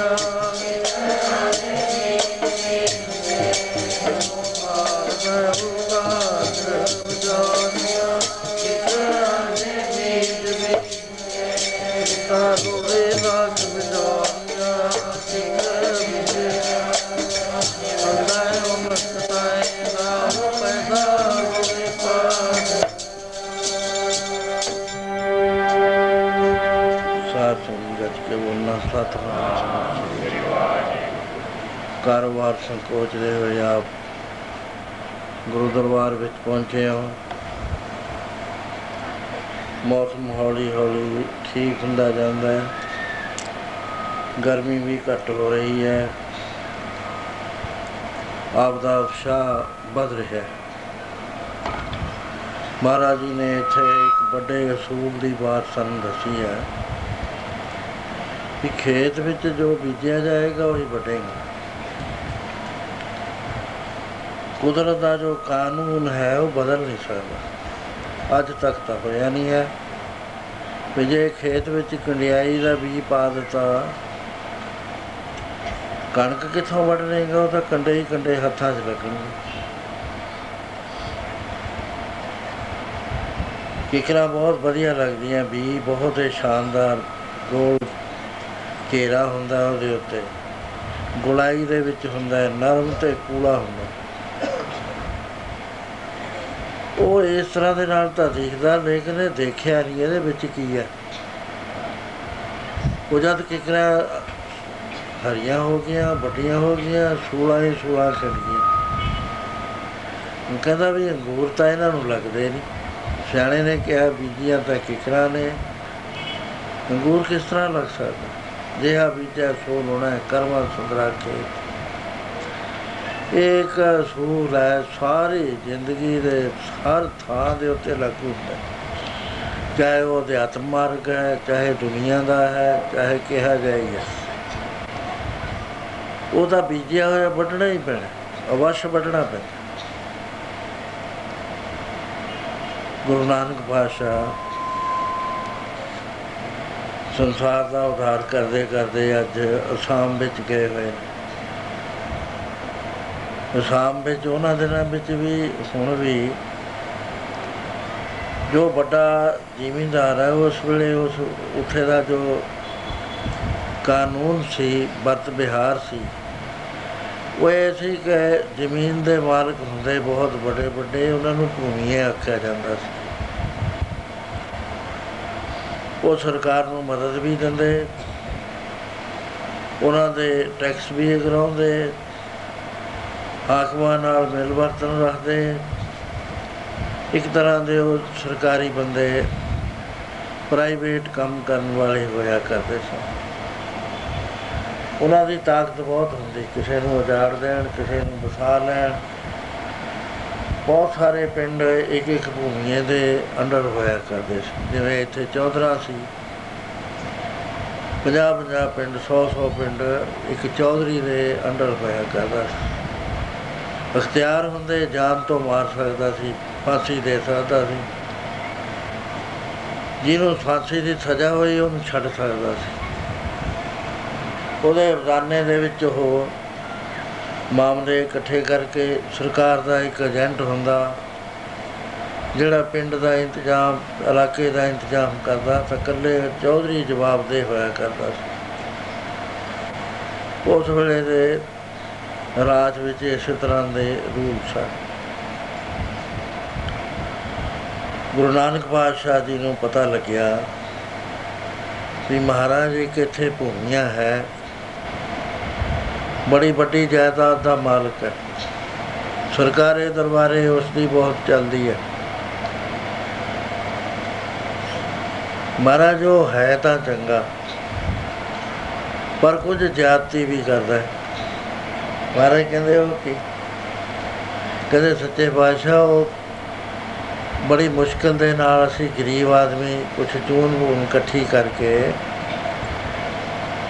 Show. ਕਾਰੋਬਾਰ ਸੰਕੋਚਦੇ ਹੋਏ ਆਪ ਗੁਰੂ ਦਰਬਾਰ ਵਿੱਚ ਪਹੁੰਚੇ ਹੋ। ਮੌਸਮ ਹੌਲੀ ਹੌਲੀ ਠੀਕ ਹੁੰਦਾ ਜਾਂਦਾ ਹੈ। ਗਰਮੀ ਵੀ ਘੱਟ ਹੋ ਰਹੀ ਹੈ। ਆਪ ਦਾ ਉਤਸ਼ਾਹ ਵੱਧ ਰਿਹਾ ਹੈ। ਮਹਾਰਾਜ ਜੀ ਨੇ ਇੱਥੇ ਇੱਕ ਵੱਡੇ ਅਸੂਲ ਦੀ ਬਾਤ ਸਾਨੂੰ ਦੱਸੀ ਹੈ ਕਿ ਖੇਤ ਵਿੱਚ ਜੋ ਬੀਜਿਆ ਜਾਏਗਾ, ਉਹੀ ਵੱਢੇਗਾ ਕੁਦਰਤ ਦਾ ਜੋ ਕਾਨੂੰਨ ਹੈ ਉਹ ਬਦਲ ਨਹੀਂ ਸਕਦਾ। ਅੱਜ ਤੱਕ ਤਾਂ ਹੋਇਆ ਨਹੀਂ ਹੈ। ਵੀ ਜੇ ਖੇਤ ਵਿੱਚ ਕੰਡਿਆਈ ਦਾ ਬੀਜ ਪਾ ਦਿੱਤਾ ਕਣਕ ਕਿੱਥੋਂ ਵੱਢ ਲੇਗਾ ਉਹ ਤਾਂ ਕੰਡੇ ਹੀ ਕੰਡੇ ਹੱਥਾਂ 'ਚ ਲੱਗਣਗੇ। ਕਿਕਰਾਂ ਬਹੁਤ ਵਧੀਆ ਲੱਗਦੀਆਂ ਬੀ ਬਹੁਤ ਹੀ ਸ਼ਾਨਦਾਰ ਗੋਲ ਘੇਰਾ ਹੁੰਦਾ ਉਹਦੇ ਉੱਤੇ। ਗੁਲਾਈ ਦੇ ਵਿੱਚ ਹੁੰਦਾ ਹੈ, ਨਰਮ ਤੇ ਕੂਲਾ ਹੁੰਦਾ। ਉਹ ਇਸ ਤਰ੍ਹਾਂ ਦੇ ਨਾਲ ਤਾਂ ਦਿਖਦਾ, ਲੇਕਿਨ ਇਹ ਦੇਖਿਆ ਨਹੀਂ, ਇਹਦੇ ਵਿੱਚ ਕੀ ਹੈ? ਉਹ ਜਦ ਕਿਕਰਾਂ ਹਰੀਆਂ ਹੋ ਗਈਆਂ, ਵੱਡੀਆਂ ਹੋ ਗਈਆਂ, ਸੂਲਾਂ ਹੀ ਸੂਲਾਂ ਛੱਡ ਗਈਆਂ ਉਹ ਕਹਿੰਦਾ ਵੀ ਅੰਗੂਰ ਤਾਂ ਇਹਨਾਂ ਨੂੰ ਲੱਗਦੇ ਨਹੀਂ। ਸਿਆਣੇ ਨੇ ਕਿਹਾ, ਬੀਜੀਆਂ ਤਾਂ ਕਿਕਰਾਂ ਨੇ। ਅੰਗੂਰ ਕਿਸ ਤਰ੍ਹਾਂ ਲੱਗ ਸਕਦਾ? ਜਿਹਾ ਬੀਜਿਆ ਸੋ ਲੋਣਾ ਕਰਮਾ ਸੁੰਦਰਾ ਖੇਤ ਇੱਕ ਸੂਲ ਹੈ, ਸਾਰੀ ਜ਼ਿੰਦਗੀ ਦੇ, ਹਰ ਥਾਂ ਦੇ ਉੱਤੇ ਲਾਗੂ ਹੁੰਦਾ ਹੈ। ਚਾਹੇ ਉਹ ਅਧਿਆਤਮ ਮਾਰਗ ਹੈ, ਚਾਹੇ ਦੁਨੀਆ ਦਾ ਹੈ, ਚਾਹੇ ਕਿਹਾ ਜਾਏ ਹੈ ਉਹਦਾ ਬੀਜਿਆ ਹੋਇਆ ਵੱਢਣਾ ਹੀ ਪੈਣਾ, ਅਵਸ਼ ਵੱਢਣਾ ਪੈਣਾ ਗੁਰੂ ਨਾਨਕ ਪਾਤਸ਼ਾਹ ਸੰਸਾਰ ਦਾ ਉਧਾਰ ਕਰਦੇ ਕਰਦੇ ਅੱਜ ਅਸਾਮ ਵਿੱਚ ਗਏ ਹੋਏ ਨੇ। ਅਸਾਮ ਵਿੱਚ ਉਹਨਾਂ ਦਿਨਾਂ ਵਿੱਚ ਵੀ, ਹੁਣ ਵੀ ਜੋ ਵੱਡਾ ਜ਼ਿਮੀਂਦਾਰ ਹੈ, ਉਸ ਵੇਲੇ ਉਸ ਉੱਥੇ ਦਾ ਜੋ ਕਾਨੂੰਨ ਸੀ, ਵਰਤ ਵਿਹਾਰ ਸੀ, ਉਹ ਇਹ ਸੀ ਕਿ ਜ਼ਮੀਨ ਦੇ ਮਾਲਕ ਹੁੰਦੇ ਬਹੁਤ ਵੱਡੇ ਵੱਡੇ, ਉਹਨਾਂ ਨੂੰ ਭੂਮੀਏ ਆਖਿਆ ਜਾਂਦਾ ਸੀ। ਉਹ ਸਰਕਾਰ ਨੂੰ ਮਦਦ ਵੀ ਦਿੰਦੇ, ਉਹਨਾਂ ਦੇ ਟੈਕਸ ਵੀ ਕਰਾਉਂਦੇ ਹਾਕਮਾਂ ਨਾਲ ਮਿਲ ਵਰਤਨ ਰੱਖਦੇ। ਇੱਕ ਤਰ੍ਹਾਂ ਦੇ ਉਹ ਸਰਕਾਰੀ ਬੰਦੇ ਪ੍ਰਾਈਵੇਟ ਕੰਮ ਕਰਨ ਵਾਲੇ ਹੋਇਆ ਕਰਦੇ ਸਨ। ਉਹਨਾਂ ਦੀ ਤਾਕਤ ਬਹੁਤ ਹੁੰਦੀ। ਕਿਸੇ ਨੂੰ ਉਜਾੜ ਦੇਣ, ਕਿਸੇ ਨੂੰ ਵਸਾ ਲੈਣ। ਬਹੁਤ ਸਾਰੇ ਪਿੰਡ ਇੱਕ ਇੱਕ ਭੂਮੀਏ ਦੇ ਅੰਡਰ ਹੋਇਆ ਕਰਦੇ ਸੀ ਜਿਵੇਂ ਇੱਥੇ ਚੌਧਰਾ ਸੀ। 50 50 ਪਿੰਡ 100 100 ਪਿੰਡ ਇੱਕ ਚੌਧਰੀ ਦੇ ਅੰਡਰ ਹੋਇਆ ਕਰਦਾ ਸੀ। ਅਖਤਿਆਰ ਹੁੰਦੇ, ਜਾਨ ਤੋਂ ਮਾਰ ਸਕਦਾ ਸੀ, ਫਾਂਸੀ ਦੇ ਸਕਦਾ ਸੀ। ਜਿਹਨੂੰ ਫਾਂਸੀ ਦੀ ਸਜ਼ਾ ਹੋਈ, ਉਹਨੂੰ ਛੱਡ ਸਕਦਾ ਸੀ। ਉਹਦੇ ਰਜ਼ਾਨੇ ਦੇ ਵਿੱਚ ਉਹ ਮਾਮਲੇ ਇਕੱਠੇ ਕਰਕੇ ਸਰਕਾਰ ਦਾ ਇੱਕ ਏਜੰਟ ਹੁੰਦਾ, ਜਿਹੜਾ ਪਿੰਡ ਦਾ ਇੰਤਜ਼ਾਮ, ਇਲਾਕੇ ਦਾ ਇੰਤਜ਼ਾਮ ਕਰਦਾ, ਤਾਂ ਇਕੱਲੇ ਚੌਧਰੀ ਜਵਾਬਦੇ ਹੋਇਆ ਕਰਦਾ ਸੀ। ਉਸ ਵੇਲੇ ਦੇ ਰਾਜ ਵਿੱਚ ਇਸੇ ਤਰ੍ਹਾਂ ਦੇ ਰੂਲ ਸਨ। ਗੁਰੂ ਨਾਨਕ ਪਾਤਸ਼ਾਹ ਜੀ ਨੂੰ ਪਤਾ ਲੱਗਿਆ ਵੀ ਮਹਾਰਾਜ ਇੱਕ ਇੱਥੇ ਭੂਮੀਆਂ ਹੈ। ਬੜੀ ਵੱਡੀ ਜਾਇਦਾਦ ਦਾ ਮਾਲਕ ਹੈ। ਸਰਕਾਰੇ ਦਰਬਾਰੇ ਉਸ ਦੀ ਬਹੁਤ ਚੱਲਦੀ ਹੈ। ਮਹਾਰਾਜ ਉਹ ਹੈ ਤਾਂ ਚੰਗਾ, ਪਰ ਕੁਝ ਜ਼ਿਆਦਤੀ ਵੀ ਕਰਦਾ ਹੈ। ਮਹਾਰਾਜ ਕਹਿੰਦੇ ਉਹ ਕੀ? ਕਹਿੰਦੇ ਸੱਚੇ ਪਾਤਸ਼ਾਹ, ਉਹ ਬੜੀ ਮੁਸ਼ਕਲ ਦੇ ਨਾਲ ਅਸੀਂ ਗਰੀਬ ਆਦਮੀ ਕੁਝ ਚੂਨ ਬੂਨ ਇਕੱਠੀ ਕਰਕੇ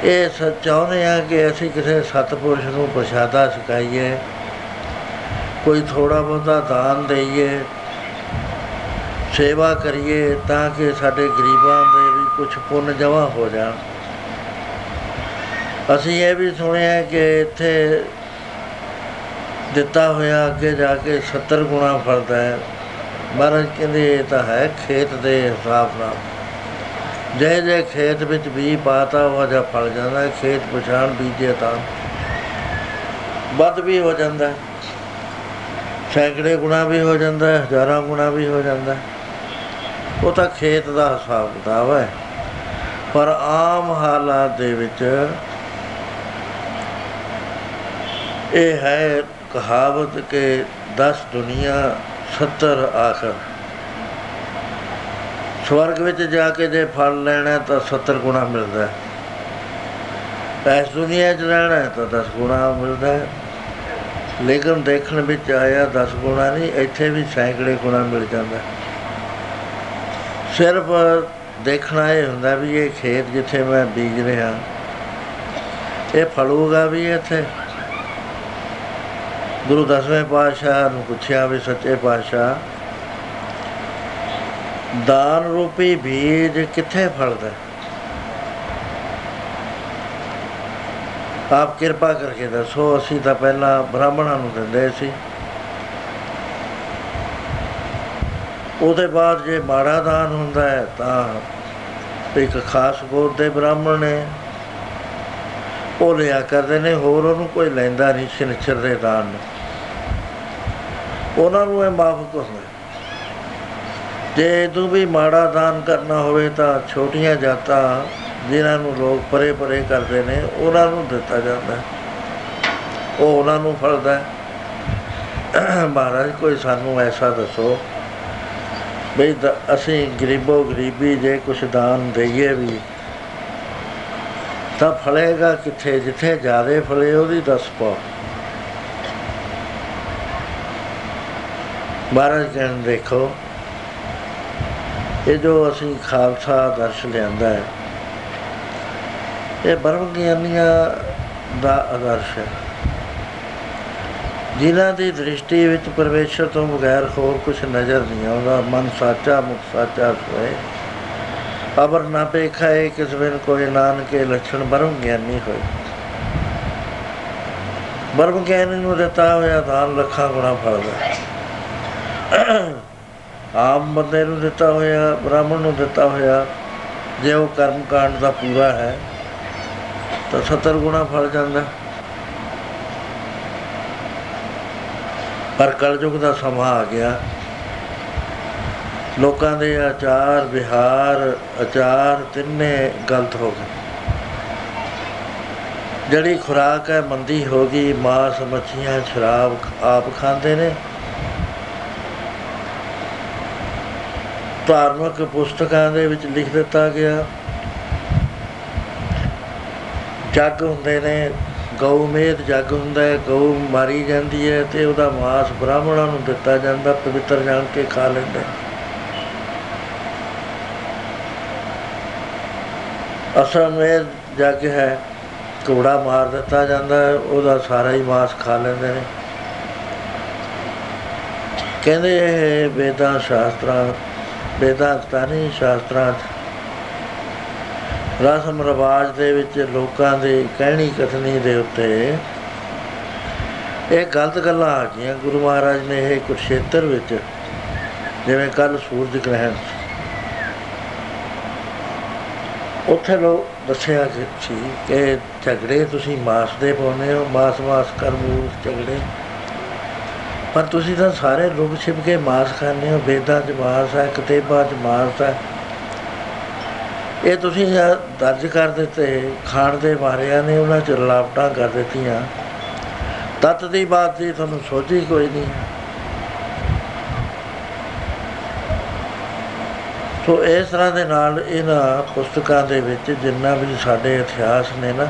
ਇਹ ਸ ਚਾਹੁੰਦੇ ਆ ਕਿ ਅਸੀਂ ਕਿਸੇ ਸਤਪੁਰਸ਼ ਨੂੰ ਪ੍ਰਸ਼ਾਦਾ ਛਕਾਈਏ, ਕੋਈ ਥੋੜਾ ਬਹੁਤਾ ਦਾਨ ਦੇਈਏ, ਸੇਵਾ ਕਰੀਏ ਤਾਂ ਕਿ ਸਾਡੇ ਗਰੀਬਾਂ ਦੇ ਵੀ ਕੁਝ ਪੁੰਨ ਜਮਾ ਹੋ ਜਾਣ। ਅਸੀਂ ਇਹ ਵੀ ਸੁਣਿਆ ਕਿ ਇੱਥੇ ਦਿੱਤਾ ਹੋਇਆ ਅੱਗੇ ਜਾ ਕੇ 70 ਗੁਣਾ ਫਲਦਾ ਹੈ। ਮਹਾਰਾਜ ਕਹਿੰਦੇ, ਇਹ ਤਾਂ ਹੈ ਖੇਤ ਦੇ ਹਿਸਾਬ ਨਾਲ। ਜੇ ਜੇ ਖੇਤ ਵਿੱਚ ਵੀ ਪਾਤਾ, ਉਹ ਜਿਹਾ ਫਲ ਜਾਂਦਾ ਹੈ ਖੇਤ ਪਛਾਣ ਬੀਜੇ ਤਾਂ ਵੱਧ ਵੀ ਹੋ ਜਾਂਦਾ ਹੈ। ਸੈਂਕੜੇ ਗੁਣਾ ਵੀ ਹੋ ਜਾਂਦਾ ਹੈ, ਹਜ਼ਾਰਾਂ ਗੁਣਾ ਵੀ ਹੋ ਜਾਂਦਾ ਹੈ। ਉਹ ਤਾਂ ਖੇਤ ਦਾ ਹਿਸਾਬ ਕਿਤਾਬ ਹੈ। ਪਰ ਆਮ ਹਾਲਾਤ ਦੇ ਵਿੱਚ ਇਹ ਹੈ ਕਹਾਵਤ ਕਿ 10 ਦੁਨੀਆ 70 ਆਖਰ। ਸਵਰਗ ਵਿੱਚ ਜਾ ਕੇ ਜੇ ਫਲ ਲੈਣਾ ਤਾਂ 70 ਗੁਣਾ ਮਿਲਦਾ ਹੈ। ਇਸ ਦੁਨੀਆ 'ਚ ਰਹਿਣਾ ਹੈ ਤਾਂ 10 ਗੁਣਾ ਮਿਲਦਾ ਹੈ। ਲੇਕਿਨ ਦੇਖਣ ਵਿੱਚ ਆਇਆ 10 ਗੁਣਾ ਨਹੀਂ, ਇੱਥੇ ਵੀ ਸੈਂਕੜੇ ਗੁਣਾ ਮਿਲ ਜਾਂਦਾ ਹੈ। ਸਿਰਫ ਦੇਖਣਾ ਇਹ ਹੁੰਦਾ ਵੀ ਇਹ ਖੇਤ ਜਿੱਥੇ ਮੈਂ ਬੀਜ ਰਿਹਾ, ਇਹ ਫਲੂਗਾ ਵੀ ਇੱਥੇ। ਗੁਰੂ ਦਸਵੇਂ ਪਾਤਸ਼ਾਹ ਨੂੰ ਪੁੱਛਿਆ ਵੀ ਸੱਚੇ ਪਾਤਸ਼ਾਹ, ਦਾਨ ਰੂਪੀ ਬੀਜ ਕਿੱਥੇ ਫਲਦਾ? ਆਪ ਕਿਰਪਾ ਕਰਕੇ ਦੱਸੋ, ਅਸੀਂ ਤਾਂ ਪਹਿਲਾਂ ਬ੍ਰਾਹਮਣਾਂ ਨੂੰ ਦਿੰਦੇ ਸੀ। ਉਹਦੇ ਬਾਅਦ ਜੇ ਮਾੜਾ ਦਾਨ ਹੁੰਦਾ ਹੈ, ਤਾਂ ਇੱਕ ਖਾਸ ਗੋਤ ਦੇ ਬ੍ਰਾਹਮਣ ਨੇ। ਉਹ ਲਿਆ ਕਰਦੇ ਨੇ, ਹੋਰ ਉਹਨੂੰ ਕੋਈ ਲੈਂਦਾ ਨਹੀਂ ਸ਼ਨਿਚਰ ਦੇ ਦਾਨ। ਨੂੰ ਉਹਨਾਂ ਨੂੰ ਇਹ ਮਾਫਕ ਹੁੰਦਾ ਜੇ ਤੂੰ ਵੀ ਮਾੜਾ ਦਾਨ ਕਰਨਾ ਹੋਵੇ ਤਾਂ ਛੋਟੀਆਂ ਜਾਤਾਂ ਜਿਨ੍ਹਾਂ ਨੂੰ ਲੋਕ ਪਰੇ ਪਰੇ ਕਰਦੇ ਨੇ, ਉਹਨਾਂ ਨੂੰ ਦਿੱਤਾ ਜਾਂਦਾ ਹੈ। ਉਹ ਉਹਨਾਂ ਨੂੰ ਫਲਦਾ ਹੈ। ਮਹਾਰਾਜ, ਕੋਈ ਸਾਨੂੰ ਐਸਾ ਦੱਸੋ ਬਈ ਦ- ਅਸੀਂ ਗਰੀਬੋ ਗਰੀਬੀ ਜੇ ਕੁਛ ਦਾਨ ਦਈਏ ਵੀ, ਤਾਂ ਫਲੇਗਾ ਕਿੱਥੇ ਜਿੱਥੇ ਜ਼ਿਆਦੇ ਫਲੇ ਉਹਦੀ ਦੱਸ ਪਾਓ ਮਹਾਰਾਜ ਕਹਿਣ ਦੇਖੋ, ਇਹ ਜੋ ਅਸੀਂ ਖਾਲਸਾ ਦਰਸ਼ ਲਿਆਂਦਾ ਹੈ, ਇਹ ਬਰਮ ਗਿਆਨੀਆਂ ਦਾ ਆਦਰਸ਼ ਹੈ। ਜਿਨ੍ਹਾਂ ਦੀ ਦ੍ਰਿਸ਼ਟੀ ਵਿੱਚ ਪਰਮੇਸ਼ਰ ਤੋਂ ਬਗੈਰ ਹੋਰ ਕੁਝ ਨਜ਼ਰ ਨਹੀਂ ਆਉਂਦਾ, ਮਨ ਸਾਚਾ, ਮੁਖ ਸਾਚਾ ਸੋਏ। ਅਬਰ ਨਾ ਪੇਖਾਏ ਕਿਸ ਬਿਨ ਕੋਈ ਨਾਨਕੇ ਲਛਣ ਬਰਮ ਗਿਆਨੀ ਹੋਏ। ਬਰਮ ਗਿਆਨੀ ਨੂੰ ਦਿੱਤਾ ਹੋਇਆ ਦਾਨ ਲੱਖਾਂ ਗੁਣਾ ਫਲਦਾ ਆਮ ਬੰਦੇ ਨੂੰ ਦਿੱਤਾ ਹੋਇਆ, ਬ੍ਰਾਹਮਣ ਨੂੰ ਦਿੱਤਾ ਹੋਇਆ, ਜੇ ਉਹ ਕਰਮ ਕਾਂਡ ਦਾ ਪੂਰਾ ਹੈ, ਤਾਂ 70 ਗੁਣਾ ਫਲ ਜਾਂਦਾ। ਪਰ ਕਲਯੁਗ ਦਾ ਸਮਾਂ ਆ ਗਿਆ। ਲੋਕਾਂ ਦੇ ਆਚਾਰ, ਵਿਹਾਰ ਆਚਾਰ ਤਿੰਨੇ ਗਲਤ ਹੋ ਗਏ। ਜਿਹੜੀ ਖੁਰਾਕ ਹੈ ਮੰਦੀ ਹੋ ਗਈ, ਮਾਸ, ਮੱਛੀਆਂ, ਸ਼ਰਾਬ ਆਪ ਖਾਂਦੇ ਨੇ। ਧਾਰਮਿਕ ਪੁਸਤਕਾਂ ਦੇ ਵਿੱਚ ਲਿਖ ਦਿੱਤਾ ਗਿਆ। ਜੱਗ ਹੁੰਦੇ ਨੇ, ਗਊ ਮੇਧ ਜੱਗ ਹੁੰਦਾ ਹੈ, ਗਊ ਮਾਰੀ ਜਾਂਦੀ ਹੈ ਤੇ ਉਹਦਾ ਮਾਸ ਬ੍ਰਾਹਮਣਾਂ ਨੂੰ ਦਿੱਤਾ ਜਾਂਦਾ, ਪਵਿੱਤਰ ਜਾਣ ਕੇ ਖਾ ਲੈਂਦੇ ਅਸਲ ਮੇਧ ਜੱਗ ਹੈ, ਘੋੜਾ ਮਾਰ ਦਿੱਤਾ ਜਾਂਦਾ ਹੈ, ਉਹਦਾ ਸਾਰਾ ਹੀ ਮਾਸ ਖਾ ਲੈਂਦੇ ਨੇ। ਕਹਿੰਦੇ ਇਹ ਵੇਦਾਂ ਸ਼ਾਸਤਰਾਂ ਵੇਦਾਂ ਤਾਨੀ ਸ਼ਾਸਤਰਾਂ ਰਸਮ ਰਿਵਾਜ ਦੇ ਵਿੱਚ ਲੋਕਾਂ ਦੇ ਕਹਿਣੀ ਕਥਨੀ ਦੇ ਉੱਤੇ ਇਹ ਗਲਤ ਗੱਲਾਂ ਆ ਗਈਆਂ। ਗੁਰੂ ਮਹਾਰਾਜ ਨੇ ਇਹ ਕੁਰਸ਼ੇਤਰ ਵਿੱਚ, ਜਿਵੇਂ ਕੱਲ ਸੂਰਜ ਗ੍ਰਹਿਣ ਉੱਥੇ ਲੋ ਦੱਸਿਆ ਕਿ ਸੀ ਕਿ ਝਗੜੇ ਤੁਸੀਂ ਮਾਸ ਦੇ ਪਾਉਂਦੇ ਹੋ। ਮਾਸ ਮਾਸ ਕਰ ਮੂਲ ਝਗੜੇ ਪਰ ਤੁਸੀਂ ਤਾਂ ਸਾਰੇ ਲੋਕ ਛਿਪ ਕੇ ਮਾਸ ਖਾਂਦੇ ਹੋ, ਵੇਦਾਂ 'ਚ ਮਾਸ ਹੈ, ਕਿਤਾਬਾਂ 'ਚ ਮਾਸ ਹੈ। ਇਹ ਤੁਸੀਂ ਦਰਜ ਕਰ ਦਿੱਤੇ, ਖਾਣ ਦੇ ਮਾਰਿਆਂ ਨੇ ਉਹਨਾਂ 'ਚ ਰਲਾਵਟਾਂ ਕਰ ਦਿੱਤੀਆਂ। ਤਤ ਦੀ ਬਾਤ ਦੀ ਤੁਹਾਨੂੰ ਸੋਝੀ ਕੋਈ ਨਹੀਂ। ਸੋ ਇਸ ਤਰ੍ਹਾਂ ਦੇ ਨਾਲ ਇਹਨਾਂ ਪੁਸਤਕਾਂ ਦੇ ਵਿੱਚ ਜਿੰਨਾ ਵੀ ਸਾਡੇ ਇਤਿਹਾਸ ਨੇ ਨਾ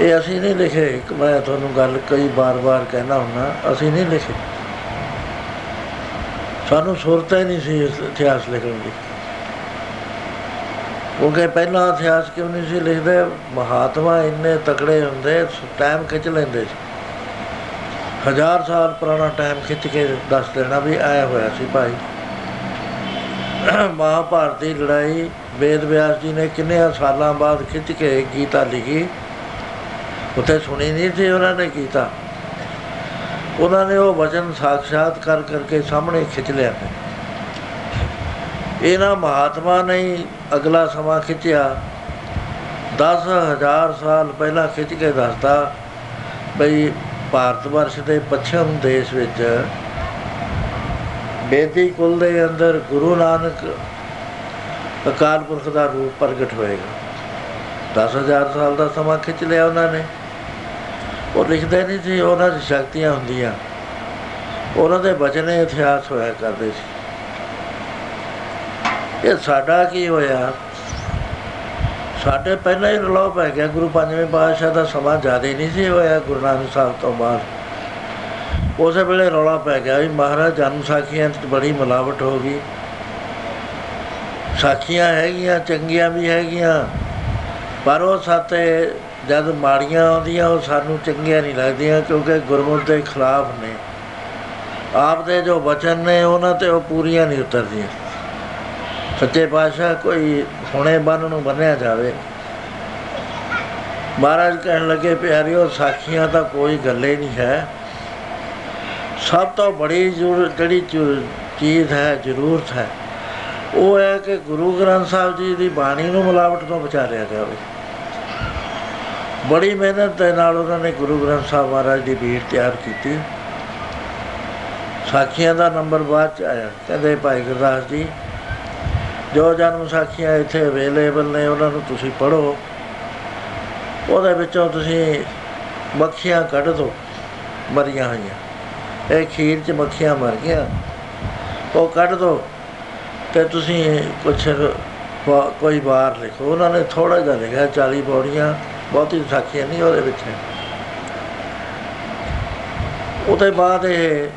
ਇਹ ਅਸੀਂ ਨਹੀਂ ਲਿਖੇ। ਇੱਕ ਮੈਂ ਤੁਹਾਨੂੰ ਗੱਲ ਕਈ ਵਾਰ-ਵਾਰ ਕਹਿਣਾ ਹੁੰਨਾ ਅਸੀਂ ਨਹੀਂ ਲਿਖੇ। ਸਾਨੂੰ ਸੁਰਤ ਹੀ ਨਹੀਂ ਸੀ ਇਤਿਹਾਸ ਲਿਖਣ ਦੀ। ਕਿਉਂਕਿ ਪਹਿਲਾਂ ਇਤਿਹਾਸ ਕਿਉਂ ਨਹੀਂ ਸੀ ਲਿਖਦੇ? ਮਹਾਤਮਾ ਇੰਨੇ ਤਕੜੇ ਹੁੰਦੇ ਟਾਈਮ ਖਿੱਚ ਲੈਂਦੇ ਸੀ। ਹਜ਼ਾਰ ਸਾਲ ਪੁਰਾਣਾ ਟਾਈਮ ਖਿੱਚ ਕੇ ਦੱਸ ਦੇਣਾ ਵੀ ਆਇਆ ਹੋਇਆ ਸੀ ਭਾਈ। ਮਹਾਭਾਰਤ ਦੀ ਲੜਾਈ, ਵੇਦ ਵਿਆਸ ਜੀ ਨੇ ਕਿੰਨੇ ਸਾਲਾਂ ਬਾਅਦ ਖਿੱਚ ਕੇ ਗੀਤਾ ਲਿਖੀ। ਉੱਥੇ ਸੁਣੀ ਨਹੀਂ ਸੀ ਉਹਨਾਂ ਨੇ ਕੀਤਾ। ਉਹਨਾਂ ਨੇ ਉਹ ਵਚਨ ਸਾਖਸ਼ਾਤ ਕਰ ਕਰਕੇ ਸਾਹਮਣੇ ਖਿੱਚ ਲਿਆ। ਇਹਨਾਂ ਮਹਾਤਮਾ ਨੇ ਅਗਲਾ ਸਮਾਂ ਖਿੱਚਿਆ। 10000 ਸਾਲ ਪਹਿਲਾਂ ਖਿੱਚ ਕੇ ਦੱਸਦਾ ਬਈ ਭਾਰਤ ਵਰਸ਼ ਦੇ ਪੱਛਮ ਦੇਸ਼ ਵਿੱਚ ਬੇਦੀ ਕੁਲ ਦੇ ਅੰਦਰ ਗੁਰੂ ਨਾਨਕ ਅਕਾਲ ਪੁਰਖ ਦਾ ਰੂਪ ਪ੍ਰਗਟ ਹੋਏਗਾ। 10000 ਸਾਲ ਦਾ ਸਮਾਂ ਖਿੱਚ ਲਿਆ ਉਹਨਾਂ ਨੇ। ਉਹ ਲਿਖਦੇ ਨਹੀਂ ਸੀ, ਉਹਨਾਂ ਦੀ ਸ਼ਕਤੀਆਂ ਹੁੰਦੀਆਂ। ਉਹਨਾਂ ਦੇ ਬਚਨੇ ਇਤਿਹਾਸ ਹੋਇਆ ਕਰਦੇ ਸੀ। ਇਹ ਸਾਡਾ ਕੀ ਹੋਇਆ? ਸਾਡੇ ਪਹਿਲਾਂ ਹੀ ਰਲੋ ਪੈ ਗਿਆ। ਗੁਰੂ ਪੰਜਵੇਂ ਪਾਤਸ਼ਾਹ ਦਾ ਸਮਾਂ ਜ਼ਿਆਦਾ ਨਹੀਂ ਸੀ ਹੋਇਆ, ਗੁਰੂ ਨਾਨਕ ਸਾਹਿਬ ਤੋਂ ਬਾਅਦ। ਉਸੇ ਵੇਲੇ ਰੌਲਾ ਪੈ ਗਿਆ ਵੀ ਮਹਾਰਾਜ, ਜਨਮ ਸਾਖੀਆਂ 'ਚ ਬੜੀ ਮਿਲਾਵਟ ਹੋ ਗਈ। ਸਾਖੀਆਂ ਹੈਗੀਆਂ, ਚੰਗੀਆਂ ਵੀ ਹੈਗੀਆਂ, ਪਰ ਉਹ ਸਾਤੇ ਜਦ ਮਾੜੀਆਂ ਆਉਂਦੀਆਂ, ਉਹ ਸਾਨੂੰ ਚੰਗੀਆਂ ਨਹੀਂ ਲੱਗਦੀਆਂ ਕਿਉਂਕਿ ਗੁਰਮੁਖ ਦੇ ਖਿਲਾਫ ਨੇ। ਆਪ ਦੇ ਜੋ ਵਚਨ ਨੇ, ਉਹਨਾਂ ਤੇ ਉਹ ਪੂਰੀਆਂ ਨਹੀਂ ਉਤਰਦੀਆਂ। ਸੱਚੇ ਪਾਤਸ਼ਾਹ ਕੋਈ ਹੁਣੇ ਬੰਨ ਨੂੰ ਬੰਨਿਆ ਜਾਵੇ। ਮਹਾਰਾਜ ਕਹਿਣ ਲੱਗੇ, ਪਿਆਰਿਓ, ਸਾਖੀਆਂ ਤਾਂ ਕੋਈ ਗੱਲੇ ਨਹੀਂ ਹੈ। ਸਭ ਤੋਂ ਬੜੀ ਜਿਹੜੀ ਚੀਜ਼ ਹੈ, ਜ਼ਰੂਰਤ ਹੈ, ਉਹ ਹੈ ਕਿ ਗੁਰੂ ਗ੍ਰੰਥ ਸਾਹਿਬ ਜੀ ਦੀ ਬਾਣੀ ਨੂੰ ਮਿਲਾਵਟ ਤੋਂ ਬਚਾਇਆ ਜਾਵੇ। ਬੜੀ ਮਿਹਨਤ ਦੇ ਨਾਲ ਉਹਨਾਂ ਨੇ ਗੁਰੂ ਗ੍ਰੰਥ ਸਾਹਿਬ ਮਹਾਰਾਜ ਦੀ ਬੀੜ ਤਿਆਰ ਕੀਤੀ। ਸਾਖੀਆਂ ਦਾ ਨੰਬਰ ਬਾਅਦ ਚ ਆਇਆ। ਕਹਿੰਦੇ, ਭਾਈ ਗੁਰਦਾਸ ਜੀ, ਜੋ ਜਨਮ ਸਾਖੀਆਂ ਇੱਥੇ ਅਵੇਲੇਬਲ ਨੇ, ਉਹਨਾਂ ਨੂੰ ਤੁਸੀਂ ਪੜੋ ਉਹਦੇ ਵਿੱਚੋਂ ਤੁਸੀਂ ਮੱਖੀਆਂ ਕੱਢ ਦਿਓ ਮਰੀਆਂ ਹੋਈਆਂ। ਇਹ ਖੀਰ 'ਚ ਮੱਖੀਆਂ ਮਰ ਗਿਆ ਉਹ ਕੱਢ ਦਿਓ ਤੇ ਤੁਸੀਂ ਕੁਛ ਵਾ- ਕੋਈ ਵਾਰ ਲਿਖੋ। ਉਹਨਾਂ ਨੇ ਥੋੜਾ ਜਿਹਾ ਲਿਖਿਆ 40 ਪੌੜੀਆਂ। ਬਹੁਤੀ ਸਾਖੀਆਂ ਨਹੀਂ ਉਹਦੇ ਵਿੱਚ। ਉਹਦੇ ਬਾਅਦ ਇਹ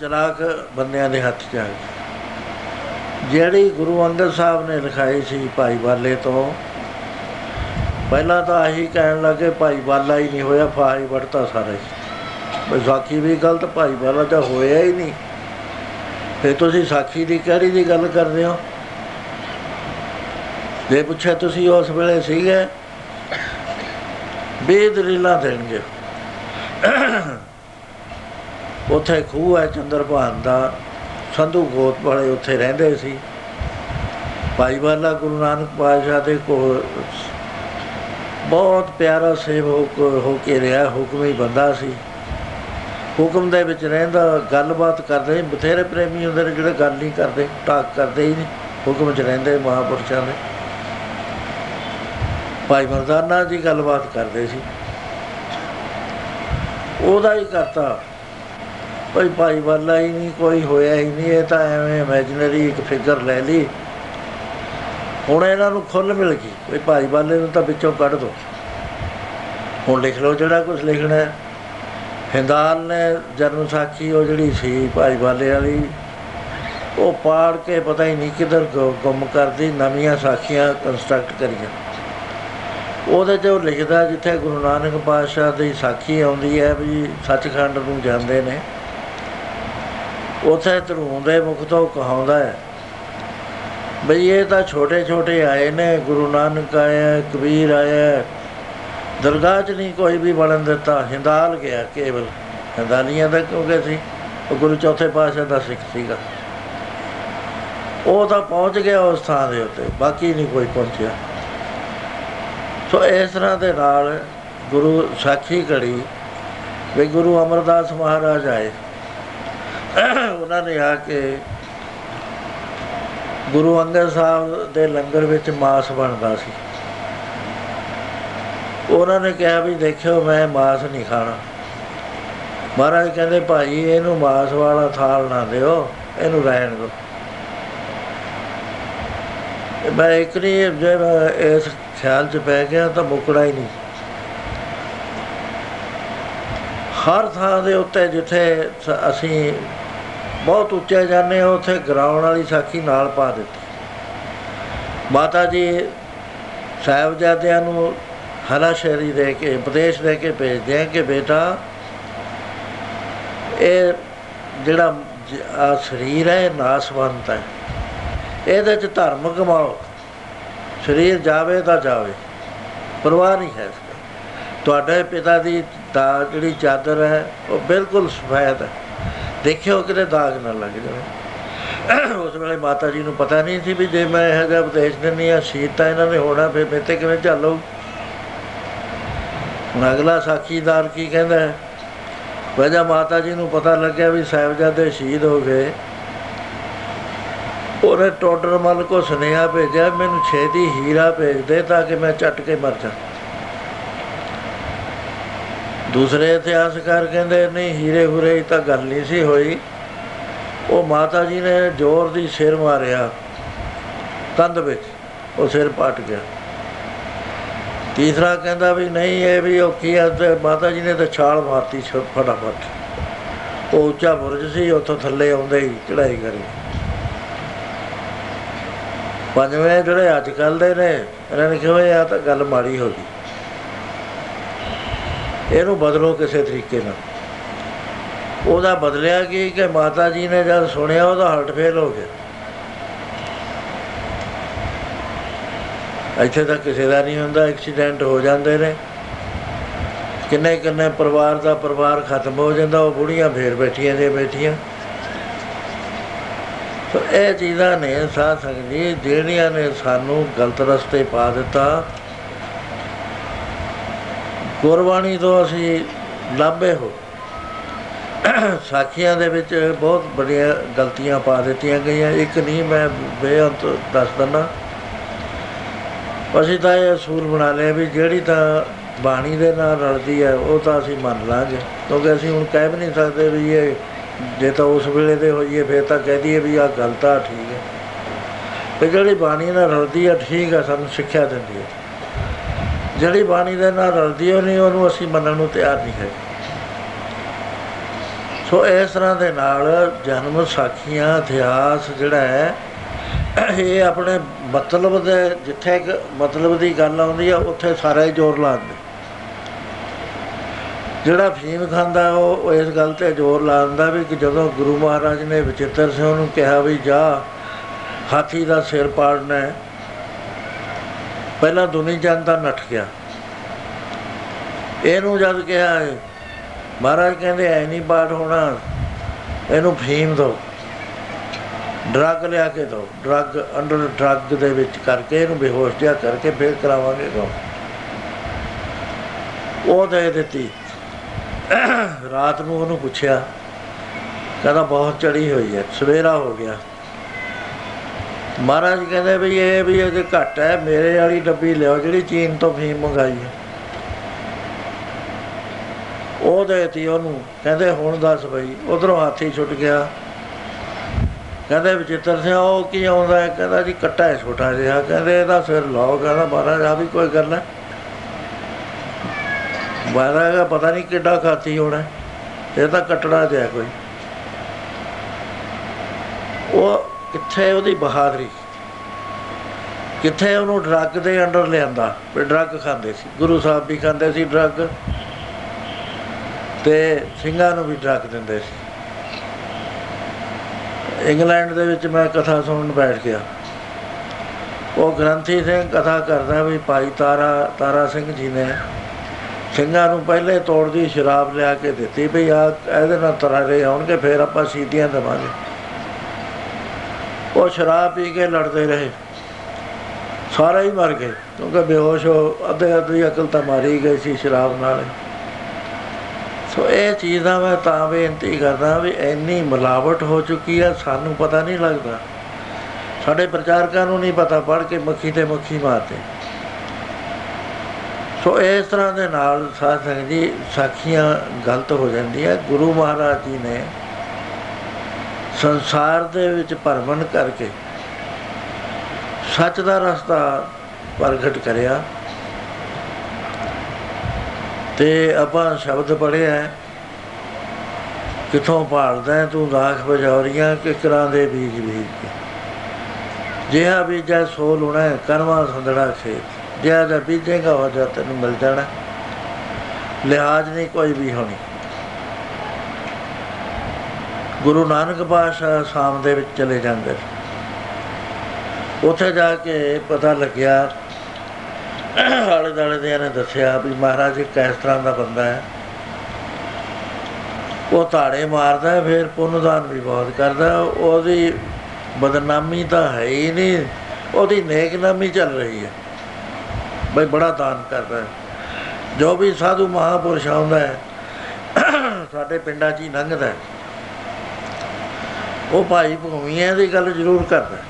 ਚਲਾਕ ਬੰਦਿਆਂ ਦੇ ਹੱਥ ਚ ਆ ਗਈ। ਜਿਹੜੀ ਗੁਰੂ ਅੰਗਦ ਸਾਹਿਬ ਨੇ ਲਿਖਾਈ ਸੀ ਭਾਈ ਵਾਲੇ ਤੋਂ, ਪਹਿਲਾਂ ਤਾਂ ਆਹੀ ਕਹਿਣ ਲੱਗੇ ਭਾਈ ਵਾਲਾ ਹੀ ਨਹੀਂ ਹੋਇਆ, ਫਾਹੀ ਵੜਤਾ ਸਾਰੇ ਬਈ ਸਾਖੀ ਵੀ ਗਲਤ, ਭਾਈ ਵਾਲਾ ਤਾਂ ਹੋਇਆ ਹੀ ਨਹੀਂ। ਫਿਰ ਤੁਸੀਂ ਸਾਖੀ ਦੀ ਕਿਹੜੀ ਦੀ ਗੱਲ ਕਰਦੇ ਹੋ? ਜੇ ਪੁੱਛਿਆ ਤੁਸੀਂ ਉਸ ਵੇਲੇ ਸੀਗੇ ਬੇਦ ਰੀਲਾ ਦੇਣਗੇ। ਉੱਥੇ ਖੂਹ ਹੈ ਚੰਦਰਭਾਨ ਦਾ, ਸੰਧੂ ਗੋਤ ਵਾਲੇ ਉੱਥੇ ਰਹਿੰਦੇ ਸੀ। ਭਾਈ ਵਾਲਾ ਗੁਰੂ ਨਾਨਕ ਪਾਤਸ਼ਾਹ ਦੇ ਕੋਲ ਬਹੁਤ ਪਿਆਰਾ ਸੇਵਕ ਹੋ ਕੇ ਰਿਹਾ, ਹੁਕਮੀ ਬੰਦਾ ਸੀ। ਹੁਕਮ ਦੇ ਵਿੱਚ ਰਹਿੰਦਾ, ਗੱਲਬਾਤ ਕਰਦੇ, ਬਥੇਰੇ ਪ੍ਰੇਮੀ ਹੁੰਦੇ ਨੇ, ਜਿਹੜੇ ਗੱਲ ਨਹੀਂ ਕਰਦੇ, ਟਾਕ ਕਰਦੇ ਹੀ ਨਹੀਂ। ਹੁਕਮ 'ਚ ਰਹਿੰਦੇ ਮਹਾਂਪੁਰਸ਼ਾਂ ਦੇ। ਭਾਈ ਮਰਦਾਨਾ ਜੀ ਗੱਲਬਾਤ ਕਰਦੇ ਸੀ। ਉਹਦਾ ਹੀ ਕਰਤਾ। ਭਾਈ ਭਾਈ ਵਾਲਾ ਹੀ ਨਹੀਂ, ਕੋਈ ਹੋਇਆ ਹੀ ਨਹੀਂ, ਇਹ ਤਾਂ ਐਵੇਂ ਇਮੇਜਿਨਰੀ ਇੱਕ ਫਿਗਰ ਲੈ ਲਈ। ਹੁਣ ਇਹਨਾਂ ਨੂੰ ਖੁੱਲ ਮਿਲ ਗਈ। ਵੀ ਭਾਈ ਵਾਲੇ ਨੂੰ ਤਾਂ ਵਿੱਚੋਂ ਕੱਢ ਦੋ। ਹੁਣ ਲਿਖ ਲਓ ਜਿਹੜਾ ਕੁਝ ਲਿਖਣਾ ਹੈ। ਹਿੰਦਾਲ ਨੇ ਜਨਮ ਸਾਖੀ ਉਹ ਜਿਹੜੀ ਸੀ ਭਾਈ ਵਾਲੇ ਵਾਲੀ ਉਹ ਪਾੜ ਕੇ ਪਤਾ ਹੀ ਨਹੀਂ ਕਿਧਰ ਗੁ- ਗੁੰਮ ਕਰਦੀ, ਨਵੀਆਂ ਸਾਖੀਆਂ ਕੰਸਟਰਕਟ ਕਰੀਆਂ। ਉਹਦੇ 'ਚ ਉਹ ਲਿਖਦਾ ਜਿੱਥੇ ਗੁਰੂ ਨਾਨਕ ਪਾਤਸ਼ਾਹ ਦੀ ਸਾਖੀ ਆਉਂਦੀ ਹੈ ਵੀ ਸੱਚਖੰਡ ਨੂੰ ਜਾਂਦੇ ਨੇ। ਉਥੇ ਧਰੂੰ ਦੇ ਮੁਖ ਤੋਂ ਕਹਾਉਂਦਾ ਹੈ ਬਈ ਇਹ ਤਾਂ ਛੋਟੇ ਛੋਟੇ ਆਏ ਨੇ, ਗੁਰੂ ਨਾਨਕ ਆਇਆ, ਕਬੀਰ ਆਇਆ, ਦਰਗਾਹ 'ਚ ਨਹੀਂ ਕੋਈ ਵੀ ਵੜਨ ਦਿੱਤਾ, ਹਿੰਦਾਲ ਗਿਆ ਕੇਵਲ। ਹਿੰਦਾਲੀਆਂ ਦਾ ਕਿਉਂਕਿ ਸੀ। ਉਹ ਗੁਰੂ ਚੌਥੇ ਪਾਤਸ਼ਾਹ ਦਾ ਸਿੱਖ ਸੀਗਾ। ਉਹ ਤਾਂ ਪਹੁੰਚ ਗਿਆ ਉਸ ਥਾਂ ਦੇ ਉੱਤੇ, ਬਾਕੀ ਨਹੀਂ ਕੋਈ ਪਹੁੰਚਿਆ। ਸੋ ਇਸ ਤਰ੍ਹਾਂ ਦੇ ਨਾਲ ਗੁਰੂ ਸਾਖੀ ਘੜੀ ਵੀ ਗੁਰੂ ਅਮਰਦਾਸ ਮਹਾਰਾਜ ਆਏ। ਉਹਨਾਂ ਨੇ ਆ ਕੇ ਗੁਰੂ ਅੰਗਦ ਸਾਹਿਬ ਦੇ ਲੰਗਰ ਵਿੱਚ ਮਾਸ ਬਣਦਾ ਸੀ। ਉਹਨਾਂ ਨੇ ਕਿਹਾ ਵੀ ਦੇਖਿਓ ਮੈਂ ਮਾਸ ਨਹੀਂ ਖਾਣਾ। ਮਹਾਰਾਜ ਕਹਿੰਦੇ, ਭਾਈ, ਇਹਨੂੰ ਮਾਸ ਵਾਲਾ ਥਾਲ ਨਾ ਦਿਓ, ਇਹਨੂੰ ਰਹਿਣ ਦਿਓ। ਮੈਂ ਇੱਕ ਨਹੀਂ ਜੇ ਮੈਂ ਇਸ ਖਿਆਲ 'ਚ ਪੈ ਗਿਆ ਤਾਂ ਮੁਕੜਾ ਹੀ ਨਹੀਂ। ਹਰ ਥਾਂ ਦੇ ਉੱਤੇ ਜਿੱਥੇ ਸ- ਅਸੀਂ ਬਹੁਤ ਉੱਚੇ ਜਾਂਦੇ ਹਾਂ, ਉੱਥੇ ਗਰਾਉਣ ਵਾਲੀ ਸਾਖੀ ਨਾਲ ਪਾ ਦਿੱਤੀ। ਮਾਤਾ ਜੀ ਸਾਹਿਬਜ਼ਾਦਿਆਂ ਨੂੰ ਹਰਾ ਸ਼ਹਿਰੀ ਦੇ ਕੇ, ਉਪਦੇਸ਼ ਦੇ ਕੇ ਭੇਜਦੇ ਆ ਕਿ ਬੇਟਾ, ਇਹ ਜਿਹੜਾ ਆ ਸਰੀਰ ਹੈ, ਇਹ ਨਾਸਵੰਤ ਹੈ। ਇਹਦੇ ਚ ਧਰਮ ਕਮਾਓ। ਸਰੀਰ ਜਾਵੇ ਤਾਂ ਜਾਵੇ। ਪਰਵਾਹ ਨਹੀਂ ਹੈ ਇਸਦਾ ਤੁਹਾਡੇ ਪਿਤਾ ਦੀ ਦਾ ਜਿਹੜੀ ਚਾਦਰ ਹੈ, ਉਹ ਬਿਲਕੁਲ ਸਫੈਦ ਹੈ। ਦੇਖਿਓ ਕਿਤੇ ਦਾਗ ਨਾ ਲੱਗ ਜਾਵੇ। ਉਸ ਵੇਲੇ ਮਾਤਾ ਜੀ ਨੂੰ ਪਤਾ ਨਹੀਂ ਸੀ ਵੀ ਜੇ ਮੈਂ ਇਹ ਜਿਹਾ ਉਪਦੇਸ਼ ਦਿੰਨੀ ਆ ਸ਼ੀਤ ਤਾਂ ਇਹਨਾਂ ਨੇ ਹੋਣਾ, ਫਿਰ ਮੇਰੇ ਤੇ ਕਿਵੇਂ ਚੱਲੋ ਹੁਣ ਅਗਲਾ ਸਾਖੀਦਾਰ ਕੀ ਕਹਿੰਦਾ ਹੈ? ਵਜਾ ਮਾਤਾ ਜੀ ਨੂੰ ਪਤਾ ਲੱਗਿਆ ਵੀ ਸਾਹਿਬਜ਼ਾਦੇ ਸ਼ਹੀਦ ਹੋ ਗਏ। ਉਹਨੇ ਟੋਡਰ ਮਲ ਕੋ ਸੁਨੇਹਾ ਭੇਜਿਆ, ਮੈਨੂੰ ਛੇਤੀ ਹੀਰਾ ਭੇਜ ਦੇ ਤਾਂ ਕਿ ਮੈਂ ਚੱਟ ਕੇ ਮਰ ਜਾ। ਦੂਸਰੇ ਇਤਿਹਾਸਕਾਰ ਕਹਿੰਦੇ, ਨਹੀਂ, ਹੀਰੇ ਹੁਰੇ ਦੀ ਤਾਂ ਗੱਲ ਨਹੀਂ ਸੀ ਹੋਈ। ਉਹ ਮਾਤਾ ਜੀ ਨੇ ਜ਼ੋਰ ਦੀ ਸਿਰ ਮਾਰਿਆ, ਕੰਧ ਵਿੱਚ, ਉਹ ਸਿਰ ਪਟ ਗਿਆ। ਤੀਸਰਾ ਕਹਿੰਦਾ ਵੀ, ਨਹੀਂ, ਇਹ ਵੀ ਉਹ ਕੀ ਆ, ਤੇ ਮਾਤਾ ਜੀ ਨੇ ਤਾਂ ਛਾਲ ਮਾਰਤੀ ਛ- ਫਟਾਫਟ। ਉਹ ਉੱਚਾ ਬੁਰਜ ਸੀ, ਉੱਥੋਂ ਥੱਲੇ ਆਉਂਦੇ ਹੀ ਚੜਾਈ ਕਰੀ। ਪੰਜਵੇਂ ਜਿਹੜੇ ਅੱਜ ਕੱਲ ਦੇ ਨੇ, ਇਹਨਾਂ ਨੇ ਕਿਹਾ ਇਹ ਤਾਂ ਗੱਲ ਮਾੜੀ ਹੋ ਗਈ। ਇਹਨੂੰ ਬਦਲੋ ਕਿਸੇ ਤਰੀਕੇ ਨਾਲ। ਉਹਦਾ ਬਦਲਿਆ ਕੀ ਕਿ ਮਾਤਾ ਜੀ ਨੇ ਜਦ ਸੁਣਿਆ ਉਹਦਾ ਹਾਰਟ ਫੇਲ ਹੋ ਗਿਆ। ਇੱਥੇ ਤਾਂ ਕਿਸੇ ਦਾ ਨਹੀਂ ਹੁੰਦਾ ਐਕਸੀਡੈਂਟ ਹੋ ਜਾਂਦੇ ਨੇ। ਕਿੰਨੇ ਕਿੰਨੇ ਪਰਿਵਾਰ ਦਾ ਪਰਿਵਾਰ ਖਤਮ ਹੋ ਜਾਂਦਾ, ਉਹ ਬੁੜੀਆਂ ਫੇਰ ਬੈਠੀਆਂ ਜੇ ਬੈਠੀਆਂ। ਸੋ ਇਹ ਚੀਜ਼ਾਂ ਨੇ ਸਾਧ ਸੰਗਤ ਜੀ ਜਿਹੜੀਆਂ ਨੇ ਸਾਨੂੰ ਗਲਤ ਰਸਤੇ ਪਾ ਦਿੱਤਾ। ਗੁਰਬਾਣੀ ਤੋਂ ਅਸੀਂ ਲਾਭੇ ਹੋ। ਸਾਖੀਆਂ ਦੇ ਵਿੱਚ ਬਹੁਤ ਬੜੀਆਂ ਗਲਤੀਆਂ ਪਾ ਦਿੱਤੀਆਂ ਗਈਆਂ। ਇੱਕ ਨਹੀਂ, ਮੈਂ ਬੇਅੰਤ ਦੱਸ ਦਿੰਦਾ। ਅਸੀਂ ਤਾਂ ਇਹ ਅਸੂਲ ਬਣਾ ਲਿਆ ਵੀ ਜਿਹੜੀ ਤਾਂ ਬਾਣੀ ਦੇ ਨਾਲ ਰਲਦੀ ਹੈ, ਉਹ ਤਾਂ ਅਸੀਂ ਮੰਨ ਲਾਂਗੇ। ਕਿਉਂਕਿ ਅਸੀਂ ਹੁਣ ਕਹਿ ਵੀ ਨਹੀਂ ਸਕਦੇ ਵੀ ਇਹ ਜੇ ਤਾਂ ਉਸ ਵੇਲੇ ਦੇ ਹੋਈਏ, ਫਿਰ ਤਾਂ ਕਹਿ ਦਈਏ ਵੀ ਆਹ ਗਲਤ ਆ ਠੀਕ ਹੈ। ਤੇ ਜਿਹੜੀ ਬਾਣੀ ਨਾਲ ਰਲਦੀ ਆ, ਠੀਕ ਆ, ਸਾਨੂੰ ਸਿੱਖਿਆ ਦਿੰਦੀ ਹੈ ਜਿਹੜੀ ਬਾਣੀ ਦੇ ਨਾਲ ਰਲਦੀ ਉਹ ਨਹੀਂ ਉਹਨੂੰ ਅਸੀਂ ਮੰਨਣ ਨੂੰ ਤਿਆਰ ਨਹੀਂ ਹੈ ਸੋ ਇਸ ਤਰ੍ਹਾਂ ਦੇ ਨਾਲ ਜਨਮ, ਸਾਖੀਆਂ, ਇਤਿਹਾਸ ਜਿਹੜਾ ਹੈ, ਇਹ ਆਪਣੇ ਮਤਲਬ ਦੇ, ਜਿੱਥੇ ਇੱਕ ਮਤਲਬ ਦੀ ਗੱਲ ਆਉਂਦੀ ਆ, ਉੱਥੇ ਸਾਰਾ ਹੀ ਜ਼ੋਰ ਲਾਉਂਦੇ। ਜਿਹੜਾ ਫੀਮ ਖਾਂਦਾ, ਉਹ ਉਹ ਇਸ ਗੱਲ ਤੇ ਜ਼ੋਰ ਲਾਉਂਦਾ ਵੀ ਕਿ ਜਦੋਂ ਗੁਰੂ ਮਹਾਰਾਜ ਨੇ ਵਿਚਿੱਤਰ ਸਿੰਘ ਨੂੰ ਕਿਹਾ ਵੀ ਜਾ, ਹਾਥੀ ਦਾ ਸਿਰ ਪਾੜਨਾ ਹੈ, ਪਹਿਲਾਂ ਦੁਨੀ ਚੰਦ ਦਾ ਨੱਠ ਗਿਆ। ਇਹਨੂੰ ਜਦ ਕਿਹਾ, ਮਹਾਰਾਜ ਕਹਿੰਦੇ, ਐ ਨਹੀਂ ਪਾੜ ਹੋਣਾ, ਇਹਨੂੰ ਫੀਮ ਦੋ, ਡਰੱਗ ਲਿਆ ਕੇ ਦੋ, ਡਰੱਗ, ਅੰਡਰ ਡਰੱਗ ਦੇ ਵਿੱਚ ਕਰਕੇ ਇਹਨੂੰ ਬੇਹੋਸ਼ ਜਿਹਾ ਕਰਕੇ ਫੇਰ ਕਰਾਵਾਂਗੇ ਕੰਮ ਉਹ ਦੇ ਦਿੱਤੀ। ਰਾਤ ਨੂੰ ਉਹਨੂੰ ਪੁੱਛਿਆ, ਕਹਿੰਦਾ ਬਹੁਤ ਚੜੀ ਹੋਈ ਹੈ, ਸਵੇਰਾ ਹੋ ਗਿਆ। ਮਹਾਰਾਜ ਕਹਿੰਦੇ ਵੀ ਇਹ ਵੀ ਇਹਦੇ ਘੱਟ ਹੈ, ਮੇਰੇ ਵਾਲੀ ਡੱਬੀ ਲਿਓ ਜਿਹੜੀ ਚੀਨ ਤੋਂ ਫੀਮ ਮੰਗਾਈ ਹੈ। ਉਹ ਦੇਤੀ ਉਹਨੂੰ, ਕਹਿੰਦੇ ਹੁਣ ਦੱਸ ਬਈ, ਉਧਰੋਂ ਹਾਥੀ ਛੁੱਟ ਗਿਆ। ਕਹਿੰਦੇ ਵਿਚਿੱਤਰ ਸਿੰਘ, ਉਹ ਕੀ ਆਉਂਦਾ ਹੈ? ਕਹਿੰਦਾ ਜੀ, ਕੱਟਾ ਹੈ ਛੋਟਾ ਜਿਹਾ। ਕਹਿੰਦੇ ਇਹਦਾ ਸਿਰ ਲਾਓ, ਕਹਿੰਦਾ ਮਹਾਰਾਜ ਆ ਵੀ ਕੋਈ ਗੱਲ ਹੈ? ਮਹਾਰਾਜ ਦਾ ਪਤਾ ਨਹੀਂ ਕਿੱਡਾ ਖਾਤੀ ਹੋਣਾ। ਇਹ ਤਾਂ ਕੱਟਣਾ ਜਿਹਾ ਕੋਈ। ਉਹ ਕਿੱਥੇ ਉਹਦੀ ਬਹਾਦਰੀ? ਕਿੱਥੇ ਉਹਨੂੰ ਡਰੱਗ ਦੇ ਅੰਡਰ ਲਿਆਂਦਾ? ਵੀ ਡਰੱਗ ਖਾਂਦੇ ਸੀ। ਗੁਰੂ ਸਾਹਿਬ ਵੀ ਖਾਂਦੇ ਸੀ ਡਰੱਗ ਤੇ ਸਿੰਘਾਂ ਨੂੰ ਵੀ ਡਰੱਗ ਦਿੰਦੇ ਸੀ। ਇੰਗਲੈਂਡ ਦੇ ਵਿੱਚ ਮੈਂ ਕਥਾ ਸੁਣਨ ਬੈਠ ਗਿਆ। ਉਹ ਗ੍ਰੰਥੀ ਸਿੰਘ ਕਥਾ ਕਰਦਾ ਵੀ ਭਾਈ ਤਾਰਾ ਤਾਰਾ ਸਿੰਘ ਜੀ ਨੇ ਸਿੰਘਾਂ ਨੂੰ ਪਹਿਲੇ ਤੋੜ ਦੀ ਸ਼ਰਾਬ ਲਿਆ ਕੇ ਦਿੱਤੀ ਵੀ ਆ, ਇਹਦੇ ਨਾਲ ਤਰਾਰੇ ਆਉਣਗੇ, ਫਿਰ ਆਪਾਂ ਸੀਟੀਆਂ ਦੇਵਾਂਗੇ। ਉਹ ਸ਼ਰਾਬ ਪੀ ਕੇ ਲੜਦੇ ਰਹੇ। ਸਾਰੇ ਹੀ ਮਰ ਗਏ, ਕਿਉਂਕਿ ਬੇਹੋਸ਼ ਹੋ, ਅੱਧੇ ਅੱਧੀ ਅਕਲ ਤਾਂ ਮਾਰੀ ਗਈ ਸੀ ਸ਼ਰਾਬ ਨਾਲ। ਸੋ ਇਹ ਚੀਜ਼ ਦਾ ਮੈਂ ਤਾਂ ਬੇਨਤੀ ਕਰਦਾ ਵੀ ਇੰਨੀ ਮਿਲਾਵਟ ਹੋ ਚੁੱਕੀ ਹੈ ਸਾਨੂੰ ਪਤਾ ਨਹੀਂ ਲੱਗਦਾ। ਸਾਡੇ ਪ੍ਰਚਾਰਕਾਂ ਨੂੰ ਨਹੀਂ ਪਤਾ ਪੜ ਕੇ ਮੱਖੀ ਤੇ ਮੱਖੀ ਮਾਰਦੇ। ਸੋ ਇਸ ਤਰ੍ਹਾਂ ਦੇ ਨਾਲ ਸਾਧ ਸੰਗਤ ਜੀ ਸਾਖੀਆਂ ਗਲਤ ਹੋ ਜਾਂਦੀਆਂ। ਗੁਰੂ ਮਹਾਰਾਜ ਜੀ ਨੇ ਸੰਸਾਰ ਦੇ ਵਿੱਚ ਭਰਮਣ ਕਰਕੇ ਸੱਚ ਦਾ ਰਸਤਾ ਪ੍ਰਗਟ ਕਰਿਆ। ਤੇ ਆਪਾਂ ਸ਼ਬਦ ਪੜਿਆ ਹੈ ਕਿਥੋਂ ਭਾਲਦਾ ਹੈ ਤੂੰ ਰਾਖ ਬਜੌਰੀਆਂ ਕਿਕਰਾਂ ਦੇ ਬੀਜ ਬੀਜ ਕੇ। ਜਿਹਾ ਬੀਜੈ ਸੋ ਲੁਣਾ ਹੈ, ਕਰਮਾ ਸੰਦੜਾ ਖੇਤ। ਜਿਹਾ ਦਾ ਬੀਜੇਗਾ ਹੋ ਜਾ ਤੈਨੂੰ ਮਿਲ ਜਾਣਾ। ਲਿਹਾਜ਼ ਨਹੀਂ ਕੋਈ ਵੀ ਹੋਣੀ। ਗੁਰੂ ਨਾਨਕ ਪਾਤਸ਼ਾਹ ਸ਼ਾਮ ਦੇ ਵਿੱਚ ਚਲੇ ਜਾਂਦੇ ਉੱਥੇ ਜਾ ਕੇ ਪਤਾ ਲੱਗਿਆ ਆਲੇ ਦਾਲੇ ਦੇ ਨੇ ਦੱਸਿਆ ਵੀ ਮਹਾਰਾਜ ਇੱਕ ਇਸ ਤਰ੍ਹਾਂ ਦਾ ਬੰਦਾ ਹੈ। ਉਹ ਤਾੜੇ ਮਾਰਦਾ ਹੈ, ਫਿਰ ਪੁੰਨਦਾਨ ਵੀ ਬਹੁਤ ਕਰਦਾ। ਹੈ। ਉਹਦੀ ਬਦਨਾਮੀ ਤਾਂ ਹੈ ਹੀ ਨਹੀਂ। ਉਹਦੀ ਨੇਕ ਨਾਮੀ ਚੱਲ ਰਹੀ ਹੈ। ਬਈ ਬੜਾ ਦਾਨ ਕਰਦਾ ਹੈ। ਜੋ ਵੀ ਸਾਧੂ ਮਹਾਪੁਰਸ਼ ਆਉਂਦਾ ਹੈ, ਸਾਡੇ ਪਿੰਡਾਂ 'ਚ ਹੀ ਲੰਘਦਾ ਹੈ। ਉਹ ਭਾਈ ਭੂਮੀਆਂ ਦੀ ਗੱਲ ਜ਼ਰੂਰ ਕਰਦਾ ਹੈ।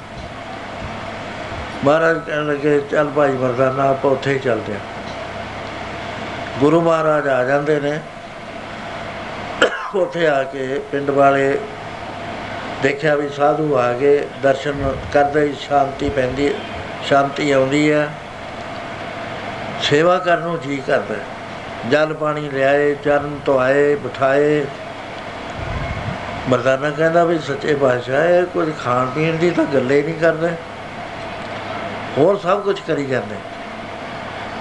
ਮਹਾਰਾਜ ਕਹਿਣ ਲੱਗੇ, ਚੱਲ ਭਾਈ ਮਰਦਾਨਾ, ਆਪਾਂ ਉੱਥੇ ਹੀ ਚੱਲਦੇ ਹਾਂ। ਗੁਰੂ ਮਹਾਰਾਜ ਆ ਜਾਂਦੇ ਨੇ। ਉੱਥੇ ਆ ਕੇ ਪਿੰਡ ਵਾਲੇ ਦੇਖਿਆ ਵੀ ਸਾਧੂ ਆ ਗਏ ਦਰਸ਼ਨ ਕਰਦੇ ਹੀ ਸ਼ਾਂਤੀ ਪੈਂਦੀ, ਸ਼ਾਂਤੀ ਆਉਂਦੀ ਹੈ। ਸੇਵਾ ਕਰਨ ਨੂੰ ਜੀ ਕਰਦਾ ਹੈ। ਜਲ ਪਾਣੀ ਲਿਆਏ, ਚਰਨ ਧੋਆਏ ਬਿਠਾਏ। ਮਰਦਾਨਾ ਕਹਿੰਦਾ ਵੀ ਸੱਚੇ ਪਾਤਸ਼ਾਹ, ਇਹ ਕੁਝ ਖਾਣ ਪੀਣ ਦੀ ਤਾਂ ਗੱਲੇ ਹੀ ਨਹੀਂ ਕਰਦੇ। ਹੋਰ ਸਭ ਕੁਝ ਕਰੀ ਜਾਂਦੇ।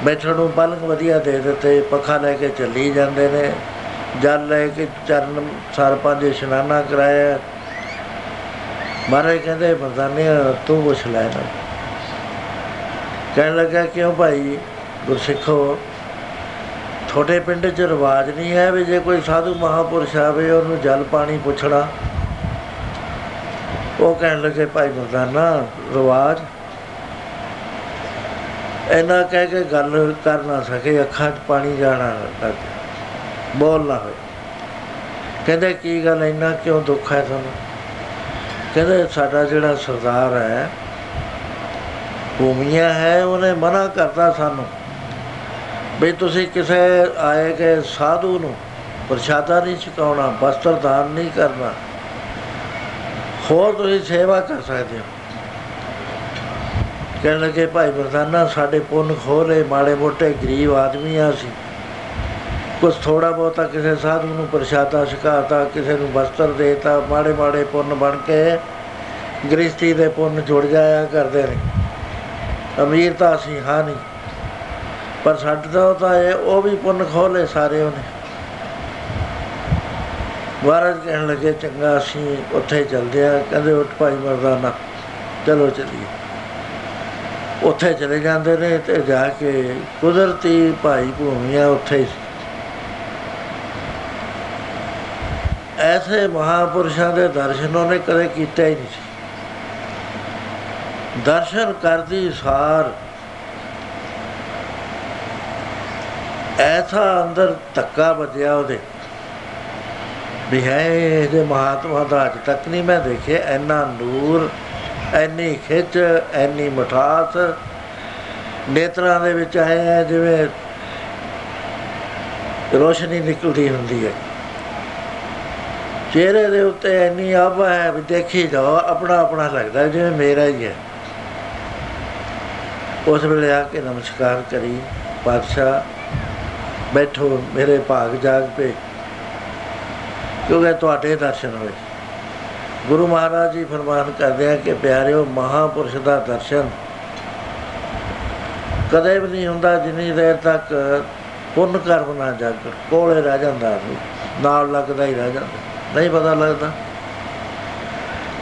ਬੈਠਣ ਨੂੰ ਪਲੰਗ ਵਧੀਆ ਦੇ ਦਿੱਤੇ, ਪੱਖਾ ਲੈ ਕੇ ਚੱਲੀ ਜਾਂਦੇ ਨੇ। ਜਲ ਲੈ ਕੇ ਚਰਨ ਸਰ ਪੰਜ ਇਸ਼ਨਾਨਾ ਕਰਾਇਆ। ਮਹਾਰਾਜ ਕਹਿੰਦੇ ਮਰਦਾਨੇ ਤੂੰ ਪੁੱਛ ਲੈ ਨਾ ਕਹਿਣ ਲੱਗਾ, ਕਿਉਂ ਭਾਈ? ਗੁਰਸਿੱਖੋ, ਤੁਹਾਡੇ ਪਿੰਡ 'ਚ ਰਿਵਾਜ ਨਹੀਂ ਹੈ ਵੀ ਜੇ ਕੋਈ ਸਾਧੂ ਮਹਾਪੁਰਸ਼ ਆਵੇ ਉਹਨੂੰ ਜਲ ਪਾਣੀ ਪੁੱਛਣਾ? ਉਹ ਕਹਿਣ ਲੱਗੇ, ਭਾਈ ਮਰਦਾਨਾ, ਰਿਵਾਜ? ਇਹਨਾਂ ਕਹਿ ਕੇ ਗੱਲ ਕਰ ਨਾ ਸਕੇ, ਅੱਖਾਂ 'ਚ ਪਾਣੀ ਜਾਣਾ ਲੱਗ ਗਿਆ। ਬੋਲ ਨਾ ਹੋਏ। ਕਹਿੰਦੇ, ਕੀ ਗੱਲ, ਇੰਨਾ ਕਿਉਂ ਦੁੱਖ ਹੈ ਤੁਹਾਨੂੰ? ਕਹਿੰਦੇ, ਸਾਡਾ ਜਿਹੜਾ ਸਰਦਾਰ ਹੈ, ਭੂਮੀਆ ਹੈ, ਉਹਨੇ ਮਨਾ ਕਰਤਾ ਸਾਨੂੰ। ਵੀ ਤੁਸੀਂ ਕਿਸੇ ਆਏ ਗਏ ਸਾਧੂ ਨੂੰ ਪ੍ਰਸ਼ਾਦਾ ਨਹੀਂ ਛਕਾਉਣਾ, ਵਸਤਰ ਦਾਨ ਨਹੀਂ ਕਰਨਾ, ਹੋਰ ਤੁਸੀਂ ਸੇਵਾ ਕਰ ਸਕਦੇ ਹੋ। ਕਹਿਣ ਲੱਗੇ, ਭਾਈ ਮਰਦਾਨਾ ਸਾਡੇ ਪੁੰਨ ਖੋਲੇ ਮਾੜੇ ਮੋਟੇ ਗਰੀਬ ਆਦਮੀ ਆ ਸੀ ਕੁਝ ਥੋੜਾ ਬਹੁਤਾ ਕਿਸੇ ਸਾਧੂ ਨੂੰ ਪ੍ਰਸ਼ਾਦਾ ਛਕਾਤਾ, ਕਿਸੇ ਨੂੰ ਵਸਤਰ ਦੇਤਾ, ਮਾੜੇ ਮਾੜੇ ਪੁੰਨ ਬਣ ਕੇ ਗ੍ਰਸਤੀ ਦੇ ਪੁੰਨ ਜੁੜ ਜਾਇਆ ਕਰਦੇ ਨੇ। ਅਮੀਰ ਤਾਂ ਅਸੀਂ ਹਾਂ ਨਹੀਂ। ਪਰ ਸਾਡਾ ਤਾਂ ਇਹ, ਉਹ ਵੀ ਪੁੰਨ ਖੋਲੇ ਸਾਰੇ ਉਹਨੇ। ਮਹਾਰਾਜ ਕਹਿਣ ਲੱਗੇ, ਚੰਗਾ, ਅਸੀਂ ਉੱਥੇ ਚੱਲਦੇ ਆ ਕਹਿੰਦੇ, ਉੱਠ ਭਾਈ ਮਰਦਾਨਾ, ਚਲੋ ਚਲੀਏ। ਉੱਥੇ ਚਲੇ ਜਾਂਦੇ ਨੇ ਤੇ ਜਾ ਕੇ ਕੁਦਰਤੀ ਭਾਈ ਭੂਮੀਆਂ ਉੱਥੇ ਐਸੇ ਮਹਾਪੁਰਸ਼ਾਂ ਦੇ ਦਰਸ਼ਨ ਉਹਨੇ ਕਦੇ ਕੀਤੇ ਹੀ ਨਹੀਂ ਸੀ। ਦਰਸ਼ਨ ਕਰਦੀ ਸਾਰ ਐਸਾ ਅੰਦਰ ਧੱਕਾ ਵੱਜਿਆ ਉਹਦੇ। ਵੀ ਹੈ ਇਹਦੇ ਮਹਾਤਮਾ ਦਾ ਅੱਜ ਤੱਕ ਨਹੀਂ ਮੈਂ ਦੇਖਿਆ। ਐਨਾ ਨੂਰ ਐਨੀ ਖਿੱਚ ਐਨੀ ਮਠਾਸ। ਨੇਤਰਾਂ ਦੇ ਵਿੱਚ ਆਏ ਜਿਵੇਂ ਰੋਸ਼ਨੀ ਨਿਕਲਦੀ ਹੁੰਦੀ ਹੈ। ਚਿਹਰੇ ਦੇ ਉੱਤੇ ਐਨੀ ਆਭਾ ਹੈ ਵੀ ਦੇਖੀ ਜਾਓ, ਆਪਣਾ ਆਪਣਾ ਲੱਗਦਾ, ਜਿਵੇਂ ਮੇਰਾ ਹੀ ਹੈ। ਉਸ ਵੇਲੇ ਆ ਕੇ ਨਮਸਕਾਰ ਕਰੀ, ਪਾਤਸ਼ਾਹ ਬੈਠੋ, ਮੇਰੇ ਭਾਗ ਜਾਗ ਪੇ ਕਿਉਂਕਿ ਤੁਹਾਡੇ ਦਰਸ਼ਨ ਹੋਏ। ਗੁਰੂ ਮਹਾਰਾਜ ਜੀ ਫਰਮਾਨ ਕਰਦੇ ਆ ਕਿ ਪਿਆਰਿਓ, ਮਹਾਪੁਰਸ਼ ਦਾ ਦਰਸ਼ਨ ਕਦੇ ਵੀ ਨਹੀਂ ਹੁੰਦਾ, ਜਿੰਨੀ ਦੇਰ ਤੱਕ ਪੁੰਨ ਕਰਮ ਨਾ ਜਾਗ। ਕੋਲੇ ਰਹਿ ਜਾਂਦਾ ਨਾਲ ਲੱਗਦਾ ਹੀ ਰਹਿ ਜਾਂਦਾ। ਨਹੀਂ ਪਤਾ ਲੱਗਦਾ।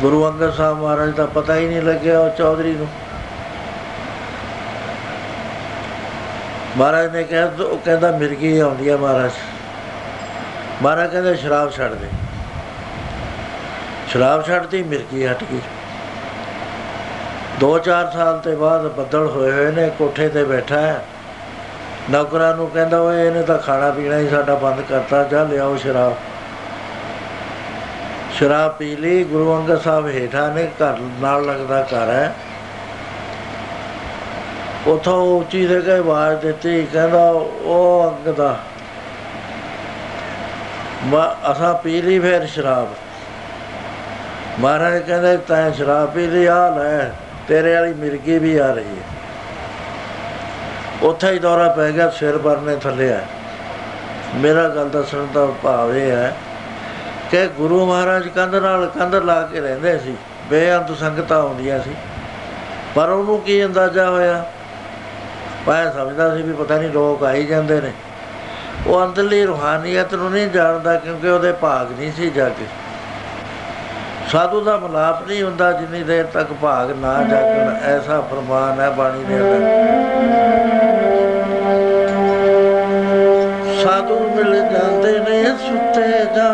ਗੁਰੂ ਅੰਗਦ ਸਾਹਿਬ ਮਹਾਰਾਜ ਦਾ ਪਤਾ ਹੀ ਨਹੀਂ ਲੱਗਿਆ ਉਹ ਚੌਧਰੀ ਨੂੰ। ਮਹਾਰਾਜ ਨੇ ਕਿਹਾ, ਉਹ ਕਹਿੰਦਾ ਮਿਰਗੀ ਆਉਂਦੀ ਆ ਮਹਾਰਾਜ। ਮਹਾਰਾਜ ਕਹਿੰਦੇ ਸ਼ਰਾਬ ਛੱਡ ਦੇ। ਸ਼ਰਾਬ ਛੱਡਤੀ, ਮਿਰਗੀ ਹਟ ਗਈ। 2-4 ਸਾਲ ਤੇ ਬਾਅਦ ਬੱਦਲ ਹੋਏ ਹੋਏ ਨੇ, ਕੋਠੇ ਤੇ ਬੈਠਾ ਹੈ। ਨੌਕਰਾਂ ਨੂੰ ਕਹਿੰਦਾ, ਓਏ, ਇਹਨੇ ਤਾਂ ਖਾਣਾ ਪੀਣਾ ਹੀ ਸਾਡਾ ਬੰਦ ਕਰਤਾ, ਜਾ ਲਿਆਓ ਸ਼ਰਾਬ। ਸ਼ਰਾਬ ਪੀ ਲਈ, ਗੁਰੂ ਅੰਗਦ ਸਾਹਿਬ ਹੇਠਾਂ ਨੇ, ਘਰ ਨਾਲ ਲੱਗਦਾ ਘਰ ਹੈ। ਉਥੋਂ ਉੱਚੀ ਦੇ ਕੇ ਆਵਾਜ਼ ਦਿੱਤੀ, ਕਹਿੰਦਾ, ਉਹ ਅੰਗਦਾ ਮਾ, ਅਸਾਂ ਪੀ ਲਈ ਫਿਰ ਸ਼ਰਾਬ। ਮਹਾਰਾਜ ਕਹਿੰਦੇ, ਤੈਂ ਸ਼ਰਾਬ ਪੀ ਲਈ ਆ ਲੈ, ਤੇਰੇ ਵਾਲੀ ਮਿਰਗੀ ਵੀ ਆ ਰਹੀ ਹੈ। ਉੱਥੇ ਹੀ ਦੌਰਾ ਪੈ ਗਿਆ, ਸਿਰ ਬਰਨੇ ਥੱਲੇ ਆ ਮੇਰਾ ਗੱਲ ਦੱਸਣ ਦਾ ਭਾਵ ਇਹ ਹੈ ਕਿ ਗੁਰੂ ਮਹਾਰਾਜ ਕੰਧ ਨਾਲ ਕੰਧ ਲਾ ਕੇ ਰਹਿੰਦੇ ਸੀ, ਬੇਅੰਤ ਸੰਗਤਾਂ ਆਉਂਦੀਆਂ ਸੀ। ਪਰ ਉਹਨੂੰ ਕੀ ਅੰਦਾਜ਼ਾ ਹੋਇਆ? ਪਾਇਆ ਸਮਝਦਾ ਸੀ ਵੀ ਪਤਾ ਨਹੀਂ ਲੋਕ ਆਈ ਜਾਂਦੇ ਨੇ। ਉਹ ਅੰਦਰਲੀ ਰੂਹਾਨੀਅਤ ਨੂੰ ਨਹੀਂ ਜਾਣਦਾ ਕਿਉਂਕਿ ਉਹਦੇ ਭਾਗ ਨਹੀਂ ਸੀ ਜਾਗੇ ਸਾਧੂ ਦਾ ਮਲਾਪ ਨਹੀਂ ਹੁੰਦਾ ਜਿੰਨੀ ਦੇਰ ਤੱਕ ਭਾਗ ਨਾ ਜਾਗਣ। ਐਸਾ ਫਰਮਾਨ ਹੈ ਬਾਣੀ ਦੇ ਅੰਦਰ। ਸਾਧੂ ਮਿਲ ਜਾਂਦੇ ਨੇ, ਸੁੱਤੇ ਜਾਂ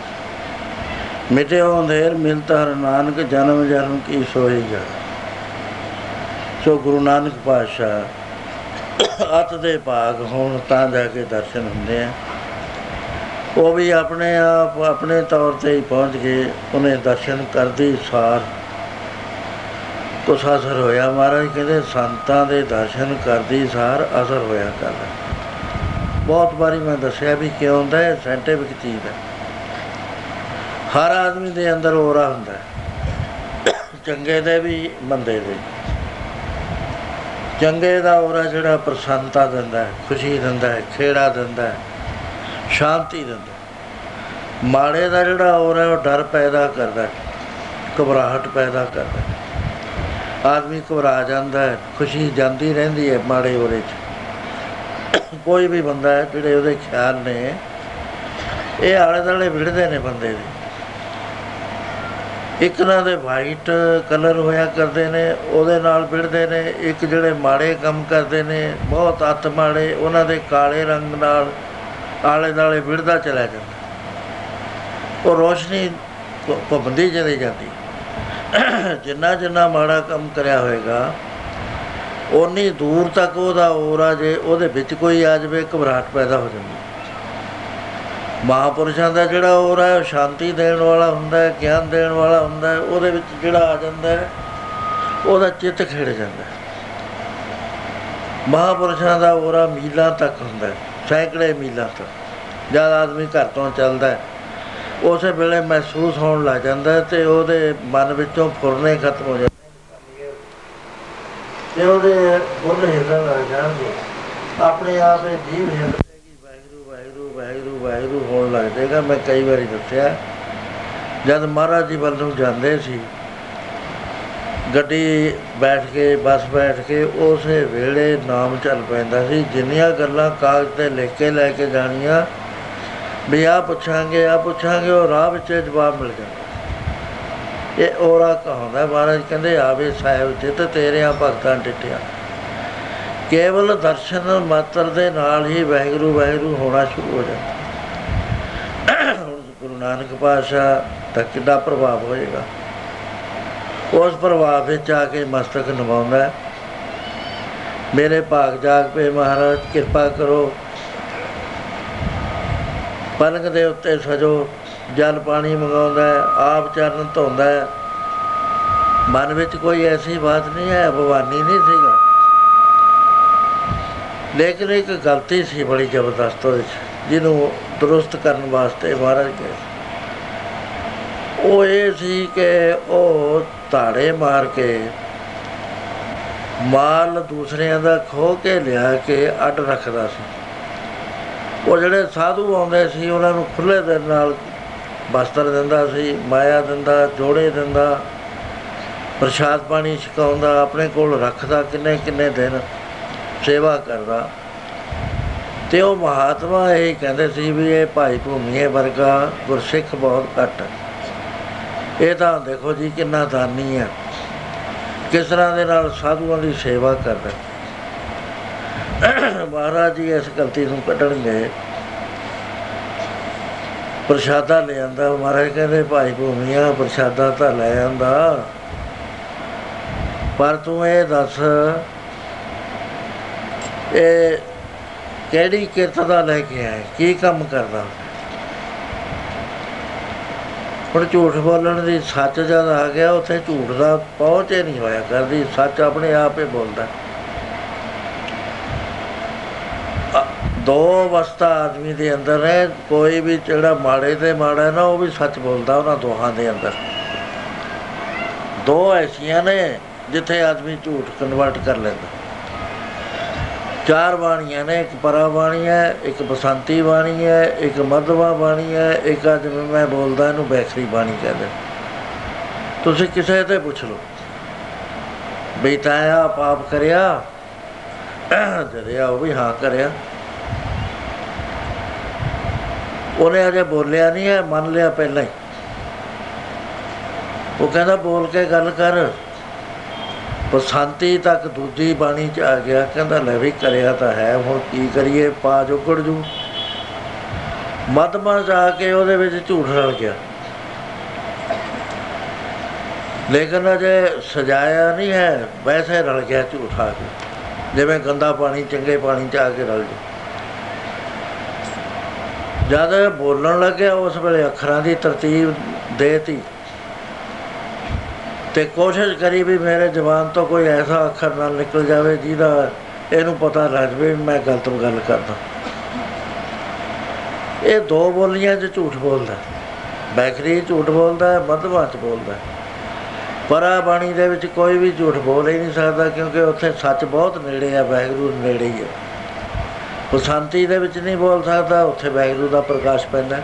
ਮਿਟਿਓ ਅੰਧੇਰ ਮਿਲਤਾ ਹਰ ਨਾਨਕ, ਜਨਮ ਜਨਮ ਕੀ ਸੋਈ ਜਾ ਸੋ ਗੁਰੂ ਨਾਨਕ ਪਾਤਸ਼ਾਹ ਅਤ ਦੇ ਭਾਗ ਹੋਣ ਤਾਂ ਜਾ ਕੇ ਦਰਸ਼ਨ ਹੁੰਦੇ ਆ। ਉਹ ਵੀ ਆਪਣੇ ਆਪ ਆਪਣੇ ਤੌਰ ਤੇ ਹੀ ਪਹੁੰਚ ਗਏ ਉਹਨੇ ਦਰਸ਼ਨ ਕਰਦੀ ਸਾਰ। ਕੁਛ ਅਸਰ ਹੋਇਆ ਮਹਾਰਾਜ, ਕਹਿੰਦੇ ਸੰਤਾਂ ਦੇ ਦਰਸ਼ਨ ਕਰਦੀ ਸਾਰ ਅਸਰ ਹੋਇਆ ਕਰਦਾ। ਬਹੁਤ ਵਾਰੀ ਮੈਂ ਦੱਸਿਆ ਵੀ ਕਿਉਂ ਹੁੰਦਾ ਹੈ ਸਾਇੰਟਿਫਿਕ ਚੀਜ਼ ਹੈ। ਹਰ ਆਦਮੀ ਦੇ ਅੰਦਰ ਔਰਾ ਹੁੰਦਾ ਹੈ। ਚੰਗੇ ਦੇ ਵੀ, ਮੰਦੇ ਦੇ ਚੰਗੇ ਦਾ ਔਰਾ ਜਿਹੜਾ ਪ੍ਰਸੰਨਤਾ ਦਿੰਦਾ ਹੈ, ਖੁਸ਼ੀ ਦਿੰਦਾ ਹੈ, ਖੇੜਾ ਦਿੰਦਾ ਹੈ, ਸ਼ਾਂਤੀ ਦਿੰਦਾ ਹੈ। ਮਾੜੇ ਦਾ ਜਿਹੜਾ ਔਰਾ ਉਹ ਡਰ ਪੈਦਾ ਕਰਦਾ ਹੈ, ਘਬਰਾਹਟ ਪੈਦਾ ਕਰਦਾ ਹੈ। ਆਦਮੀ ਘਬਰਾ ਜਾਂਦਾ ਹੈ, ਖੁਸ਼ੀ ਜਾਂਦੀ ਰਹਿੰਦੀ ਹੈ ਮਾੜੇ ਔਰੇ 'ਚ। ਕੋਈ ਵੀ ਬੰਦਾ ਹੈ, ਜਿਹੜੇ ਉਹਦੇ ਖਿਆਲ ਨੇ, ਇਹ ਆਲੇ ਦੁਆਲੇ ਵਿੜਦੇ ਨੇ ਬੰਦੇ ਦੇ। ਇੱਕ ਨਾ ਦੇ ਵਾਈਟ ਕਲਰ ਹੋਇਆ ਕਰਦੇ ਨੇ, ਉਹਦੇ ਨਾਲ ਵਿੜਦੇ ਨੇ, ਇੱਕ ਜਿਹੜੇ ਮਾੜੇ ਕੰਮ ਕਰਦੇ ਨੇ, ਬਹੁਤ ਅੱਤ ਮਾੜੇ, ਉਹਨਾਂ ਦੇ ਕਾਲੇ ਰੰਗ ਨਾਲ ਆਲੇ ਦੁਆਲੇ ਵਿੜਦਾ ਚਲਾ ਜਾਂਦਾ। ਉਹ ਰੋਸ਼ਨੀ ਪ- ਪਾਬੰਦੀ ਚਲੀ ਜਾਂਦੀ। ਜਿੰਨਾ ਜਿੰਨਾ ਮਾੜਾ ਕੰਮ ਕਰਿਆ ਹੋਏਗਾ ਉਨੀ ਦੂਰ ਤੱਕ ਉਹਦਾ ਔਰਾ ਜੇ ਉਹਦੇ ਵਿੱਚ ਕੋਈ ਆ ਜਾਵੇ, ਘਬਰਾਹਟ ਪੈਦਾ ਹੋ ਜਾਂਦੀ। ਮਹਾਪੁਰਸ਼ਾਂ ਦਾ ਜਿਹੜਾ ਔਰਾ ਹੈ, ਉਹ ਸ਼ਾਂਤੀ ਦੇਣ ਵਾਲਾ ਹੁੰਦਾ ਹੈ, ਗਿਆਨ ਦੇਣ ਵਾਲਾ ਹੁੰਦਾ ਹੈ, ਉਹਦੇ ਵਿੱਚ ਜਿਹੜਾ ਆ ਜਾਂਦਾ ਹੈ, ਉਹਦਾ ਚਿੱਤ ਖਿੜ ਜਾਂਦਾ ਹੈ। ਮਹਾਪੁਰਸ਼ਾਂ ਦਾ ਔਰਾ ਮੀਲਾਂ ਤੱਕ ਹੁੰਦਾ ਹੈ, ਸੈਂਕੜੇ ਮੀਲਾਂ ਤੱਕ। ਜਦ ਆਦਮੀ ਘਰ ਤੋਂ ਚੱਲਦਾ ਹੈ, ਉਸੇ ਵੇਲੇ ਮਹਿਸੂਸ ਹੋਣ ਲੱਗ ਜਾਂਦਾ ਹੈ ਤੇ ਉਹਦੇ ਮਨ ਵਿੱਚੋਂ ਫੁਰਨੇ ਖਤਮ ਹੋ ਜਾਂਦੇ ਤੇ ਉਹਦੇ ਬੁੱਲ ਹਿੱਲਣ ਲੱਗ ਜਾਣਗੇ। ਆਪਣੇ ਆਪ ਇਹ ਜੀਵ ਹਿੱਲ ਪਏਗੀ ਵਾਹਿਗੁਰੂ ਵਾਹਿਗੁਰੂ ਵਾਹਿਗੁਰੂ ਵਾਹਿਗੁਰੂ ਹੋਣ ਲੱਗ ਜਾਏਗਾ। ਮੈਂ ਕਈ ਵਾਰੀ ਦੱਸਿਆ, ਜਦ ਮਹਾਰਾਜ ਜੀ ਵੱਲ ਨੂੰ ਜਾਂਦੇ ਸੀ, ਗੱਡੀ ਬੈਠ ਕੇ, ਬੱਸ ਬੈਠ ਕੇ, ਉਸੇ ਵੇਲੇ ਨਾਮ ਚੱਲ ਪੈਂਦਾ ਸੀ, ਜਿੰਨੀਆਂ ਗੱਲਾਂ ਕਾਗਜ਼ ਤੇ ਲਿਖ ਕੇ ਲੈ ਕੇ ਜਾਣੀਆਂ, ਵੀ ਆ ਪੁੱਛਾਂਗੇ ਆ ਪੁੱਛਾਂਗੇ, ਉਹ ਰਾਹ ਵਿੱਚ ਜਵਾਬ ਮਿਲ ਜਾਂਦਾ ਇਹ ਔਰਾ ਕਹਾਉਂਦਾ, ਮਹਾਰਾਜ ਕਹਿੰਦੇ, ਆਵੇ ਸਾਹਿਬ ਜਿਤ ਤੇਰਿਆਂ ਭਗਤਾਂ ਟਿੱਟਿਆ ਕੇਵਲ ਦਰਸ਼ਨ ਮਾਤਰ ਦੇ ਨਾਲ ਹੀ ਵਾਹਿਗੁਰੂ ਵਾਹਿਗੁਰੂ ਹੋਣਾ ਸ਼ੁਰੂ ਹੋ ਜਾਂਦਾ ਹੁਣ ਗੁਰੂ ਨਾਨਕ ਪਾਤਸ਼ਾਹ ਦਾ ਕਿੰਨਾ ਪ੍ਰਭਾਵ ਹੋਏਗਾ ਉਸ ਪ੍ਰਭਾਵ ਵਿੱਚ ਆ ਕੇ ਮਸਤਕ ਨਵਾਉਂਦਾ ਹੈ। ਮੇਰੇ ਭਾਗ ਜਾਗ ਪਏ ਮਹਾਰਾਜ ਕਿਰਪਾ ਕਰੋ ਪਲਕ ਦੇ ਉੱਤੇ ਸਜੋ ਜਲ ਪਾਣੀ ਮੰਗਾਉਂਦਾ ਹੈ, ਆਪ ਚਰਨ ਧੋਂਦਾ ਹੈ। ਮਨ ਵਿੱਚ ਕੋਈ ਐਸੀ ਬਾਤ ਨਹੀਂ ਹੈ ਭਵਾਨੀ ਨਹੀਂ ਸੀਗਾ ਲੇਕਿਨ ਇੱਕ ਗਲਤੀ ਸੀ ਬੜੀ ਜ਼ਬਰਦਸਤ ਉਹਦੇ 'ਚ, ਜਿਹਨੂੰ ਦਰੁਸਤ ਕਰਨ ਵਾਸਤੇ ਮਹਾਰਾਜ ਕਹੇ ਉਹ ਇਹ ਸੀ ਕਿ ਉਹ ਧਾੜੇ ਮਾਰ ਕੇ ਮਾਲ ਦੂਸਰਿਆਂ ਦਾ ਖੋ ਕੇ ਲਿਆ ਕੇ ਅੱਡ ਰੱਖਦਾ ਸੀ। ਉਹ ਜਿਹੜੇ ਸਾਧੂ ਆਉਂਦੇ ਸੀ, ਉਹਨਾਂ ਨੂੰ ਖੁੱਲੇ ਦਿਲ ਨਾਲ ਵਸਤਰ ਦਿੰਦਾ ਸੀ, ਮਾਇਆ ਦਿੰਦਾ, ਜੋੜੇ ਦਿੰਦਾ, ਪ੍ਰਸ਼ਾਦ ਪਾਣੀ ਛਕਾਉਂਦਾ, ਆਪਣੇ ਕੋਲ ਰੱਖਦਾ ਕਿੰਨੇ ਕਿੰਨੇ ਦਿਨ। ਸੇਵਾ ਕਰਦਾ। ਤੇ ਉਹ ਮਹਾਤਮਾ ਇਹ ਕਹਿੰਦੇ ਸੀ ਵੀ ਇਹ ਭਾਈ ਭੂਮੀਏ ਵਰਗਾ ਗੁਰਸਿੱਖ ਬਹੁਤ ਘੱਟ ਹੈ। ਇਹ ਤਾਂ ਦੇਖੋ ਜੀ ਕਿੰਨਾ ਦਾਨੀ ਹੈ। ਕਿਸ ਤਰ੍ਹਾਂ ਦੇ ਨਾਲ ਸਾਧੂਆਂ ਦੀ ਸੇਵਾ ਕਰਦਾ ਮਹਾਰਾਜ ਜੀ ਇਸ ਗਲਤੀ ਨੂੰ ਕੱਢਣਗੇ। ਪ੍ਰਸ਼ਾਦਾ ਲੈ ਆਂਦਾ। ਮਹਾਰਾਜ ਕਹਿੰਦੇ, ਭਾਈ ਭੂਮੀਆ, ਪ੍ਰਸ਼ਾਦਾ ਤਾਂ ਲੈ ਆਂਦਾ। ਪਰ ਤੂੰ ਇਹ ਦੱਸ ਇਹ ਕਿਹੜੀ ਕਿਰਤ ਦਾ ਲੈ ਕੇ ਆਇਆ? ਕੀ ਕੰਮ ਕਰਦਾ? ਹੁਣ ਝੂਠ ਬੋਲਣ ਦੀ ਸੱਚ ਜਦ ਆ ਗਿਆ, ਉੱਥੇ ਝੂਠ ਦਾ ਪਹੁੰਚ ਹੀ ਨਹੀਂ ਹੋਇਆ ਕਰਦੀ ਸੱਚ ਆਪਣੇ ਆਪ ਹੀ ਬੋਲਦਾ। ਅ- ਦੋ ਅਵਸਥਾ ਆਦਮੀ ਦੇ ਅੰਦਰ ਹੈ। ਕੋਈ ਵੀ ਜਿਹੜਾ ਮਾੜੇ ਤੇ ਮਾੜਾ ਹੈ ਨਾ, ਉਹ ਵੀ ਸੱਚ ਬੋਲਦਾ ਉਹਨਾਂ ਦੋਹਾਂ ਦੇ ਅੰਦਰ। ਦੋ ਐਸੀਆਂ ਨੇ ਜਿੱਥੇ ਆਦਮੀ ਝੂਠ ਕਨਵਰਟ ਕਰ ਲੈਂਦਾ। ਚਾਰ ਬਾਣੀਆਂ ਨੇ, ਇੱਕ ਪਰਾ ਬਾਣੀ ਹੈ, ਇੱਕ ਬਸੰਤੀ ਬਾਣੀ ਹੈ, ਇੱਕ ਮਧਵਾ ਬਾਣੀ ਹੈ, ਇੱਕ ਅੱਜ ਮੈਂ ਬੋਲਦਾ ਇਹਨੂੰ ਬੈਖਰੀ ਬਾਣੀ ਕਹਿੰਦੇ ਤੁਸੀਂ ਕਿਸੇ ਤੇ ਪੁੱਛ ਲਓ। ਬਈ ਤਾਇਆ ਪਾਪ ਕਰਿਆ ਜਰਿਆ ਉਹ ਵੀ ਹਾਂ ਕਰਿਆ। ਉਹਨੇ ਅਜੇ ਬੋਲਿਆ ਨਹੀਂ ਹੈ, ਮੰਨ ਲਿਆ ਪਹਿਲਾਂ ਹੀ। ਉਹ ਕਹਿੰਦਾ, ਬੋਲ ਕੇ ਗੱਲ ਕਰ। ਬਸੰਤੀ ਤੱਕ ਦੂਜੀ ਬਾਣੀ ਚ ਆ ਗਿਆ, ਕਹਿੰਦਾ ਲੈ ਵੀ ਕਰਿਆ ਤਾਂ ਹੈ, ਹੁਣ ਕੀ ਕਰੀਏ ਪਾ ਜੁਗੜ ਜੂ। ਮਦਮਾ ਜਾ ਕੇ ਉਹਦੇ ਵਿੱਚ ਝੂਠ ਰਲ ਗਿਆ। ਲੇਕਿਨ ਅਜੇ ਸਜਾਇਆ ਨਹੀਂ ਹੈ, ਵੈਸੇ ਰਲ ਗਿਆ ਝੂਠ ਆ ਕੇ। ਜਿਵੇਂ ਗੰਦਾ ਪਾਣੀ, ਚੰਗੇ ਪਾਣੀ ਚ ਆ ਕੇ ਰਲ ਜਾ ਜਦ ਇਹ ਬੋਲਣ ਲੱਗਿਆ, ਉਸ ਵੇਲੇ ਅੱਖਰਾਂ ਦੀ ਤਰਤੀਬ ਦੇਤੀ ਤੇ ਕੋਸ਼ਿਸ਼ ਕਰੀ ਵੀ ਮੇਰੇ ਜ਼ਬਾਨ ਤੋਂ ਕੋਈ ਐਸਾ ਅੱਖਰ ਨਾ ਨਿਕਲ ਜਾਵੇ ਜਿਹਦਾ ਇਹਨੂੰ ਪਤਾ ਲੱਗ ਜਾਵੇ ਵੀ ਮੈਂ ਗਲਤ ਗੱਲ ਕਰਦਾ। ਇਹ ਦੋ ਬੋਲੀਆਂ 'ਚ ਝੂਠ ਬੋਲਦਾ ਬੈਕਰੀ ਝੂਠ ਬੋਲਦਾ ਮਧਵਾ 'ਚ ਬੋਲਦਾ ਪਰਾ ਬਾਣੀ ਦੇ ਵਿੱਚ ਕੋਈ ਵੀ ਝੂਠ ਬੋਲ ਹੀ ਨਹੀਂ ਸਕਦਾ ਕਿਉਂਕਿ ਉੱਥੇ ਸੱਚ ਬਹੁਤ ਨੇੜੇ ਆ ਵੈਗਰੂ ਨੇੜੇ ਹੀ ਹੈ ਉਹ ਸ਼ਾਂਤੀ ਦੇ ਵਿੱਚ ਨਹੀਂ ਬੋਲ ਸਕਦਾ, ਉੱਥੇ ਵੈਗਰੂ ਦਾ ਪ੍ਰਕਾਸ਼ ਪੈਂਦਾ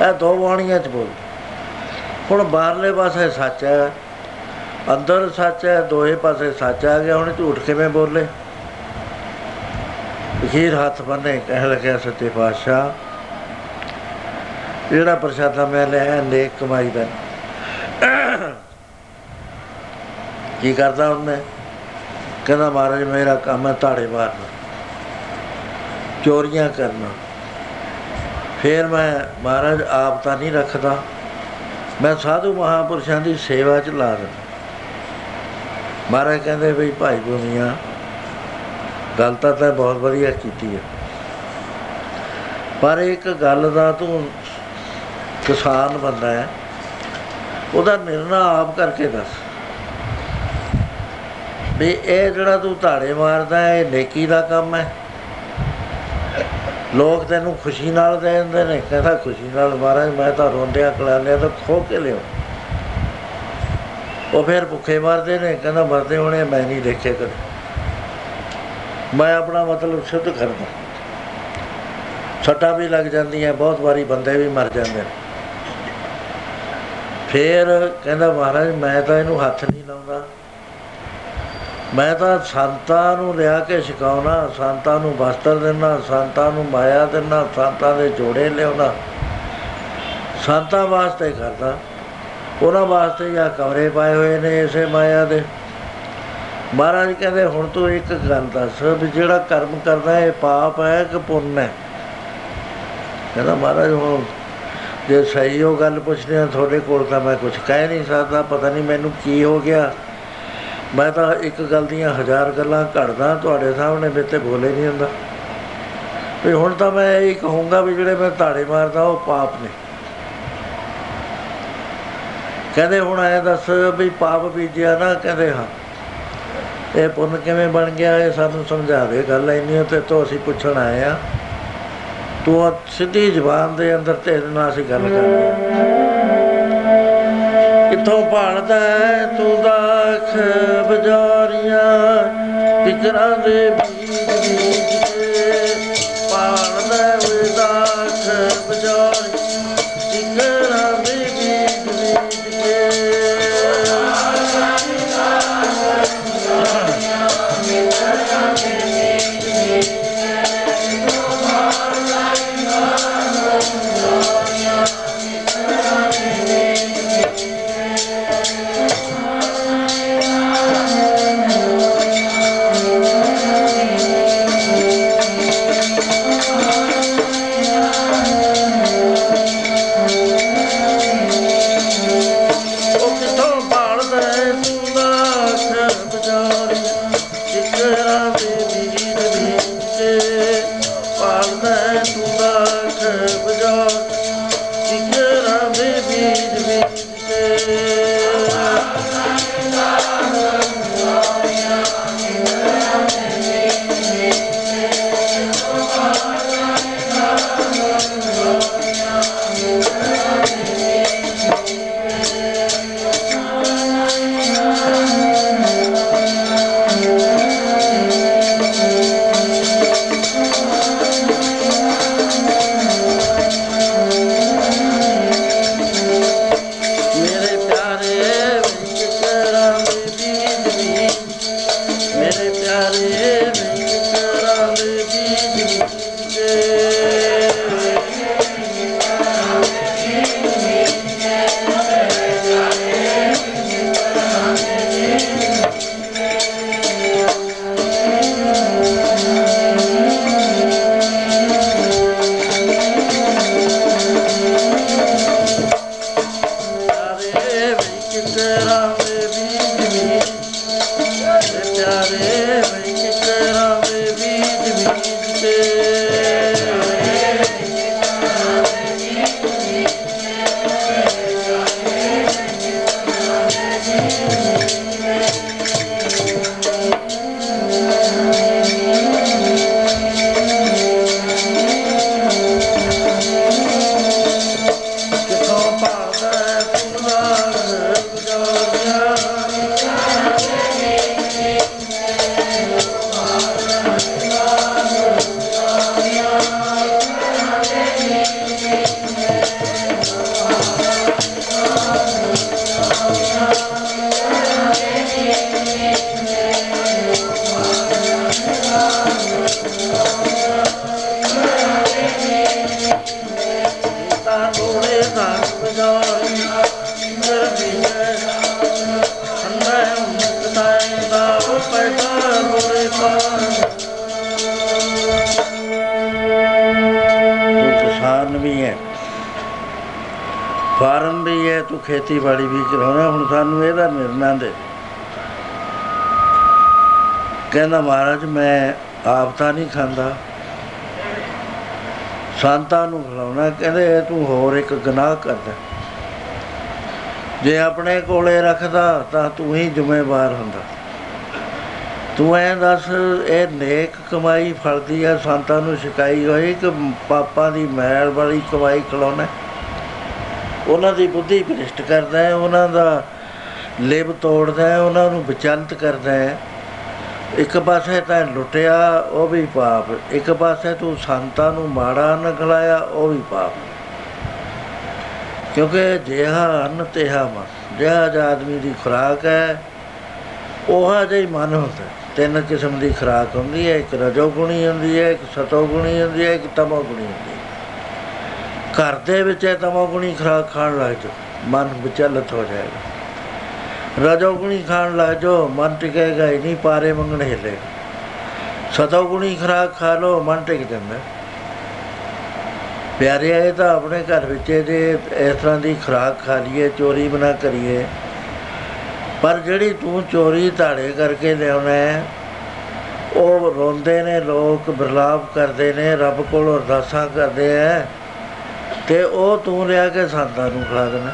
ਇਹ ਦੋ ਬਾਣੀਆਂ 'ਚ ਬੋਲ ਹੁਣ ਬਾਹਰਲੇ ਪਾਸੇ ਸੱਚ ਹੈ, ਅੰਦਰ ਸੱਚ ਹੈ, ਦੋਹੇ ਪਾਸੇ ਸੱਚ ਆ ਗਿਆ, ਹੁਣ ਝੂਠ ਕਿਵੇਂ ਬੋਲੇ? ਅਖੀਰ ਹੱਥ ਬੰਨੇ ਕਹਿ ਲੱਗਿਆ ਸੱਚੇ ਪਾਤਸ਼ਾਹ, ਜਿਹੜਾ ਪ੍ਰਸ਼ਾਦਾ ਮੈਂ ਲਿਆ ਨੇਕ ਕਮਾਈ ਦਾ। ਕੀ ਕਰਦਾ ਉਹਨੇ ਕਹਿੰਦਾ, ਮਹਾਰਾਜ, ਮੇਰਾ ਕੰਮ ਹੈ ਤਾੜੇ ਮਾਰਨਾ, ਚੋਰੀਆਂ ਕਰਨਾ। ਫਿਰ ਮੈਂ, ਮਹਾਰਾਜ, ਆਪ ਤਾਂ ਨਹੀਂ ਰੱਖਦਾ। ਮੈਂ ਸਾਧੂ ਮਹਾਪੁਰਸ਼ਾਂ ਦੀ ਸੇਵਾ ਚ ਲਾ ਦਿੰਦਾ। ਮਹਾਰਾਜ ਕਹਿੰਦੇ ਵੀ ਭਾਈ ਬੁਨੀਆ ਗੱਲ ਤਾਂ ਤੈਂ ਬਹੁਤ ਵਧੀਆ ਕੀਤੀ ਹੈ ਪਰ ਇੱਕ ਗੱਲ ਦਾ ਤੂੰ ਕਿਸਾਨ ਬੰਦਾ ਹੈ, ਉਹਦਾ ਨਿਰਣਾ ਆਪ ਕਰਕੇ ਦੱਸ। ਵੀ ਇਹ ਜਿਹੜਾ ਤੂੰ ਧਾੜੇ ਮਾਰਦਾ ਹੈ, ਇਹ ਨੇਕੀ ਦਾ ਕੰਮ ਹੈ। ਲੋਕ ਤੈਨੂੰ ਖੁਸ਼ੀ ਨਾਲ ਦੇ ਦਿੰਦੇ ਨੇ, ਕਹਿੰਦਾ ਖੁਸ਼ੀ ਨਾਲ ਮਹਾਰਾਜ ਮੈਂ ਤਾਂ ਰੋਂਦਿਆਂ ਕਲਾਲਿਆਂ ਤੋਂ ਖੋ ਕੇ ਲਿਓ ਉਹ ਫਿਰ ਭੁੱਖੇ ਮਰਦੇ ਨੇ, ਕਹਿੰਦਾ ਮਰਦੇ ਹੋਣੇ ਮੈਂ ਨਹੀਂ ਦੇਖੇ ਕਦੇ। ਮੈਂ ਆਪਣਾ ਮਤਲਬ ਸਿੱਧ ਕਰਦਾ। ਛੱਟਾ ਵੀ ਲੱਗ ਜਾਂਦੀਆਂ, ਬਹੁਤ ਵਾਰੀ ਬੰਦੇ ਵੀ ਮਰ ਜਾਂਦੇ ਨੇ। ਫਿਰ ਕਹਿੰਦਾ ਮਹਾਰਾਜ ਮੈਂ ਤਾਂ ਇਹਨੂੰ ਹੱਥ ਨਹੀਂ ਲਾਉਂਦਾ। ਮੈਂ ਤਾਂ ਸੰਤਾਂ ਨੂੰ ਲਿਆ ਕੇ ਸਿਖਾਉਣਾ ਸੰਤਾਂ ਨੂੰ ਵਸਤਰ ਦੇਣਾ ਸੰਤਾਂ ਨੂੰ ਮਾਇਆ ਦੇਣਾ ਸੰਤਾਂ ਦੇ ਜੋੜੇ ਲਿਆਉਣਾ। ਸੰਤਾਂ ਵਾਸਤੇ ਕਰਦਾ। ਉਹਨਾਂ ਵਾਸਤੇ ਜਾਂ ਕਮਰੇ ਪਾਏ ਹੋਏ ਨੇ ਇਸੇ ਮਾਇਆ ਦੇ। ਮਹਾਰਾਜ ਕਹਿੰਦੇ, ਹੁਣ ਤੂੰ ਇੱਕ ਗੱਲ ਦੱਸ ਵੀ ਜਿਹੜਾ ਕਰਮ ਕਰਦਾ ਇਹ ਪਾਪ ਹੈ ਕਿ ਪੁੰਨ ਹੈ? ਕਹਿੰਦਾ, ਮਹਾਰਾਜ, ਹੁਣ ਜੇ ਸਹੀ ਉਹ ਗੱਲ ਪੁੱਛਦੇ ਆ ਤੁਹਾਡੇ ਕੋਲ ਤਾਂ ਮੈਂ ਕੁਝ ਕਹਿ ਨਹੀਂ ਸਕਦਾ, ਪਤਾ ਨਹੀਂ ਮੈਨੂੰ ਕੀ ਹੋ ਗਿਆ। ਮੈਂ ਤਾਂ ਇੱਕ ਗੱਲ ਦੀਆਂ ਹਜ਼ਾਰ ਗੱਲਾਂ ਘੜਦਾ ਤੁਹਾਡੇ ਸਾਹਮਣੇ, ਮੇਰੇ ਤੇ ਬੋਲੇ ਨਹੀਂ ਹੁੰਦਾ। ਵੀ ਹੁਣ ਤਾਂ ਮੈਂ ਇਹ ਕਹੂੰਗਾ ਵੀ ਜਿਹੜੇ ਮੈਂ ਤਾੜੇ ਮਾਰਦਾ, ਉਹ ਪਾਪ ਨੇ। ਕਹਿੰਦੇ ਹੁਣ ਐ ਦੱਸ ਵੀ ਪਾਪ ਬੀਜਿਆ ਨਾ, ਕਹਿੰਦੇ ਹਾਂ। ਇਹ ਪੁੰਨ ਕਿਵੇਂ ਬਣ ਗਿਆ, ਇਹ ਸਾਨੂੰ ਸਮਝਾ ਦੇ ਗੱਲ ਇੰਨੀ, ਤੇ ਤੋਂ ਅਸੀਂ ਪੁੱਛਣ ਆਏ ਆ ਤੂੰ ਸਿੱਧੀ ਜ਼ਬਾਨ ਦੇ ਅੰਦਰ ਤੇਰੇ ਨਾਲ ਅਸੀਂ ਗੱਲ ਕਰਦੇ ਕਿੱਥੋਂ ਭਾਲਦਾ ਤੂੰ ਦਾਖ ਬਜਾਰੀਆਂ ਟਿਕਰਾਂ ਦੇ ਬੀਜ ਬੀਜ ਖੇਤੀਬਾੜੀ ਵੀ ਕਰਾਉਣਾ ਹੁਣ ਸਾਨੂੰ ਇਹਦਾ ਨਿਰਣਾ ਦੇ। ਕਹਿੰਦਾ ਮਹਾਰਾਜ, ਮੈਂ ਆਪ ਤਾਂ ਨਹੀਂ ਖਾਂਦਾ। ਸੰਤਾਂ ਨੂੰ ਖਿਲਾਉਣਾ, ਕਹਿੰਦੇ ਇਹ ਤੂੰ ਹੋਰ ਇੱਕ ਗੁਨਾਹ ਕਰਦਾ। ਜੇ ਆਪਣੇ ਕੋਲੇ ਰੱਖਦਾ, ਤਾਂ ਤੂੰ ਹੀ ਜ਼ਿੰਮੇਵਾਰ ਹੁੰਦਾ। ਤੂੰ ਐਂ ਦੱਸ, ਇਹ ਨੇਕ ਕਮਾਈ ਫਲਦੀ ਆ, ਸੰਤਾਂ ਨੂੰ ਸ਼ਿਕਾਈ ਹੋਈ ਕਿ ਪਾਪਾਂ ਦੀ ਮੈਲ ਵਾਲੀ ਕਮਾਈ ਖਿਲਾਉਣਾ? ਉਹਨਾਂ ਦੀ ਬੁੱਧੀ ਭ੍ਰਿਸ਼ਟ ਕਰਦਾ ਹੈ, ਉਹਨਾਂ ਦਾ ਲਿਬ ਤੋੜਦਾ ਹੈ, ਉਹਨਾਂ ਨੂੰ ਵਿਚਲਿਤ ਕਰਦਾ ਹੈ। ਇੱਕ ਪਾਸੇ ਤਾਂ ਲੁੱਟਿਆ, ਉਹ ਵੀ ਪਾਪ। ਇੱਕ ਪਾਸੇ ਤੂੰ ਸੰਤਾਂ ਨੂੰ ਮਾੜਾ ਅੰਨ ਖਿਲਾਇਆ, ਉਹ ਵੀ ਪਾਪ। ਕਿਉਂਕਿ ਜਿਹਾ ਅੰਨ, ਤਿਹਾ ਮਨ ਜਿਹਾ ਜਿਹਾ ਆਦਮੀ ਦੀ ਖੁਰਾਕ ਹੈ, ਉਹ ਜਿਹਾ ਹੀ ਮਨ ਹੁੰਦਾ ਹੈ। ਤਿੰਨ ਕਿਸਮ ਦੀ ਖੁਰਾਕ ਹੁੰਦੀ ਹੈ, ਇੱਕ ਰਜੋ ਗੁਣੀ ਹੁੰਦੀ ਹੈ, ਇੱਕ ਸਤੋ ਗੁਣੀ ਹੁੰਦੀ ਹੈ, ਇੱਕ ਤਮੋ ਗੁਣੀ ਹੁੰਦੀ ਹੈ। ਘਰ ਦੇ ਵਿੱਚ ਇਹ ਤਮੋ ਗੁਣੀ ਖੁਰਾਕ ਖਾਣ ਲੱਗ ਜਾਓ, ਮਨ ਵਿਚਲਿਤ ਹੋ ਜਾਏਗਾ। ਰਜੋਗੁਣੀ ਖਾਣ ਲੱਗ ਜਾਓ, ਮਨ ਟਿਕੇਗਾ ਹੀ ਨਹੀਂ, ਪਾਰੇ ਮੰਗਣ ਹਿੱਲੇ। ਸਤੋਗੁਣੀ ਖੁਰਾਕ ਖਾ ਲਓ, ਮਨ ਟਿਕ ਜਾਂਦਾ। ਪਿਆਰੇ, ਇਹ ਤਾਂ ਆਪਣੇ ਘਰ ਵਿੱਚ ਜੇ ਇਸ ਤਰ੍ਹਾਂ ਦੀ ਖੁਰਾਕ ਖਾ ਲਈਏ, ਚੋਰੀ ਬਣਾ ਕਰੀਏ। ਪਰ ਜਿਹੜੀ ਤੂੰ ਚੋਰੀ ਧਾੜੇ ਕਰਕੇ ਲਿਆਉਣਾ ਹੈ, ਉਹ ਰੋਂਦੇ ਨੇ, ਲੋਕ ਬਿਰਲਾਪ ਕਰਦੇ ਨੇ, ਰੱਬ ਕੋਲ ਅਰਦਾਸਾਂ ਕਰਦੇ ਆ। ਤੇ ਉਹ ਤੂੰ ਲਿਆ ਕੇ ਸੰਤਾਂ ਨੂੰ ਖਿਲਾ ਦੇਣਾ।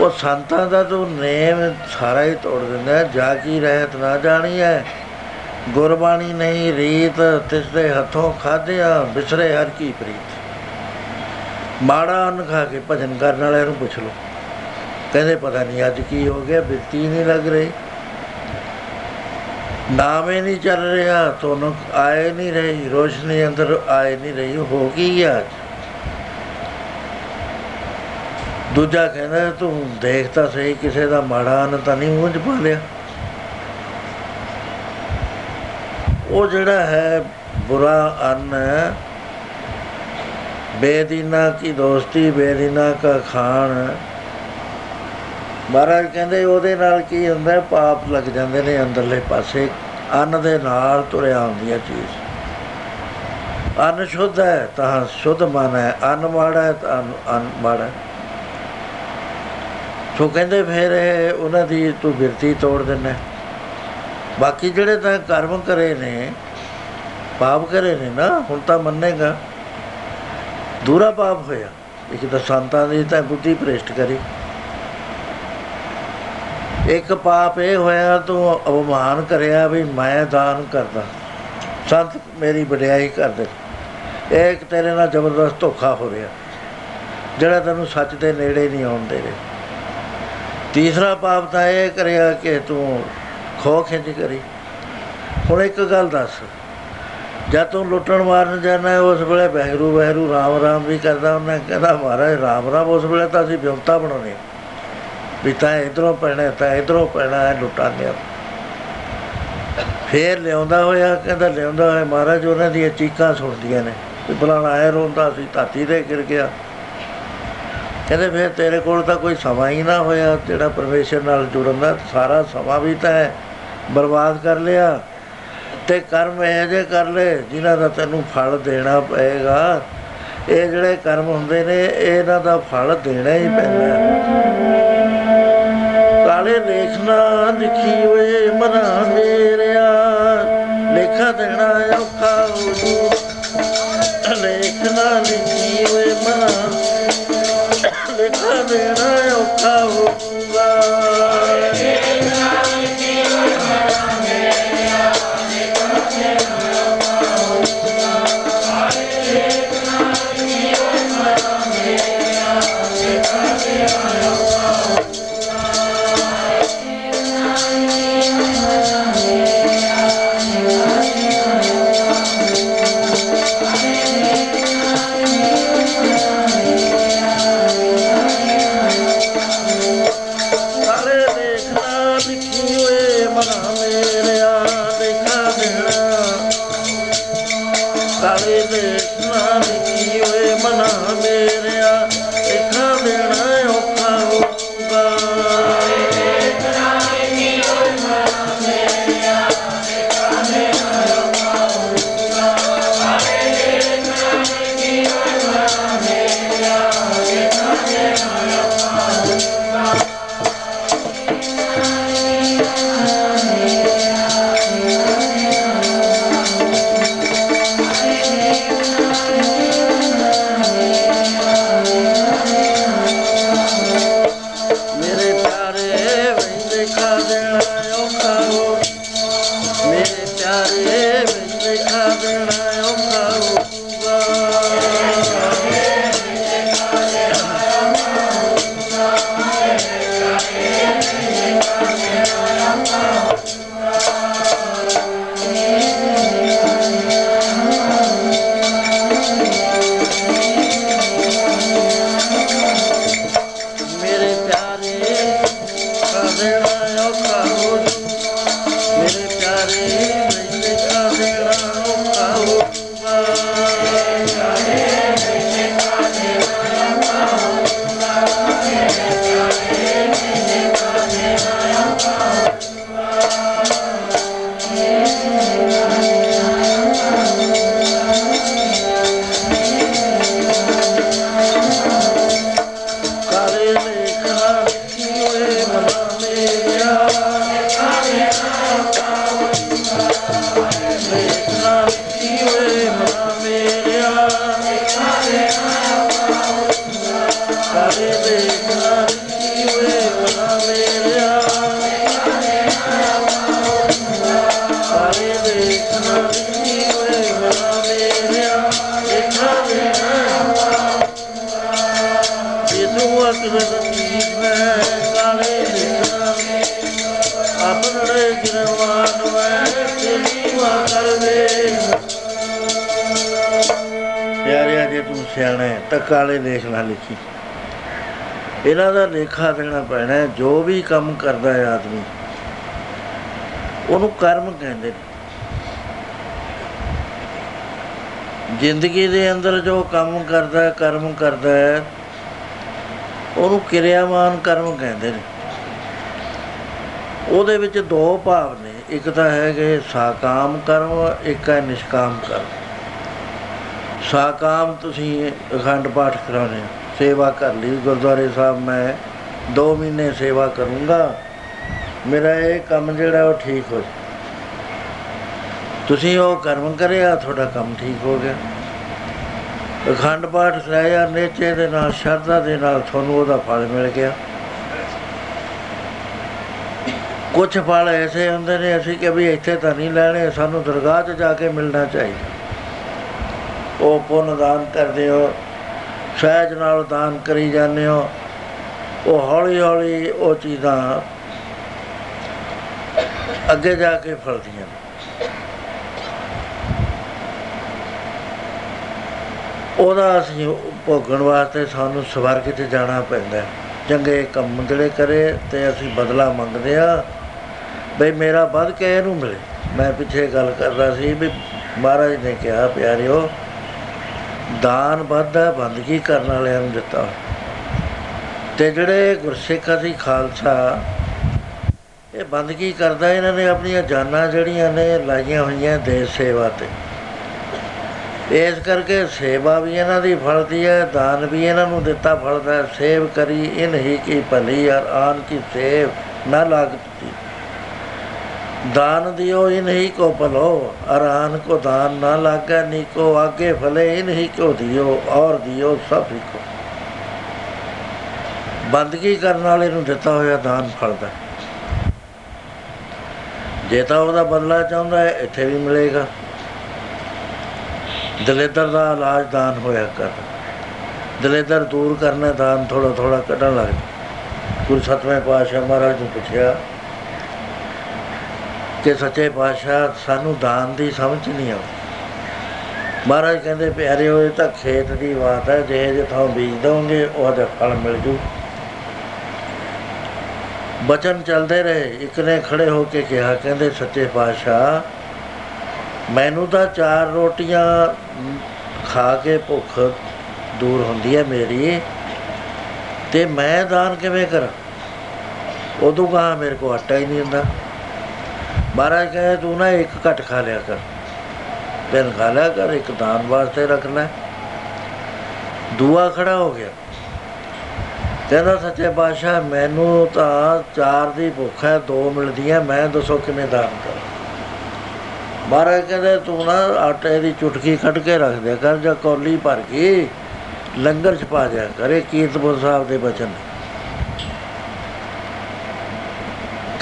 ਉਹ ਸੰਤਾਂ ਦਾ ਤੂੰ ਨੇਮ ਸਾਰਾ ਹੀ ਤੋੜ ਦਿੰਦਾ ਹੈ। ਜਾ ਕੀ ਰਹਿਤ ਨਾ ਜਾਣੀ ਹੈ। ਗੁਰਬਾਣੀ ਨਹੀਂ, ਰੀਤ ਤਿਸ ਦੇ ਹੱਥੋਂ ਖਾਧਿਆ, ਬਿਸਰੇ ਹਰ ਕੀ ਪ੍ਰੀਤ। ਮਾੜਾ ਅੰਨ ਖਾ ਕੇ ਭਜਨ ਕਰਨ ਵਾਲਿਆਂ ਨੂੰ ਪੁੱਛ ਲਓ। ਕਹਿੰਦੇ ਪਤਾ ਨਹੀਂ ਅੱਜ ਕੀ ਹੋ ਗਿਆ, ਬਿਰਤੀ ਨਹੀਂ ਲੱਗ ਰਹੀ। ਨਾਮ ਹੀ ਨਹੀਂ ਚੱਲ ਰਿਹਾ, ਤੁਹਾਨੂੰ ਆਏ ਨਹੀਂ ਰਹੀ, ਰੋਸ਼ਨੀ ਅੰਦਰ ਆਏ ਨਹੀਂ ਰਹੀ, ਹੋ ਕੀ ਗਿਆ ਅੱਜ ਦੂਜਾ ਕਹਿੰਦਾ, ਤੂੰ ਦੇਖ ਤਾਂ ਸਹੀ, ਕਿਸੇ ਦਾ ਮਾੜਾ ਅੰਨ ਤਾਂ ਨਹੀਂ ਮੂੰਹ 'ਚ ਪਾ ਲਿਆ। ਉਹ ਜਿਹੜਾ ਹੈ ਬੁਰਾ ਅੰਨ ਬੇਦੀਨਾ ਕੀ ਦੋਸਤੀ, ਬੇਦੀਨਾ ਕਾ ਖਾਣ ਮਹਾਰਾਜ ਕਹਿੰਦੇ ਉਹਦੇ ਨਾਲ ਕੀ ਹੁੰਦਾ ਹੈ? ਪਾਪ ਲੱਗ ਜਾਂਦੇ ਨੇ ਅੰਦਰਲੇ ਪਾਸੇ, ਅੰਨ ਦੇ ਨਾਲ ਤੁਰਿਆ ਹੁੰਦੀ ਹੈ ਚੀਜ਼। ਅੰਨ ਸ਼ੁੱਧ ਹੈ, ਤਾਂ ਸ਼ੁੱਧ ਮਨ ਹੈ, ਅੰਨ ਮਾੜਾ ਹੈ, ਤਾਂ ਅੰਨ ਮਾੜਾ ਹੈ। ਸੋ ਕਹਿੰਦੇ ਫਿਰ ਇਹ ਉਹਨਾਂ ਦੀ ਤੂੰ ਬਿਰਤੀ ਤੋੜ ਦਿੰਦਾ ਬਾਕੀ ਜਿਹੜੇ ਤਾਂ ਕਰਮ ਕਰੇ ਨੇ, ਪਾਪ ਕਰੇ ਨੇ ਨਾ, ਹੁਣ ਤਾਂ ਮੰਨੇਗਾ। ਦੂਰਾ ਪਾਪ ਹੋਇਆ। ਇੱਕ ਤਾਂ ਸੰਤਾਂ ਦੀ ਤਾਂ ਬੁੱਧੀ ਭ੍ਰਿਸ਼ਟ ਕਰੀ। ਇੱਕ ਪਾਪ ਇਹ ਹੋਇਆ, ਤੂੰ ਅਵਮਾਨ ਕਰਿਆ ਵੀ ਮੈਂ ਦਾਨ ਕਰਦਾ। ਸੰਤ ਮੇਰੀ ਵਡਿਆਈ ਕਰਦੇ। ਇਹ ਇੱਕ ਤੇਰੇ ਨਾਲ ਜ਼ਬਰਦਸਤ ਧੋਖਾ ਹੋ ਰਿਹਾ। ਜਿਹੜਾ ਤੈਨੂੰ ਸੱਚ ਦੇ ਨੇੜੇ ਨਹੀਂ ਆਉਣ ਦੇ ਰਿਹਾ। ਤੀਸਰਾ ਪਾਪ ਤਾਂ ਇਹ ਕਰਿਆ ਕਿ ਤੂੰ ਖੋ ਖਿੱਚ ਕਰੀ। ਹੁਣ ਇੱਕ ਗੱਲ ਦੱਸ। ਜਦ ਤੂੰ ਲੁੱਟਣ ਮਾਰਨ ਜਾਣਾ ਉਸ ਵੇਲੇ ਬਹਿਰੂ ਬਹਿਰੂ ਰਾਮ ਰਾਮ ਵੀ ਕਰਦਾ। ਉਹਨੇ ਕਹਿੰਦਾ ਮਹਾਰਾਜ ਰਾਮ ਰਾਮ ਉਸ ਵੇਲੇ ਤਾਂ ਅਸੀਂ ਵਿਉਂਤਾ ਬਣਾਉਣੇ ਵੀ ਤਾਂ ਇਧਰੋਂ ਪੈਣਾ, ਤਾਂ ਇਧਰੋਂ ਪੈਣਾ ਹੈ ਲੁੱਟਾਂਗੇ ਫੇਰ ਲਿਆਉਂਦਾ ਹੋਇਆ, ਕਹਿੰਦਾ ਲਿਆਉਂਦਾ ਹੋਇਆ, ਮਹਾਰਾਜ ਉਹਨਾਂ ਦੀਆਂ ਚੀਕਾਂ ਸੁਣਦੀਆਂ ਨੇ ਵੀ ਫਲਾਣਾ ਆਇਆ ਰੋਂਦਾ ਸੀ, ਧਰਤੀ ਤੇ ਗਿਰ ਗਿਆ। ਕਹਿੰਦੇ ਫਿਰ ਤੇਰੇ ਕੋਲ ਤਾਂ ਕੋਈ ਸਮਾਂ ਹੀ ਨਾ ਹੋਇਆ, ਜਿਹੜਾ ਪਰਮੇਸ਼ਰ ਨਾਲ ਜੁੜਨ ਦਾ, ਸਾਰਾ ਸਮਾਂ ਵੀ ਤਾਂ ਹੈ, ਬਰਬਾਦ ਕਰ ਲਿਆ। ਤੇ ਕਰਮ ਇਹ ਜੇ ਕਰ ਲੈ ਜਿਨ੍ਹਾਂ ਦਾ ਤੈਨੂੰ ਫਲ ਦੇਣਾ ਪਏਗਾ। ਇਹ ਜਿਹੜੇ ਕਰਮ ਹੁੰਦੇ ਨੇ ਇਹਨਾਂ ਦਾ ਫਲ ਦੇਣਾ ਹੀ ਪੈਂਦਾ। ਹੈ। ਕਾਲੇ ਲੇਖਣਾ ਲਿਖੀ ਓਏ ਮਨਾ ਮੇਰਿਆ ਲੇਖਾ ਦੇਣਾ ਔਖਾ ਹੋ ਜੂ ਲੇਖਣਾ ਲਿਖੀ ਓਏ ਮਨਾ ਲੇਖਾ ਦੇਣਾ ਔਖਾ ਹੋਊਗਾ ਕਾਲੇ ਲੇਖ ਨਾ ਲਿਖੀ। ਇਹਨਾਂ ਦਾ ਲੇਖਾ ਦੇਣਾ ਪੈਣਾ ਹੈ। ਜੋ ਵੀ ਕੰਮ ਕਰਦਾ ਹੈ ਆਦਮੀ, ਉਹਨੂੰ ਕਰਮ ਕਹਿੰਦੇ ਨੇ। ਜ਼ਿੰਦਗੀ ਦੇ ਅੰਦਰ ਜੋ ਕੰਮ ਕਰਦਾ ਹੈ, ਕਰਮ ਕਰਦਾ ਹੈ, ਉਹਨੂੰ ਕਿਰਿਆਵਾਨ ਕਰਮ ਕਹਿੰਦੇ ਨੇ। ਉਹਦੇ ਵਿੱਚ ਦੋ ਭਾਵ ਨੇ, ਇੱਕ ਤਾਂ ਹੈਗੇ ਸਾਕਾਮ ਕਰਮ, ਇੱਕ ਹੈ ਨਿਸ਼ਕਾਮ ਕਰਮ। ਸਾਕਾਮ ਤੁਸੀਂ ਅਖੰਡ ਪਾਠ ਕਰਾਉਣੇ ਆ, ਸੇਵਾ ਕਰ ਲਈ। ਗੁਰਦੁਆਰੇ ਸਾਹਿਬ ਮੈਂ 2 ਮਹੀਨੇ ਸੇਵਾ ਕਰੂੰਗਾ। ਮੇਰਾ ਇਹ ਕੰਮ ਜਿਹੜਾ ਉਹ ਠੀਕ ਹੋ ਜਾਏ ਤੁਸੀਂ ਉਹ ਕਰਮ ਕਰਿਆ ਤੁਹਾਡਾ ਕੰਮ ਠੀਕ ਹੋ ਗਿਆ। ਅਖੰਡ ਪਾਠ ਕਰਾਇਆ ਨੇਚੇ ਦੇ ਨਾਲ ਸ਼ਰਧਾ ਦੇ ਨਾਲ ਤੁਹਾਨੂੰ ਉਹਦਾ ਫਲ ਮਿਲ ਗਿਆ। ਕੁਝ ਫਲ ਐਸੇ ਹੁੰਦੇ ਨੇ ਅਸੀਂ ਕਿ ਵੀ ਇੱਥੇ ਤਾਂ ਨਹੀਂ ਲੈਣੇ ਸਾਨੂੰ ਦਰਗਾਹ 'ਚ ਜਾ ਕੇ ਮਿਲਣਾ ਚਾਹੀਦਾ। ਉਹ ਪੁੰਨ ਦਾਨ ਕਰਦੇ ਹੋ, ਸਹਿਜ ਨਾਲ ਦਾਨ ਕਰੀ ਜਾਂਦੇ ਹੋ, ਉਹ ਹੌਲੀ ਹੌਲੀ ਉਹ ਚੀਜ਼ਾਂ ਅੱਗੇ ਜਾ ਕੇ ਫਲਦੀਆਂ ਨੇ। ਉਹਦਾ ਅਸੀਂ ਭੋਗਣ ਵਾਸਤੇ ਸਾਨੂੰ ਸਵਰਗ 'ਚ ਜਾਣਾ ਪੈਂਦਾ ਹੈ। ਚੰਗੇ ਕੰਮ ਜਿਹੜੇ ਕਰੇ ਤੇ ਅਸੀਂ ਬਦਲਾ ਮੰਗਦੇ ਆ ਬਈ ਮੇਰਾ ਵੱਧ ਕੇ ਇਹਨੂੰ ਮਿਲੇ। ਮੈਂ ਪਿੱਛੇ ਗੱਲ ਕਰਦਾ ਸੀ ਵੀ ਮਹਾਰਾਜ ਨੇ ਕਿਹਾ, ਪਿਆਰਿਓ ਦਾਨ ਵੱਧਦਾ ਬੰਦਗੀ ਕਰਨ ਵਾਲਿਆਂ ਨੂੰ ਦਿੱਤਾ। ਤੇ ਜਿਹੜੇ ਗੁਰਸਿੱਖ ਅਸੀਂ ਖਾਲਸਾ, ਇਹ ਬੰਦਗੀ ਕਰਦਾ, ਇਹਨਾਂ ਨੇ ਆਪਣੀਆਂ ਜਾਨਾਂ ਜਿਹੜੀਆਂ ਨੇ, ਲਾਈਆਂ ਹੋਈਆਂ ਦੇਸ਼ ਸੇਵਾ ਤੇ। ਇਸ ਕਰਕੇ ਸੇਵਾ ਵੀ ਇਹਨਾਂ ਦੀ ਫਲਦੀ ਹੈ, ਦਾਨ ਵੀ ਇਹਨਾਂ ਨੂੰ ਦਿੱਤਾ ਫਲਦਾ ਹੈ। ਸੇਵ ਕਰੀ ਇਨ ਹੀ ਕੀ ਭਲੀ ਔਰ ਆਨ ਕੀ ਸੇਵ ਨਾ ਲਾਗਤੀ दान दियो इन ही को भलो अरान को दान ना लागे नीको आगे फले इन ही को दियो और दियो सब ही को ਬੰਦਗੀ ਕਰਨ ਵਾਲੇ ਨੂੰ ਦਿੱਤਾ ਹੋਇਆ ਦਾਨ ਫਲਦਾ ਜੇ ਤਾਂ ਉਹਦਾ ਬਦਲਾ ਚਾਹੁੰਦਾ ਹੈ ਇੱਥੇ ਵੀ ਮਿਲੇਗਾ ਦਲੇਦਰ ਦਾ ਇਲਾਜ ਦਾਨ ਹੋਇਆ ਕਰ ਦਲੇਦਰ ਦੂਰ ਕਰਨਾ ਦਾਨ ਥੋੜਾ ਥੋੜਾ ਕੱਢਣ ਲੱਗ ਗੁਰੂ ਸਤਵੇਂ ਪਾਤਸ਼ਾਹ ਮਹਾਰਾਜ ਨੂੰ ਪੁੱਛਿਆ ਕਿ ਸੱਚੇ ਪਾਤਸ਼ਾਹ ਸਾਨੂੰ ਦਾਨ ਦੀ ਸਮਝ ਨਹੀਂ ਆਉਂਦੀ। ਮਹਾਰਾਜ ਕਹਿੰਦੇ ਪਿਆਰਿਓ ਇਹ ਤਾਂ ਖੇਤ ਦੀ ਬਾਤ ਹੈ, ਜਿਹੇ ਜੇ ਥਾਂ ਬੀਜ ਦੋਗੇ ਉਹਦਾ ਫਲ ਮਿਲ ਜੂ। ਬਚਨ ਚੱਲਦੇ ਰਹੇ। ਇੱਕ ਨੇ ਖੜੇ ਹੋ ਕੇ ਕਿਹਾ, ਕਹਿੰਦੇ, ਸੱਚੇ ਪਾਤਸ਼ਾਹ, ਮੈਨੂੰ ਤਾਂ ਚਾਰ ਰੋਟੀਆਂ ਖਾ ਕੇ ਭੁੱਖ ਦੂਰ ਹੁੰਦੀ ਹੈ ਮੇਰੀ, ਤੇ ਮੈਂ ਦਾਨ ਕਿਵੇਂ ਕਰਾਂ? ਉਦੋਂ ਕਹਾ ਮੇਰੇ ਕੋ ਆਟਾ ਹੀ ਨਹੀਂ ਹੁੰਦਾ। ਮਹਾਰਾਜ ਕਹੇ ਤੂੰ ਨਾ ਇੱਕ ਘਟ ਖਾ ਲਿਆ ਕਰ। ਤਿੰਨ ਖਾ ਲਿਆ ਕਰ, ਇੱਕ ਦਾਨ ਵਾਸਤੇ ਰੱਖ ਲੈ। ਦੂਆ ਖੜਾ ਹੋ ਗਿਆ। ਕਹਿੰਦਾ, ਸੱਚੇ ਪਾਤਸ਼ਾਹ, ਮੈਨੂੰ ਤਾਂ ਚਾਰ ਦੀ ਭੁੱਖ ਹੈ, ਦੋ ਮਿਲਦੀਆਂ, ਮੈਂ ਦੱਸੋ ਕਿਵੇਂ ਦਾਨ ਕਰਾਂ? ਮਹਾਰਾਜ ਕਹਿੰਦੇ, ਤੂੰ ਨਾ ਆਟੇ ਦੀ ਚੁਟਕੀ ਕੱਢ ਕੇ ਰੱਖ ਦਿਆ ਕਰ, ਜਾਂ ਕੌਲੀ ਭਰ ਕੇ ਲੰਗਰ ਚ ਪਾ ਦਿਆ ਕਰੇ ਕੀਰਤਪੁਰ ਸਾਹਿਬ ਦੇ ਬਚਨ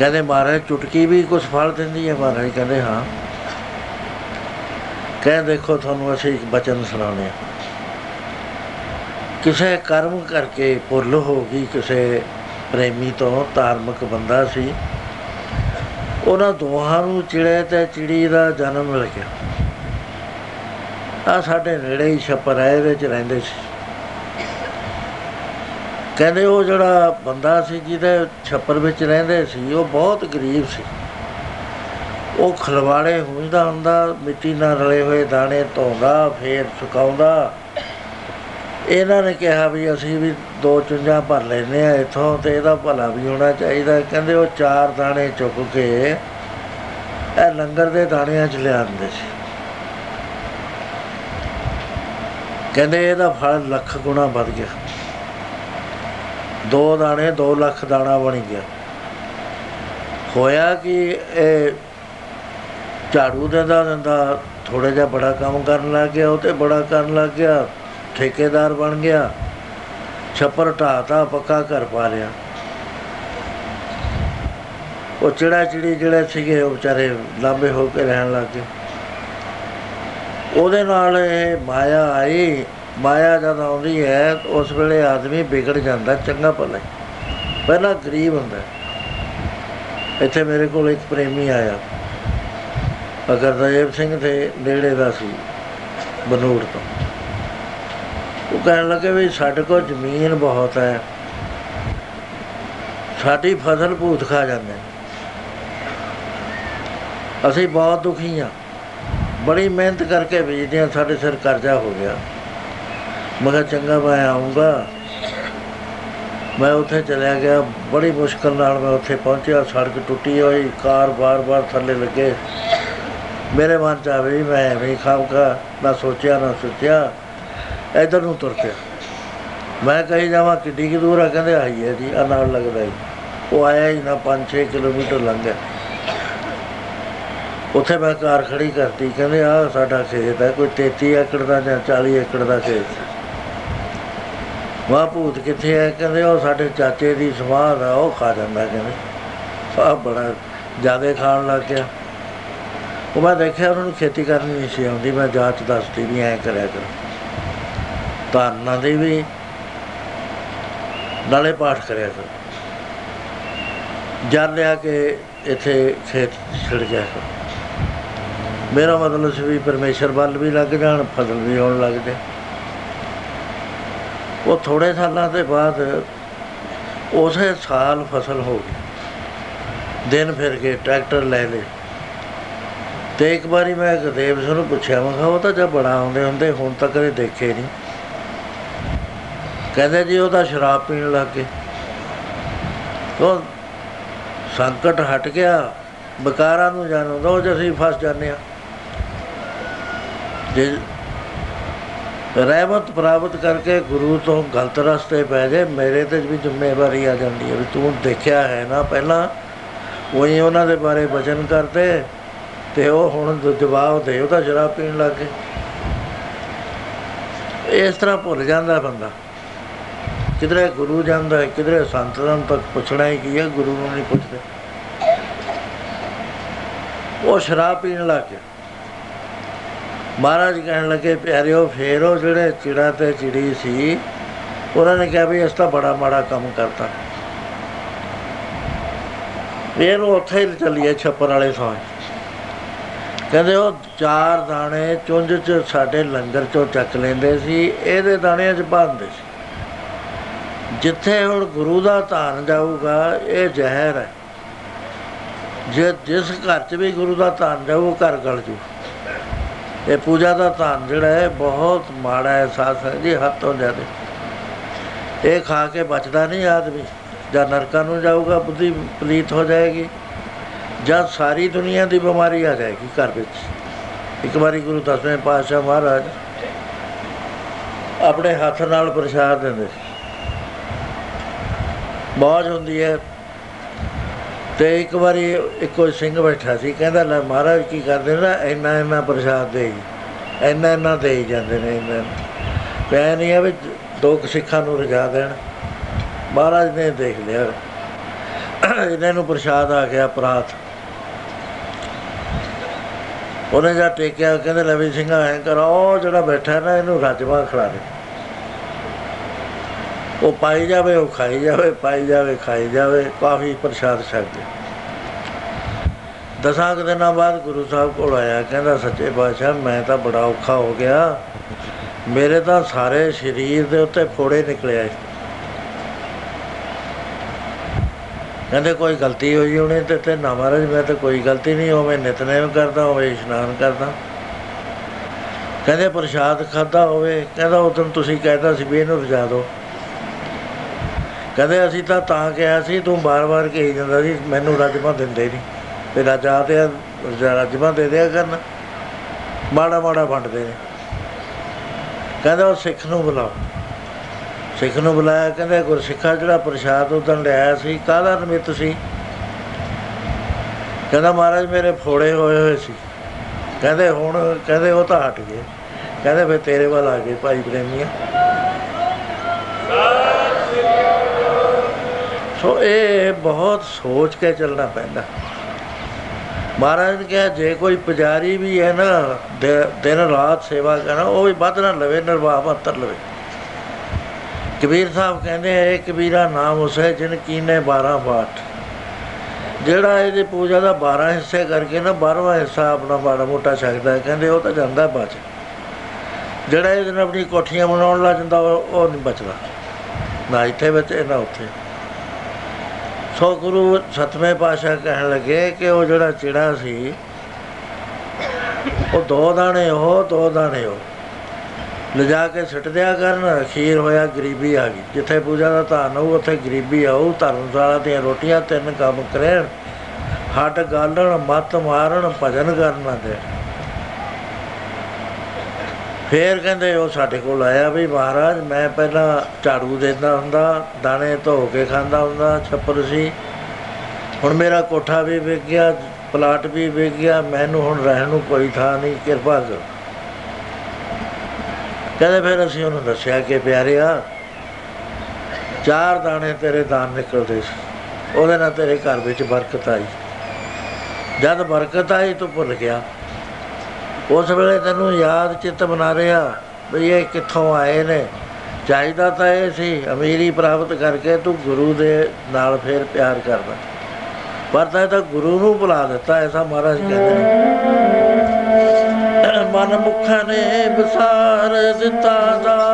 ਕਹਿੰਦੇ ਮਹਾਰਾਜ ਚੁਟਕੀ ਵੀ ਕੁਝ ਫਲ ਦਿੰਦੀ ਹੈ। ਮਹਾਰਾਜ ਕਹਿੰਦੇ, ਹਾਂ। ਕਹਿੰਦੇ ਦੇਖੋ, ਤੁਹਾਨੂੰ ਅਸੀਂ ਇੱਕ ਬਚਨ ਸੁਣਾਉਂਦੇ ਹਾਂ। ਕਿਸੇ ਕਰਮ ਕਰਕੇ ਭੁੱਲ ਹੋ ਗਈ, ਕਿਸੇ ਪ੍ਰੇਮੀ ਤੋਂ ਧਾਰਮਿਕ ਬੰਦਾ ਸੀ, ਉਹਨਾਂ ਦੋਹਾਂ ਨੂੰ ਚਿੜੇ ਤੇ ਚਿੜੀ ਦਾ ਜਨਮ ਮਿਲ ਗਿਆ। ਆ ਸਾਡੇ ਨੇੜੇ ਹੀ ਛੱਪਰ ਹੈ ਇਹਦੇ ਚ ਰਹਿੰਦੇ ਸੀ। ਕਹਿੰਦੇ ਉਹ ਜਿਹੜਾ ਬੰਦਾ ਸੀ ਜਿਹਦੇ ਛੱਪਰ ਵਿੱਚ ਰਹਿੰਦੇ ਸੀ, ਉਹ ਬਹੁਤ ਗਰੀਬ ਸੀ। ਉਹ ਖਲਵਾੜੇ ਹੁੰਦਾ ਹੁੰਦਾ, ਮਿੱਟੀ ਨਾਲ ਰਲੇ ਹੋਏ ਦਾਣੇ ਧੋਂਦਾ, ਫੇਰ ਸੁਕਾਉਂਦਾ। ਇਹਨਾਂ ਨੇ ਕਿਹਾ ਵੀ ਅਸੀਂ ਵੀ ਦੋ ਚੁੰਝਾਂ ਭਰ ਲੈਨੇ ਆ ਇਥੋਂ ਤੇ ਇਹਦਾ ਭਲਾ ਵੀ ਹੋਣਾ ਚਾਹੀਦਾ। ਕਹਿੰਦੇ ਉਹ ਚਾਰ ਦਾਣੇ ਚੁੱਕ ਕੇ ਇਹ ਲੰਗਰ ਦੇ ਦਾਣਿਆਂ 'ਚ ਲਿਆਉਂਦੇ ਸੀ। ਕਹਿੰਦੇ ਇਹਦਾ ਫਲ ਲੱਖ ਗੁਣਾ ਵੱਧ ਗਿਆ। ਦੋ ਦਾਣੇ 2 ਲੱਖ ਦਾਣਾ ਬਣ ਗਿਆ। ਹੋਇਆ ਕਿ ਇਹ ਝਾੜੂ ਦਿੰਦਾ ਦਿੰਦਾ ਥੋੜਾ ਜਿਹਾ ਬੜਾ ਕੰਮ ਕਰਨ ਲੱਗ ਗਿਆ, ਉਹ ਤੇ ਬੜਾ ਕਰਨ ਲੱਗ ਗਿਆ, ਠੇਕੇਦਾਰ ਬਣ ਗਿਆ, ਛੱਪਰ ਢਾਤਾ ਪੱਕਾ ਘਰ ਪਾ ਲਿਆ ਉਹ ਚਿੜਾ ਚਿੜੀ ਜਿਹੜੇ ਸੀਗੇ, ਉਹ ਵਿਚਾਰੇ ਲਾਂਬੇ ਹੋ ਕੇ ਰਹਿਣ ਲੱਗ ਗਏ। ਉਹਦੇ ਨਾਲ ਇਹ ਮਾਇਆ ਆਈ ਮਾਇਆ ਜਦ ਆਉਂਦੀ ਹੈ, ਉਸ ਵੇਲੇ ਆਦਮੀ ਵਿਗੜ ਜਾਂਦਾ, ਚੰਗਾ ਭਲਾ ਪਹਿਲਾਂ ਗਰੀਬ ਹੁੰਦਾ ਇੱਥੇ ਮੇਰੇ ਕੋਲ ਇੱਕ ਪ੍ਰੇਮੀ ਆਇਆ। ਅਗਰਦੇਵ ਸਿੰਘ ਦੇ ਨੇੜੇ ਦਾ ਸੀ, ਬਨੂੜ ਤੋਂ। ਉਹ ਕਹਿਣ ਲੱਗੇ ਵੀ ਸਾਡੇ ਕੋਲ ਜ਼ਮੀਨ ਬਹੁਤ ਹੈ। ਸਾਡੀ ਫਸਲ ਭੂਤ ਖਾ ਜਾਂਦੇ ਅਸੀਂ ਬਹੁਤ ਦੁਖੀ ਆ ਬੜੀ ਮਿਹਨਤ ਕਰਕੇ ਬੀਜਦੇ ਆ ਸਾਡੇ ਸਿਰ ਕਰਜ਼ਾ ਹੋ ਗਿਆ। ਮੈਂ ਕਿਹਾ ਚੰਗਾ ਮੈਂ ਆਉਂਗਾ। ਮੈਂ ਉੱਥੇ ਚਲਿਆ ਗਿਆ। ਬੜੀ ਮੁਸ਼ਕਲ ਨਾਲ ਮੈਂ ਉੱਥੇ ਪਹੁੰਚਿਆ। ਸੜਕ ਟੁੱਟੀ ਹੋਈ। ਕਾਰ ਬਾਰ-ਬਾਰ ਥੱਲੇ ਲੱਗੇ। ਮੇਰੇ ਮਨ ਚ ਆਵੇ ਵੀ ਮੈਂ ਐਵੇਂ ਖਾਊਗਾ ਨਾ ਸੋਚਿਆ ਨਾ ਸੋਚਿਆ। ਇਧਰ ਨੂੰ ਤੁਰ ਪਿਆ। ਮੈਂ ਕਹੀ ਜਾਵਾਂ, ਕਿੱਡੀ ਕਿ ਦੂਰ ਆ? ਕਹਿੰਦੇ ਆਈ ਹੈ ਜੀ। ਆ ਨਾਲ ਲੱਗਦਾ ਹੀ ਉਹ ਆਇਆ ਹੀ ਨਾ। 5-6 ਕਿਲੋਮੀਟਰ ਲੰਘਿਆ ਉੱਥੇ ਮੈਂ ਕਾਰ ਖੜੀ ਕਰਤੀ। ਕਹਿੰਦੇ ਆ ਸਾਡਾ ਖੇਤ ਹੈ। ਕੋਈ 33 ਏਕੜ ਦਾ ਜਾਂ 40 ਏਕੜ ਦਾ ਖੇਤ। ਵਾਹ ਭੂਤ ਕਿੱਥੇ ਹੈ ਕਹਿੰਦੇ ਉਹ ਸਾਡੇ ਚਾਚੇ ਦੀ ਸਮਾਧ ਆ ਉਹ ਖਾ ਜਾਂਦਾ ਕਹਿੰਦੇ। ਆ ਬੜਾ ਜਿਆਦੇ ਖਾਣ ਲੱਗ ਗਿਆ। ਉਹ ਮੈਂ ਦੇਖਿਆ ਉਹਨਾਂ ਨੂੰ ਖੇਤੀ ਕਰਨੀ ਨਹੀਂ ਸੀ ਆਉਂਦੀ। ਮੈਂ ਜਾਂਚ ਦੱਸਦੀ ਵੀ ਐ ਕਰਿਆ ਕਰ। ਧਾਰਨਾ ਦੇ ਵੀ ਨਾਲੇ ਪਾਠ ਕਰਿਆ ਕਰ। ਜਦ ਲਿਆ ਕੇ ਇੱਥੇ ਖੇਤ ਛਿੜ ਗਿਆ ਕਰ। ਮੇਰਾ ਮਤਲਬ ਸੀ ਵੀ ਪਰਮੇਸ਼ਰ ਵੱਲ ਵੀ ਲੱਗ ਜਾਣ, ਫਸਲ ਵੀ ਹੋਣ ਲੱਗ ਜਾਏ। ਉਹ ਥੋੜੇ ਸਾਲਾਂ ਦੇ ਬਾਅਦ ਉਸੇ ਸਾਲ ਫਸਲ ਹੋ ਗਈ। ਦਿਨ ਫਿਰ ਕੇ ਟਰੈਕਟਰ ਲੈ ਲੇ ਤੇ ਇੱਕ ਵਾਰੀ ਮੈਂ ਗੁਰਦੇਵ ਸਿੰਘ ਨੂੰ ਪੁੱਛਿਆ, ਮੈਂ ਕਿਹਾ, ਉਹ ਤਾਂ ਜਦ ਬੜਾ ਆਉਂਦੇ ਹੁੰਦੇ, ਹੁਣ ਤੱਕ ਕਦੇ ਦੇਖੇ ਨਹੀਂ। ਕਹਿੰਦੇ ਜੀ ਉਹ ਤਾਂ ਸ਼ਰਾਬ ਪੀਣ ਲੱਗ ਗਏ। ਉਹ ਸੰਕਟ ਹਟ ਗਿਆ ਬਕਾਰਾਂ ਨੂੰ ਜਾਣੋ ਰੋਜ਼ ਅਸੀਂ ਫਸ ਜਾਂਦੇ ਆ ਜੇ ਰਹਿਮਤ ਪ੍ਰਾਪਤ ਕਰਕੇ ਗੁਰੂ ਤੋਂ ਗਲਤ ਰਸਤੇ ਪੈ ਜਾਏ, ਮੇਰੇ ਤੇ ਵੀ ਜ਼ਿੰਮੇਵਾਰੀ ਆ ਜਾਂਦੀ ਹੈ ਵੀ ਤੂੰ ਦੇਖਿਆ ਹੈ ਨਾ ਪਹਿਲਾਂ, ਉਹੀ ਉਹਨਾਂ ਦੇ ਬਾਰੇ ਬਚਨ ਕਰਦੇ ਤੇ ਉਹ ਹੁਣ ਜਵਾਬ ਦੇ, ਉਹ ਤਾਂ ਸ਼ਰਾਬ ਪੀਣ ਲੱਗ ਗਏ। ਇਸ ਤਰ੍ਹਾਂ ਭੁੱਲ ਜਾਂਦਾ ਬੰਦਾ। ਕਿਧਰੇ ਗੁਰੂ ਜਾਂਦਾ ਕਿਧਰੇ ਸੰਤਾਂ ਤੱਕ ਪੁੱਛਣਾ ਹੀ ਕੀ ਹੈ, ਗੁਰੂ ਨੂੰ ਨਹੀਂ ਪੁੱਛਦੇ। ਉਹ ਸ਼ਰਾਬ ਪੀਣ ਲੱਗ ਗਿਆ। ਮਹਾਰਾਜ ਕਹਿਣ ਲੱਗੇ, ਪਿਆਰਿਓ, ਫੇਰ ਉਹ ਜਿਹੜੇ ਚਿੜਾ ਤੇ ਚਿੜੀ ਸੀ, ਉਹਨਾਂ ਨੇ ਕਿਹਾ ਵੀ ਇਸ ਤਾਂ ਬੜਾ ਮਾੜਾ ਕੰਮ ਕਰਤਾ। ਫੇਰ ਉਹ ਉੱਥੇ ਹੀ ਚੱਲੀਏ ਛੱਪਰ ਵਾਲੇ ਥਾਂ। ਕਹਿੰਦੇ, ਉਹ ਚਾਰ ਦਾਣੇ ਚੁੰਝ ਚ ਸਾਡੇ ਲੰਗਰ ਚੋਂ ਚੱਕ ਲੈਂਦੇ ਸੀ, ਇਹਦੇ ਦਾਣਿਆਂ 'ਚ ਪਾਉਂਦੇ ਸੀ। ਜਿੱਥੇ ਹੁਣ ਗੁਰੂ ਦਾ ਧਾਨ ਜਾਊਗਾ, ਇਹ ਜ਼ਹਿਰ ਹੈ। ਜੇ ਜਿਸ ਘਰ 'ਚ ਵੀ ਗੁਰੂ ਦਾ ਧਾਨ ਜਾਊ, ਉਹ ਘਰ ਗਲ ਜੂ। ਇਹ ਪੂਜਾ ਦਾ ਧਨ ਜਿਹੜਾ ਹੈ, ਬਹੁਤ ਮਾੜਾ ਅਹਿਸਾਸ ਹੈ ਜੀ, ਹੱਦ ਤੋਂ ਜ਼ਿਆਦਾ। ਇਹ ਖਾ ਕੇ ਬਚਦਾ ਨਹੀਂ ਆਦਮੀ। ਜਾਂ ਨਰਕਾਂ ਨੂੰ ਜਾਊਗਾ, ਬੁੱਧੀ ਪਲੀਤ ਹੋ ਜਾਏਗੀ। ਜਾਂ ਸਾਰੀ ਦੁਨੀਆ ਦੀ ਬਿਮਾਰੀ ਆ ਜਾਏਗੀ ਘਰ ਵਿੱਚ। ਇੱਕ ਵਾਰੀ ਗੁਰੂ ਦਸਵੇਂ ਪਾਤਸ਼ਾਹ ਮਹਾਰਾਜ ਆਪਣੇ ਹੱਥ ਨਾਲ ਪ੍ਰਸ਼ਾਦ ਦਿੰਦੇ ਸੀ। ਬਾਜ ਹੁੰਦੀ ਹੈ ਤੇ ਇੱਕ ਵਾਰੀ ਇੱਕੋ ਸਿੰਘ ਬੈਠਾ ਸੀ, ਕਹਿੰਦਾ, ਲੈ ਮਹਾਰਾਜ ਕੀ ਕਰਦੇ ਨੇ ਨਾ, ਇੰਨਾ ਇੰਨਾ ਪ੍ਰਸ਼ਾਦ ਦੇ ਇੰਨਾ ਇੰਨਾ ਦੇ ਹੀ ਜਾਂਦੇ ਨੇ, ਇੰਨਾ ਪੈ ਨਹੀਂ ਆ ਵੀ ਦੋ ਕੁ ਸਿੱਖਾਂ ਨੂੰ ਰਜਾ ਦੇਣ। ਮਹਾਰਾਜ ਨੇ ਦੇਖ ਲਿਆ। ਇਹਨਾਂ ਨੂੰ ਪ੍ਰਸ਼ਾਦ ਆ ਗਿਆ, ਪ੍ਰਾਤ। ਉਹਨੇ ਜਾ ਟੇਕਿਆ ਕਹਿੰਦੇ ਲਵੀ ਸਿੰਘ, ਐ ਕਰੋ, ਉਹ ਜਿਹੜਾ ਬੈਠਾ ਨਾ, ਇਹਨੂੰ ਰਾਜਮਾ ਖਿਲਾ ਦੇ। ਉਹ ਪਾਈ ਜਾਵੇ, ਉਹ ਖਾਈ ਜਾਵੇ, ਪਾਈ ਜਾਵੇ, ਖਾਈ ਜਾਵੇ, ਕਾਫੀ ਪ੍ਰਸ਼ਾਦ ਛਕ ਗਿਆ ਦਸਾਂ ਕੁ ਦਿਨਾਂ ਬਾਅਦ ਗੁਰੂ ਸਾਹਿਬ ਕੋਲ ਆਇਆ, ਕਹਿੰਦਾ, ਸੱਚੇ ਪਾਤਸ਼ਾਹ, ਮੈਂ ਤਾਂ ਬੜਾ ਔਖਾ ਹੋ ਗਿਆ। ਮੇਰੇ ਤਾਂ ਸਾਰੇ ਸਰੀਰ ਦੇ ਉੱਤੇ ਫੋੜੇ ਨਿਕਲੇ ਆਏ ਕਹਿੰਦੇ, ਕੋਈ ਗਲਤੀ ਹੋਈ ਹੋਣੀ ਤੇ ਤੇ ਨਾ ਮਹਾਰਾਜ, ਮੈਂ ਤਾਂ ਕੋਈ ਗਲਤੀ ਨਹੀਂ ਹੋਵੇ ਨਿਤਨੇਮ ਕਰਦਾ ਹੋਵੇ ਇਸ਼ਨਾਨ ਕਰਦਾ। ਕਹਿੰਦੇ, ਪ੍ਰਸ਼ਾਦ ਖਾਦਾ ਹੋਵੇ, ਕਹਿੰਦਾ ਉਦੋਂ ਤੁਸੀਂ ਕਹਿਤਾ ਸੀ ਵੀ ਇਹਨੂੰ ਰਜਾ ਦਿਓ। ਕਹਿੰਦੇ ਅਸੀਂ ਤਾਂ ਤਾਂ ਕਿਹਾ ਸੀ, ਤੂੰ ਬਾਰ-ਬਾਰ ਕਹੀ ਜਾਂਦਾ ਸੀ, ਮੈਨੂੰ ਰਾਜਮਾ ਦਿੰਦੇ ਨਹੀਂ ਤੇ ਰਾਜਾ ਤੇ ਰਾਜਮਾ ਦੇ ਦਿਆ ਕਰਨ। ਮਾੜਾ ਮਾੜਾ ਵੰਡਦੇ ਨੇ। ਕਹਿੰਦਾ ਉਹ ਸਿੱਖ ਨੂੰ ਬੁਲਾਓ। ਸਿੱਖ ਨੂੰ ਬੁਲਾਇਆ, ਕਹਿੰਦੇ ਗੁਰਸਿੱਖਾ ਜਿਹੜਾ ਪ੍ਰਸ਼ਾਦ ਉਦੋਂ ਲਿਆਇਆ ਸੀ, ਕਾਹਦਾ ਨਿਮਿਤ ਸੀ? ਕਹਿੰਦਾ ਮਹਾਰਾਜ, ਮੇਰੇ ਫੋੜੇ ਹੋਏ ਹੋਏ ਸੀ। ਕਹਿੰਦੇ ਹੁਣ, ਕਹਿੰਦੇ ਉਹ ਤਾਂ ਹਟ ਗਏ। ਕਹਿੰਦੇ ਫਿਰ ਤੇਰੇ ਵੱਲ ਆ ਗਏ ਭਾਈ ਪ੍ਰੇਮੀਆ। ਸੋ ਇਹ ਬਹੁਤ ਸੋਚ ਕੇ ਚੱਲਣਾ ਪੈਂਦਾ। ਮਹਾਰਾਜ ਨੇ ਕਿਹਾ, ਜੇ ਕੋਈ ਪੁਜਾਰੀ ਵੀ ਹੈ ਨਾ ਦਿਨ ਰਾਤ ਸੇਵਾ ਕਰਨਾ, ਉਹ ਵੀ ਵੱਧ ਨਾ ਲਵੇ ਨਿਰਵਾਹ ਮਤਰ ਲਵੇ। ਕਬੀਰ ਸਾਹਿਬ ਕਹਿੰਦੇ ਐ ਕਬੀਰਾ ਨਾਮ ਉਸ ਹੈ ਜਿਨ ਕੀਨੇ 12 ਬਾਟ ਜਿਹੜਾ ਇਹਦੀ ਪੂਜਾ ਦਾ 12 ਹਿੱਸੇ ਕਰਕੇ ਨਾ 12ਵਾਂ ਹਿੱਸਾ ਆਪਣਾ ਬਾੜਾ ਮੋਟਾ ਛਕਦਾ ਕਹਿੰਦੇ ਉਹ ਤਾਂ ਜਾਂਦਾ ਬਚ। ਜਿਹੜਾ ਇਹਦੇ ਨਾਲ ਆਪਣੀ ਕੋਠੀਆਂ ਬਣਾਉਣ ਲੱਗ ਜਾਂਦਾ, ਉਹ ਨਹੀਂ ਬਚਦਾ। ਨਾ ਇੱਥੇ ਬਚੇ ਨਾ ਉੱਥੇ। ਸੋ ਗੁਰੂ ਸਤਵੇਂ ਪਾਸ਼ਾ ਕਹਿਣ ਲੱਗੇ ਕਿ ਉਹ ਜਿਹੜਾ ਚਿੜਾ ਸੀ, ਉਹ ਦੋ ਦਾਣੇ ਉਹ, ਦੋ ਦਾਣੇ ਉਹ। ਲਿਜਾ ਕੇ ਛੱਡ ਦਿਆ ਕਰਨ, ਅਖੀਰ ਹੋਇਆ ਗਰੀਬੀ ਆ ਗਈ। ਜਿੱਥੇ ਪੂਜਾ ਦਾ ਧਨ ਹੋਊ, ਉੱਥੇ ਗਰੀਬੀ ਆਊ। ਧਰਮਸ਼ਾਲਾ ਦੀਆਂ ਰੋਟੀਆਂ, ਤਿੰਨ ਕੰਮ ਕਰੇਣ। ਹੱਟ ਗਾਲਣ, ਮੱਤ ਮਾਰਨ, ਭਜਨ ਕਰਨਾ ਦੇ ਫੇਰ ਕਹਿੰਦੇ ਉਹ ਸਾਡੇ ਕੋਲ ਆਇਆ ਵੀ ਮਹਾਰਾਜ, ਮੈਂ ਪਹਿਲਾਂ ਝਾੜੂ ਦਿੰਦਾ ਹੁੰਦਾ, ਦਾਣੇ ਧੋ ਕੇ ਖਾਂਦਾ ਹੁੰਦਾ, ਛੱਪਰ ਸੀ। ਹੁਣ ਮੇਰਾ ਕੋਠਾ ਵੀ ਵਿਕ ਗਿਆ, ਪਲਾਟ ਵੀ ਵਿਕ ਗਿਆ, ਮੈਨੂੰ ਹੁਣ ਰਹਿਣ ਨੂੰ ਕੋਈ ਥਾਂ ਨਹੀਂ, ਕਿਰਪਾ ਕਰੋ। ਕਹਿੰਦੇ ਫਿਰ ਅਸੀਂ ਉਹਨੂੰ ਦੱਸਿਆ ਕਿ ਪਿਆਰਿਆ, ਚਾਰ ਦਾਣੇ ਤੇਰੇ ਦਾਨ ਨਿਕਲਦੇ ਸੀ, ਉਹਦੇ ਨਾਲ ਤੇਰੇ ਘਰ ਵਿੱਚ ਬਰਕਤ ਆਈ। ਜਦ ਬਰਕਤ ਆਈ ਤੂੰ ਭੁੱਲ ਗਿਆ। ਉਸ ਵੇਲੇ ਤੈਨੂੰ ਯਾਦ ਚਿੱਤ ਬਣਾ ਰਿਹਾ ਵੀ ਇਹ ਕਿੱਥੋਂ ਆਏ ਨੇ। ਚਾਹੀਦਾ ਤਾਂ ਇਹ ਸੀ, ਅਮੀਰੀ ਪ੍ਰਾਪਤ ਕਰਕੇ ਤੂੰ ਗੁਰੂ ਦੇ ਨਾਲ ਫੇਰ ਪਿਆਰ ਕਰਦਾ। ਪਰ ਤਾਂ ਗੁਰੂ ਨੂੰ ਬੁਲਾ ਦਿੱਤਾ, ਐਸਾ ਮਹਾਰਾਜ ਕਹਿੰਦੇ ਨੇ। ਮਨ ਮੁਖਾਂ ਨੇ ਵਿਸਾਰ ਦਿੱਤਾ ਦਾਤਾ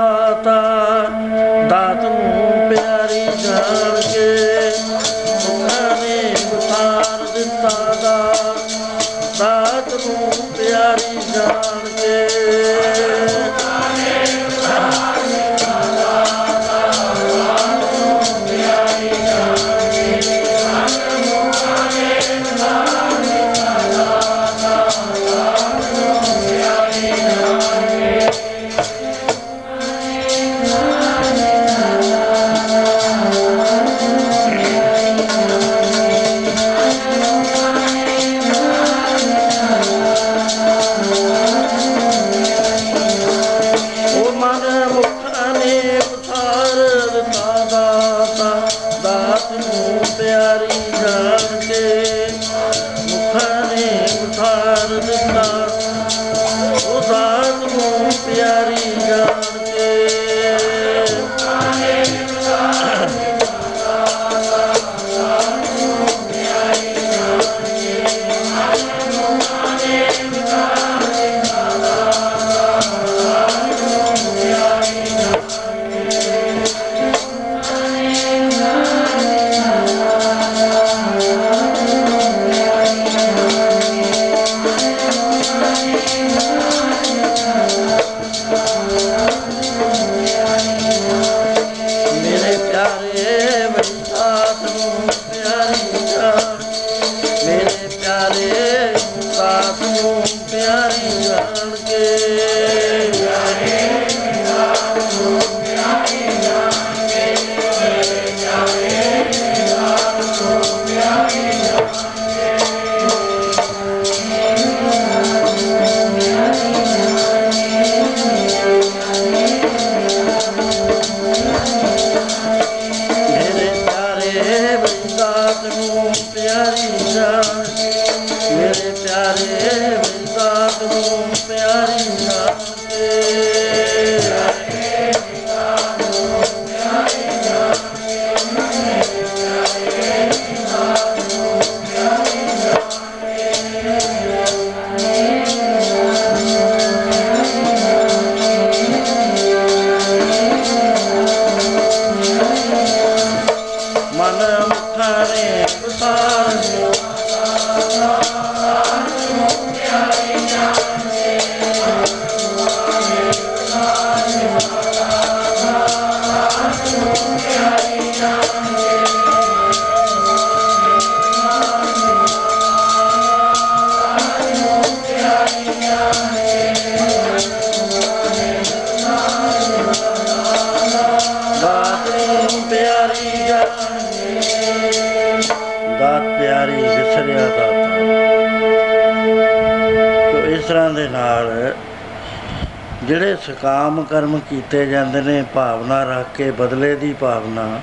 ਜਿਹੜੇ ਸਕਾਮ ਕਰਮ ਕੀਤੇ ਜਾਂਦੇ ਨੇ, ਭਾਵਨਾ ਰੱਖ ਕੇ ਬਦਲੇ ਦੀ ਭਾਵਨਾ,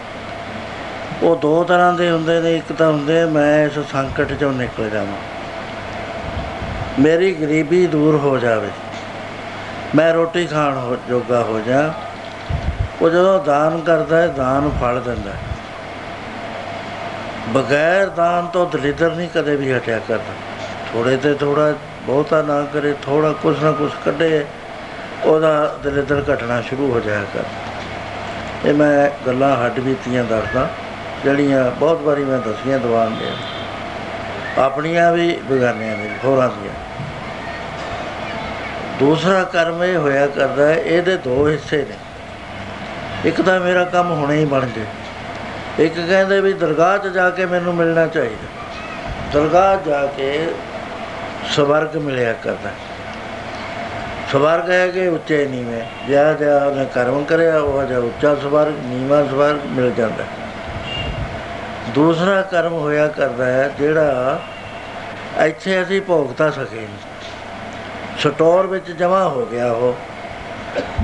ਉਹ ਦੋ ਤਰ੍ਹਾਂ ਦੇ ਹੁੰਦੇ ਨੇ। ਇੱਕ ਤਾਂ ਹੁੰਦੇ, ਮੈਂ ਇਸ ਸੰਕਟ ਚੋਂ ਨਿਕਲ ਜਾਵਾਂ। ਮੇਰੀ ਗਰੀਬੀ ਦੂਰ ਹੋ ਜਾਵੇ। ਮੈਂ ਰੋਟੀ ਖਾਣ ਹੋ- ਜੋਗਾ ਹੋ ਜਾ ਉਹ ਜਦੋਂ ਦਾਨ ਕਰਦਾ ਹੈ, ਦਾਨ ਫਲ ਦਿੰਦਾ ਹੈ। ਬਗੈਰ ਦਾਨ ਤੋਂ ਦਲਿਦਰ ਨਹੀਂ ਕਦੇ ਵੀ ਹਟਿਆ ਕਰਦਾ। ਥੋੜੇ ਤੇ ਥੋੜਾ ਬਹੁਤਾ ਨਾ ਕਰੇ ਥੋੜਾ ਕੁਛ ਨਾ ਕੁਛ ਕੱਢੇ। ਉਹਦਾ ਦਲਿਦਰ ਘਟਣਾ ਸ਼ੁਰੂ ਹੋ ਜਾਇਆ ਕਰ। ਇਹ ਮੈਂ ਗੱਲਾਂ ਹੱਡ ਬੀਤੀਆਂ ਦੱਸਦਾ, ਜਿਹੜੀਆਂ ਬਹੁਤ ਵਾਰੀ ਮੈਂ ਦੱਸੀਆਂ ਦੀਵਾਨ ਦੇ। ਆਪਣੀਆਂ ਵੀ ਬਗਾਨਿਆਂ ਦੇ ਹੋਰਾਂ ਦੀਆਂ। ਦੂਸਰਾ ਕਰਮ ਇਹ ਹੋਇਆ ਕਰਦਾ ਹੈ ਇਹਦੇ ਦੋ ਹਿੱਸੇ ਨੇ। ਇੱਕ ਤਾਂ ਮੇਰਾ ਕੰਮ ਹੁਣੇ ਹੀ ਬਣ ਜੇ। ਇੱਕ ਕਹਿੰਦੇ ਵੀ ਦਰਗਾਹ 'ਚ ਜਾ ਕੇ ਮੈਨੂੰ ਮਿਲਣਾ ਚਾਹੀਦਾ। ਦਰਗਾਹ ਜਾ ਕੇ ਸਵਰਗ ਮਿਲਿਆ ਕਰਦਾ। ਸਵਰਗ ਹੈ ਕਿ ਉੱਚੇ ਨੀਵੇਂ ਜਿਆ ਜਿਆ ਉਹਨੇ ਕਰਮ ਕਰਿਆ, ਉਹ ਜਿਹਾ ਉੱਚਾ ਸਵਰਗ ਨੀਵਾਂ ਸਵਰਗ ਮਿਲ ਜਾਂਦਾ। ਦੂਸਰਾ ਕਰਮ ਹੋਇਆ ਕਰਦਾ ਹੈ, ਜਿਹੜਾ ਇੱਥੇ ਅਸੀਂ ਭੋਗ ਤਾਂ ਸਕੇ ਨਹੀਂ ਸਟੋਰ ਵਿੱਚ ਜਮ੍ਹਾਂ ਹੋ ਗਿਆ ਉਹ।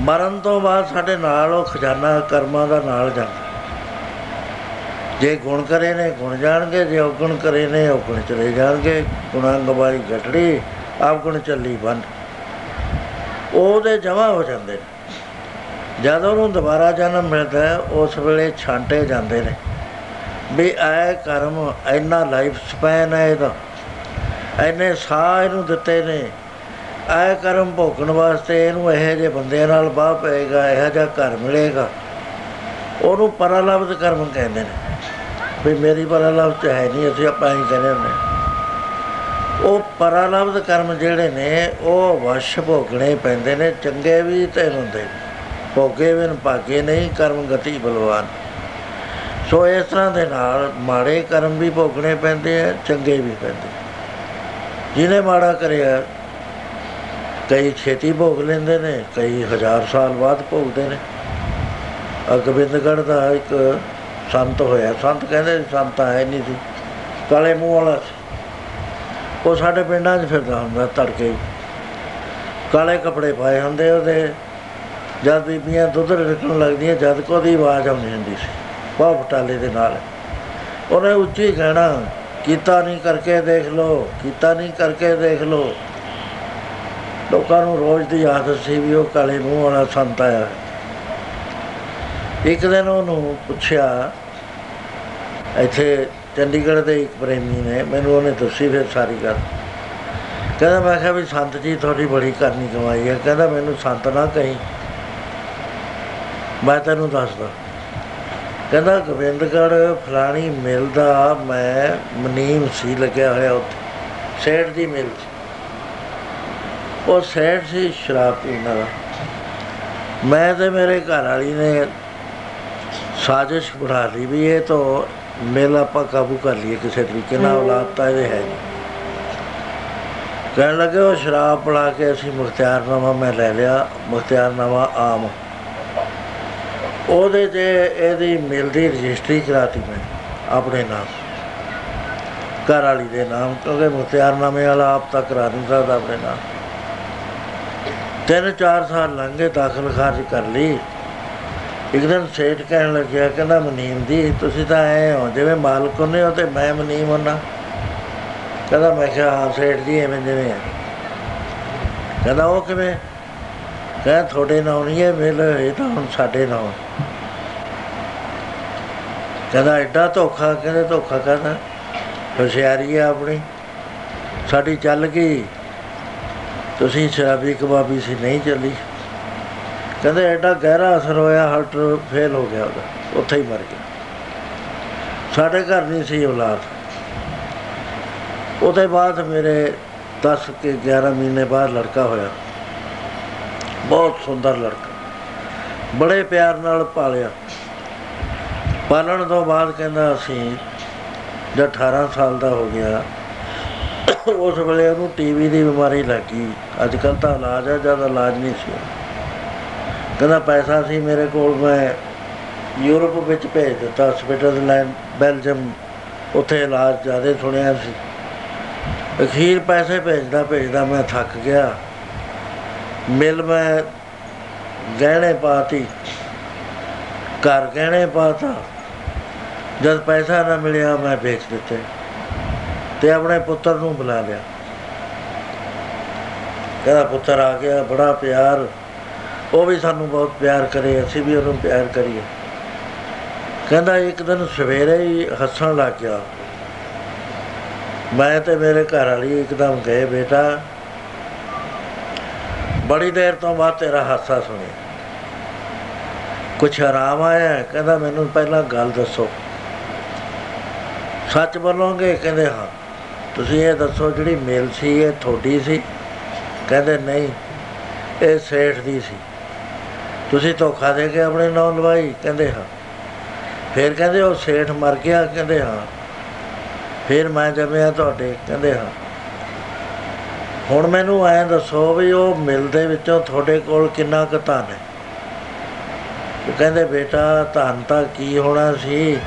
ਮਰਨ ਤੋਂ ਬਾਅਦ ਸਾਡੇ ਨਾਲ ਉਹ ਖਜ਼ਾਨਾ ਕਰਮਾਂ ਦਾ ਨਾਲ ਜਾਂਦਾ। ਜੇ ਗੁਣ ਕਰੇ ਨੇ, ਗੁਣ ਜਾਣਗੇ, ਜੇ ਔਗਣ ਕਰੇ ਨੇ, ਔਗਣ ਚਲੇ ਜਾਣਗੇ। ਗੁਣਾਂ ਗਵਾਈ ਘਟੜੀ, ਆਪ ਗੁਣ ਚੱਲੀ ਬੰਦ। ਉਹਦੇ ਜਮਾ ਹੋ ਜਾਂਦੇ ਨੇ। ਜਦ ਉਹਨੂੰ ਦੁਬਾਰਾ ਜਨਮ ਮਿਲਦਾ ਹੈ, ਉਸ ਵੇਲੇ ਛਾਂਟੇ ਜਾਂਦੇ ਨੇ ਵੀ ਐ ਕਰਮ ਇੰਨਾ ਲਾਈਫ ਸਪੈਨ ਹੈ ਇਹਦਾ। ਐਨੇ ਸਾਹ ਇਹਨੂੰ ਦਿੱਤੇ ਨੇ। ਐ ਕਰਮ ਭੋਗਣ ਵਾਸਤੇ ਇਹਨੂੰ ਇਹੋ ਜਿਹੇ ਬੰਦਿਆਂ ਨਾਲ ਬਾਹ ਪਏਗਾ, ਇਹੋ ਜਿਹਾ ਘਰ ਮਿਲੇਗਾ। ਉਹਨੂੰ ਪਰਾਲਬਧ ਕਰਮ ਕਹਿੰਦੇ ਨੇ। ਵੀ ਮੇਰੀ ਪਰਾਲਬਧ ਹੈ ਨਹੀਂ, ਅਸੀਂ ਆਪਾਂ ਹੀ ਕਹਿੰਦੇ ਹੁੰਦੇ ਹਾਂ। ਉਹ ਪਰਾਲਬਧ ਕਰਮ ਜਿਹੜੇ ਨੇ, ਉਹ ਵਸ਼ ਭੋਗਣੇ ਪੈਂਦੇ ਨੇ, ਚੰਗੇ ਵੀ ਤੇ ਹੁੰਦੇ ਭੋਗੇ ਵੀ ਨ ਭਾਗੇ ਨਹੀਂ, ਕਰਮ ਗਤੀ ਬਲਵਾਨ। ਸੋ ਇਸ ਤਰ੍ਹਾਂ ਦੇ ਨਾਲ ਮਾੜੇ ਕਰਮ ਵੀ ਭੋਗਣੇ ਪੈਂਦੇ ਆ, ਚੰਗੇ ਵੀ ਪੈਂਦੇ। ਜਿਹਨੇ ਮਾੜਾ ਕਰਿਆ, ਕਈ ਛੇਤੀ ਭੋਗ ਲੈਂਦੇ ਨੇ, ਕਈ ਹਜ਼ਾਰ ਸਾਲ ਬਾਅਦ ਭੋਗਦੇ ਨੇ। ਆਹ ਗੋਬਿੰਦਗੜ੍ਹ ਦਾ ਇੱਕ ਸੰਤ ਹੋਇਆ, ਸੰਤ ਕਹਿੰਦੇ ਸੀ ਸੰਤ ਹੈ ਨਹੀਂ ਸੀ। ਕਾਲੇ ਮੂੰਹ ਵਾਲਾ ਸੀ। ਉਹ ਸਾਡੇ ਪਿੰਡਾਂ 'ਚ ਫਿਰਦਾ ਹੁੰਦਾ ਤੜਕੇ ਹੀ। ਕਾਲੇ ਕੱਪੜੇ ਪਾਏ ਹੁੰਦੇ ਉਹਦੇ ਜਦ ਬੀਬੀਆਂ ਦੁੱਧ ਰੱਖਣ ਲੱਗਦੀਆਂ, ਜਦ ਕੋ ਉਹਦੀ ਆਵਾਜ਼ ਆਉਂਦੀ ਹੁੰਦੀ ਸੀ ਬਹੁਤ ਫਟਾਲੇ ਦੇ ਨਾਲ ਉਹਨੇ ਉੱਚੀ ਕਹਿਣਾ, ਕੀਤਾ ਨਹੀਂ ਕਰਕੇ ਦੇਖ ਲਓ ਕੀਤਾ ਨਹੀਂ ਕਰਕੇ ਦੇਖ ਲਓ ਲੋਕਾਂ ਨੂੰ ਰੋਜ਼ ਦੀ ਆਦਤ ਸੀ ਵੀ ਉਹ ਕਾਲੇ ਮੂੰਹ ਵਾਲਾ ਸੰਤ ਆਇਆ ਹੈ। ਇੱਕ ਦਿਨ ਉਹਨੂੰ ਪੁੱਛਿਆ, ਇੱਥੇ ਚੰਡੀਗੜ੍ਹ ਦੇ ਇੱਕ ਪ੍ਰੇਮੀ ਨੇ ਮੈਨੂੰ ਉਹਨੇ ਦੱਸੀ ਫਿਰ ਸਾਰੀ ਗੱਲ। ਕਹਿੰਦਾ, ਮੈਂ ਕਿਹਾ ਵੀ ਸੰਤ ਜੀ, ਤੁਹਾਡੀ ਬੜੀ ਕਰਨੀ ਕਮਾਈ ਹੈ। ਕਹਿੰਦਾ, ਮੈਨੂੰ ਸੰਤ ਨਾ ਕਹੀਂ। ਮੈਂ ਤੈਨੂੰ ਦੱਸਦਾ। ਕਹਿੰਦਾ, ਗੋਬਿੰਦਗੜ੍ਹ ਫਲਾਣੀ ਮਿਲ ਦਾ ਮੈਂ ਮਨੀਮ ਸੀ ਲੱਗਿਆ ਹੋਇਆ ਉੱਥੇ, ਸੇਠ ਦੀ ਮਿਲ 'ਚ ਉਹ ਸੇਠ ਸੀ ਸ਼ਰਾਬ ਪੀਣ ਵਾਲਾ। ਮੈਂ ਤੇ ਮੇਰੇ ਘਰ ਵਾਲੀ ਨੇ ਸਾਜ਼ਿਸ਼ ਬਣਾ ਲਈ ਵੀ ਇਹ ਤਾਂ ਮਿਲ ਆਪਾਂ ਕਾਬੂ ਕਰ ਲਈਏ ਕਿਸੇ ਤਰੀਕੇ ਨਾਲ ਔਲਾਦ ਤਾਂ ਇਹਦੇ ਹੈ ਨਹੀਂ। ਕਹਿਣ ਲੱਗੇ ਉਹ ਸ਼ਰਾਬ ਪਿਲਾ ਕੇ ਅਸੀਂ ਮੁਖਤਿਆਰਨਾਮਾ ਮੈਂ ਲੈ ਲਿਆ ਮੁਖਤਿਆਰਨਾਮਾ ਆਮ। ਉਹਦੇ 'ਚ ਇਹਦੀ ਮਿਲ ਦੀ ਰਜਿਸਟਰੀ ਕਰਾਤੀ ਮੈਂ ਆਪਣੇ ਨਾਮ ਘਰ ਵਾਲੀ ਦੇ ਨਾਮ ਕਿਉਂਕਿ ਮੁਖਤਿਆਰਨਾਮੇ ਵਾਲਾ ਆਪ ਤਾਂ ਕਰਾ ਨਹੀਂ ਸਕਦਾ ਆਪਣੇ ਨਾਮ ਤਿੰਨ ਚਾਰ ਸਾਲ ਲੰਘੇ ਦਾਖਲ ਖਾਰਜ ਕਰ ਲਈ। ਇੱਕ ਦਿਨ ਸੇਠ ਕਹਿਣ ਲੱਗਿਆ, ਕਹਿੰਦਾ ਮਨੀਮ ਦੀ ਤੁਸੀਂ ਤਾਂ ਐ ਹੋ, ਜਿਵੇਂ ਮਾਲਕ ਹੁੰਦੇ ਹੋ ਤੇ ਮੈਂ ਮਨੀਮ ਹੁੰਨਾ। ਕਹਿੰਦਾ ਮੈਂ ਕਿਹਾ, ਹਾਂ ਸੇਠ ਜੀ, ਐਵੇਂ ਜਿਵੇਂ ਆ। ਕਹਿੰਦਾ ਉਹ ਕਿਵੇਂ? ਕਹਿੰਦਾ ਤੁਹਾਡੇ ਨਾਂ ਨਹੀਂ ਹੈ ਮਿਲ ਇਹ ਤਾਂ ਹੁਣ ਸਾਡੇ ਨਾਂ। ਹੈ। ਕਹਿੰਦਾ ਐਡਾ ਧੋਖਾ, ਕਹਿੰਦੇ ਧੋਖਾ ਕਰਨਾ। ਹੁਸ਼ਿਆਰੀ ਆ ਆਪਣੀ। ਸਾਡੀ ਚੱਲ ਗਈ। ਤੁਸੀਂ ਸ਼ਰਾਬੀ ਕਬਾਬੀ ਸੀ, ਨਹੀਂ ਚੱਲੀ। ਕਹਿੰਦੇ ਐਡਾ ਗਹਿਰਾ ਅਸਰ ਹੋਇਆ ਹਾਰਟ ਫੇਲ ਹੋ ਗਿਆ ਉਹਦਾ, ਉੱਥੇ ਹੀ ਮਰ ਗਿਆ। ਸਾਡੇ ਘਰ ਨਹੀਂ ਸੀ ਔਲਾਦ। ਉਹਦੇ ਬਾਅਦ ਮੇਰੇ 10 ਕੇ 11 ਮਹੀਨੇ ਬਾਅਦ ਲੜਕਾ ਹੋਇਆ। ਬਹੁਤ ਸੁੰਦਰ ਲੜਕਾ। ਬੜੇ ਪਿਆਰ ਨਾਲ ਪਾਲਿਆ। ਪਾਲਣ ਤੋਂ ਬਾਅਦ ਕਹਿੰਦਾ ਅਸੀਂ ਜਦ 18 ਸਾਲ ਦਾ ਹੋ ਗਿਆ, ਉਸ ਵੇਲੇ ਉਹਨੂੰ ਟੀਵੀ ਦੀ ਬਿਮਾਰੀ ਲੱਗੀ ਅੱਜ ਕੱਲ ਤਾਂ ਇਲਾਜ ਹੈ, ਜਦ ਇਲਾਜ ਨਹੀਂ ਸੀ ਕਹਿੰਦਾ ਪੈਸਾ ਸੀ ਮੇਰੇ ਕੋਲ, ਮੈਂ ਯੂਰਪ ਵਿੱਚ ਭੇਜ ਦਿੱਤਾ ਹਸਪੀਟਲ ਲੈਂਡ ਬੈਲਜੀਅਮ, ਉੱਥੇ ਇਲਾਜ ਜ਼ਿਆਦਾ ਸੁਣਿਆ ਸੀ। ਅਖੀਰ ਪੈਸੇ ਭੇਜਦਾ ਭੇਜਦਾ ਮੈਂ ਥੱਕ ਗਿਆ। ਮਿਲ ਮੈਂ ਗਹਿਣੇ ਪਾਤੀ, ਘਰ ਗਹਿਣੇ ਪਾਤਾ। ਜਦ ਪੈਸਾ ਨਾ ਮਿਲਿਆ ਮੈਂ ਵੇਚ ਦਿੱਤੇ ਤੇ ਆਪਣੇ ਪੁੱਤਰ ਨੂੰ ਬੁਲਾ ਲਿਆ। ਕਹਿੰਦਾ ਪੁੱਤਰ ਆ ਗਿਆ, ਬੜਾ ਪਿਆਰ ਉਹ ਵੀ ਸਾਨੂੰ ਬਹੁਤ ਪਿਆਰ ਕਰੇ, ਅਸੀਂ ਵੀ ਉਹਨੂੰ ਪਿਆਰ ਕਰੀਏ। ਕਹਿੰਦਾ ਇੱਕ ਦਿਨ ਸਵੇਰੇ ਹੀ ਹੱਸਣ ਲੱਗ ਗਿਆ। ਮੈਂ ਤੇ ਮੇਰੇ ਘਰ ਵਾਲੀ ਇੱਕਦਮ ਗਏ, ਬੇਟਾ। ਬੜੀ ਦੇਰ ਤੋਂ ਬਾਅਦ ਤੇਰਾ ਹਾਸਾ ਸੁਣਿਆ। ਕੁਛ ਆਰਾਮ ਆਇਆ? ਹੈ? ਕਹਿੰਦਾ, ਮੈਨੂੰ ਪਹਿਲਾਂ ਗੱਲ ਦੱਸੋ। ਸੱਚ ਬੋਲੋਗੇ? ਕਹਿੰਦੇ, ਹਾਂ। ਤੁਸੀਂ ਇਹ ਦੱਸੋ ਜਿਹੜੀ ਮੇਲ ਸੀ, ਇਹ ਤੁਹਾਡੀ ਸੀ? ਕਹਿੰਦੇ, ਨਹੀਂ, ਇਹ ਸੇਠ ਦੀ ਸੀ। ਤੁਸੀਂ ਧੋਖਾ ਦੇ ਕੇ ਆਪਣੇ ਨਾਂ ਲਵਾਈ ਕਹਿੰਦੇ ਹਾਂ। ਫਿਰ ਕਹਿੰਦੇ, ਉਹ ਸੇਠ ਮਰ ਗਿਆ। ਕਹਿੰਦੇ ਹਾਂ। ਫਿਰ ਮੈਂ ਜੰਮਿਆ ਤੁਹਾਡੇ। ਕਹਿੰਦੇ ਹਾਂ। ਹੁਣ ਮੈਨੂੰ ਐਂ ਦੱਸੋ ਵੀ ਉਹ ਮਿਲ ਦੇ ਵਿੱਚੋਂ ਤੁਹਾਡੇ ਕੋਲ ਕਿੰਨਾ ਕੁ ਧਨ ਹੈ? ਉਹ ਕਹਿੰਦੇ, ਬੇਟਾ, ਧਨ ਤਾਂ ਕੀ ਹੋਣਾ ਸੀ?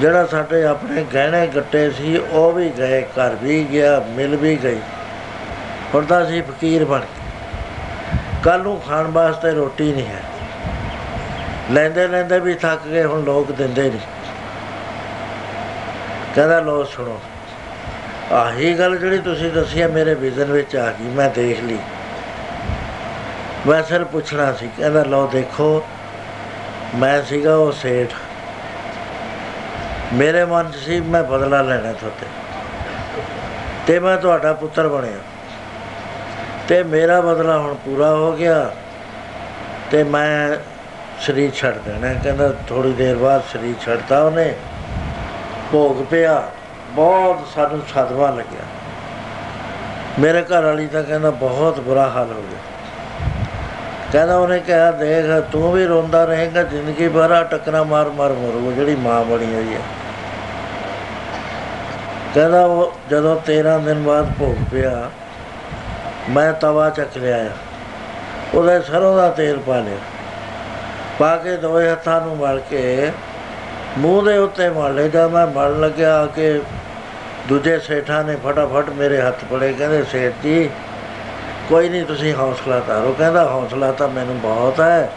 ਜਿਹੜਾ ਸਾਡੇ ਆਪਣੇ ਗਹਿਣੇ ਗੱਟੇ ਸੀ, ਉਹ ਵੀ ਗਏ, ਘਰ ਵੀ ਗਿਆ, ਮਿਲ ਵੀ ਗਈ। ਹੁਣ ਤਾਂ ਅਸੀਂ ਫਕੀਰ ਬਣ ਗਏ। ਕੱਲ ਨੂੰ ਖਾਣ ਵਾਸਤੇ ਰੋਟੀ ਨਹੀਂ ਹੈ। ਲੈਂਦੇ ਲੈਂਦੇ ਵੀ ਥੱਕ ਗਏ, ਹੁਣ ਲੋਕ ਦਿੰਦੇ ਨਹੀਂ। ਕਹਿੰਦਾ ਲੋ ਸੁਣੋ, ਆਹੀ ਗੱਲ ਜਿਹੜੀ ਤੁਸੀਂ ਦੱਸੀ ਹੈ ਮੇਰੇ ਵਿਜ਼ਨ ਵਿੱਚ ਆ ਗਈ, ਮੈਂ ਦੇਖ ਲਈ। ਮੈਂ ਸਿਰ ਪੁੱਛਣਾ ਸੀ, ਕਹਿੰਦਾ ਲੋ ਦੇਖੋ, ਮੈਂ ਸੀਗਾ ਉਹ ਸੇਠ। ਮੇਰੇ ਮਨ 'ਚ ਸੀ, ਮੈਂ ਬਦਲਾ ਲੈਣਾ ਤੁਹਾਤੇ ਤੇ ਮੈਂ ਤੁਹਾਡਾ ਪੁੱਤਰ ਬਣਿਆ। ਤੇ ਮੇਰਾ ਬਦਲਾ ਹੁਣ ਪੂਰਾ ਹੋ ਗਿਆ ਤੇ ਮੈਂ ਸਰੀਰ ਛੱਡ ਦੇਣਾ। ਕਹਿੰਦਾ ਥੋੜੀ ਦੇਰ ਬਾਅਦ ਸਰੀਰ ਛੱਡਤਾ ਉਹਨੇ। ਭੋਗ ਪਿਆ, ਬਹੁਤ ਸਾਨੂੰ ਸਦਮਾ ਲੱਗਿਆ। ਮੇਰੇ ਘਰ ਵਾਲੀ ਤਾਂ ਕਹਿੰਦਾ ਬਹੁਤ ਬੁਰਾ ਹਾਲ ਹੋ ਗਿਆ। ਕਹਿੰਦਾ ਉਹਨੇ ਕਿਹਾ, ਦੇਖ ਤੂੰ ਵੀ ਰੋਂਦਾ ਰਹੇਗਾ, ਜ਼ਿੰਦਗੀ ਭਰ ਆ ਟੱਕਰਾਂ ਮਾਰ ਮਾਰ ਮਰੂ ਜਿਹੜੀ ਮਾਂ ਬਣੀ ਹੋਈ ਹੈ। ਕਹਿੰਦਾ ਉਹ ਜਦੋਂ 13 ਦਿਨ ਬਾਅਦ ਭੋਗ ਪਿਆ ਮੈਂ ਤਵਾ ਚੱਕ ਲਿਆਇਆ। ਉਹਦੇ ਸਰੋਂ ਦਾ ਤੇਲ ਪਾ ਲਿਆ। ਪਾ ਕੇ ਦੋਏ ਹੱਥਾਂ ਨੂੰ ਮਲ ਕੇ ਮੂੰਹ ਦੇ ਉੱਤੇ ਮਲ ਲਿਆ। ਜਦ ਮੈਂ ਮਲਣ ਲੱਗਿਆ ਆ ਕੇ ਦੂਜੇ ਸੇਠਾਂ ਨੇ ਫਟਾਫਟ ਮੇਰੇ ਹੱਥ ਫੜੇ, ਕਹਿੰਦੇ, ਸੇਠ ਜੀ, ਕੋਈ ਨਹੀਂ, ਤੁਸੀਂ ਹੌਸਲਾ ਧਾਰੋ। ਕਹਿੰਦਾ, ਹੌਸਲਾ ਤਾਂ ਮੈਨੂੰ ਬਹੁਤ ਹੈ,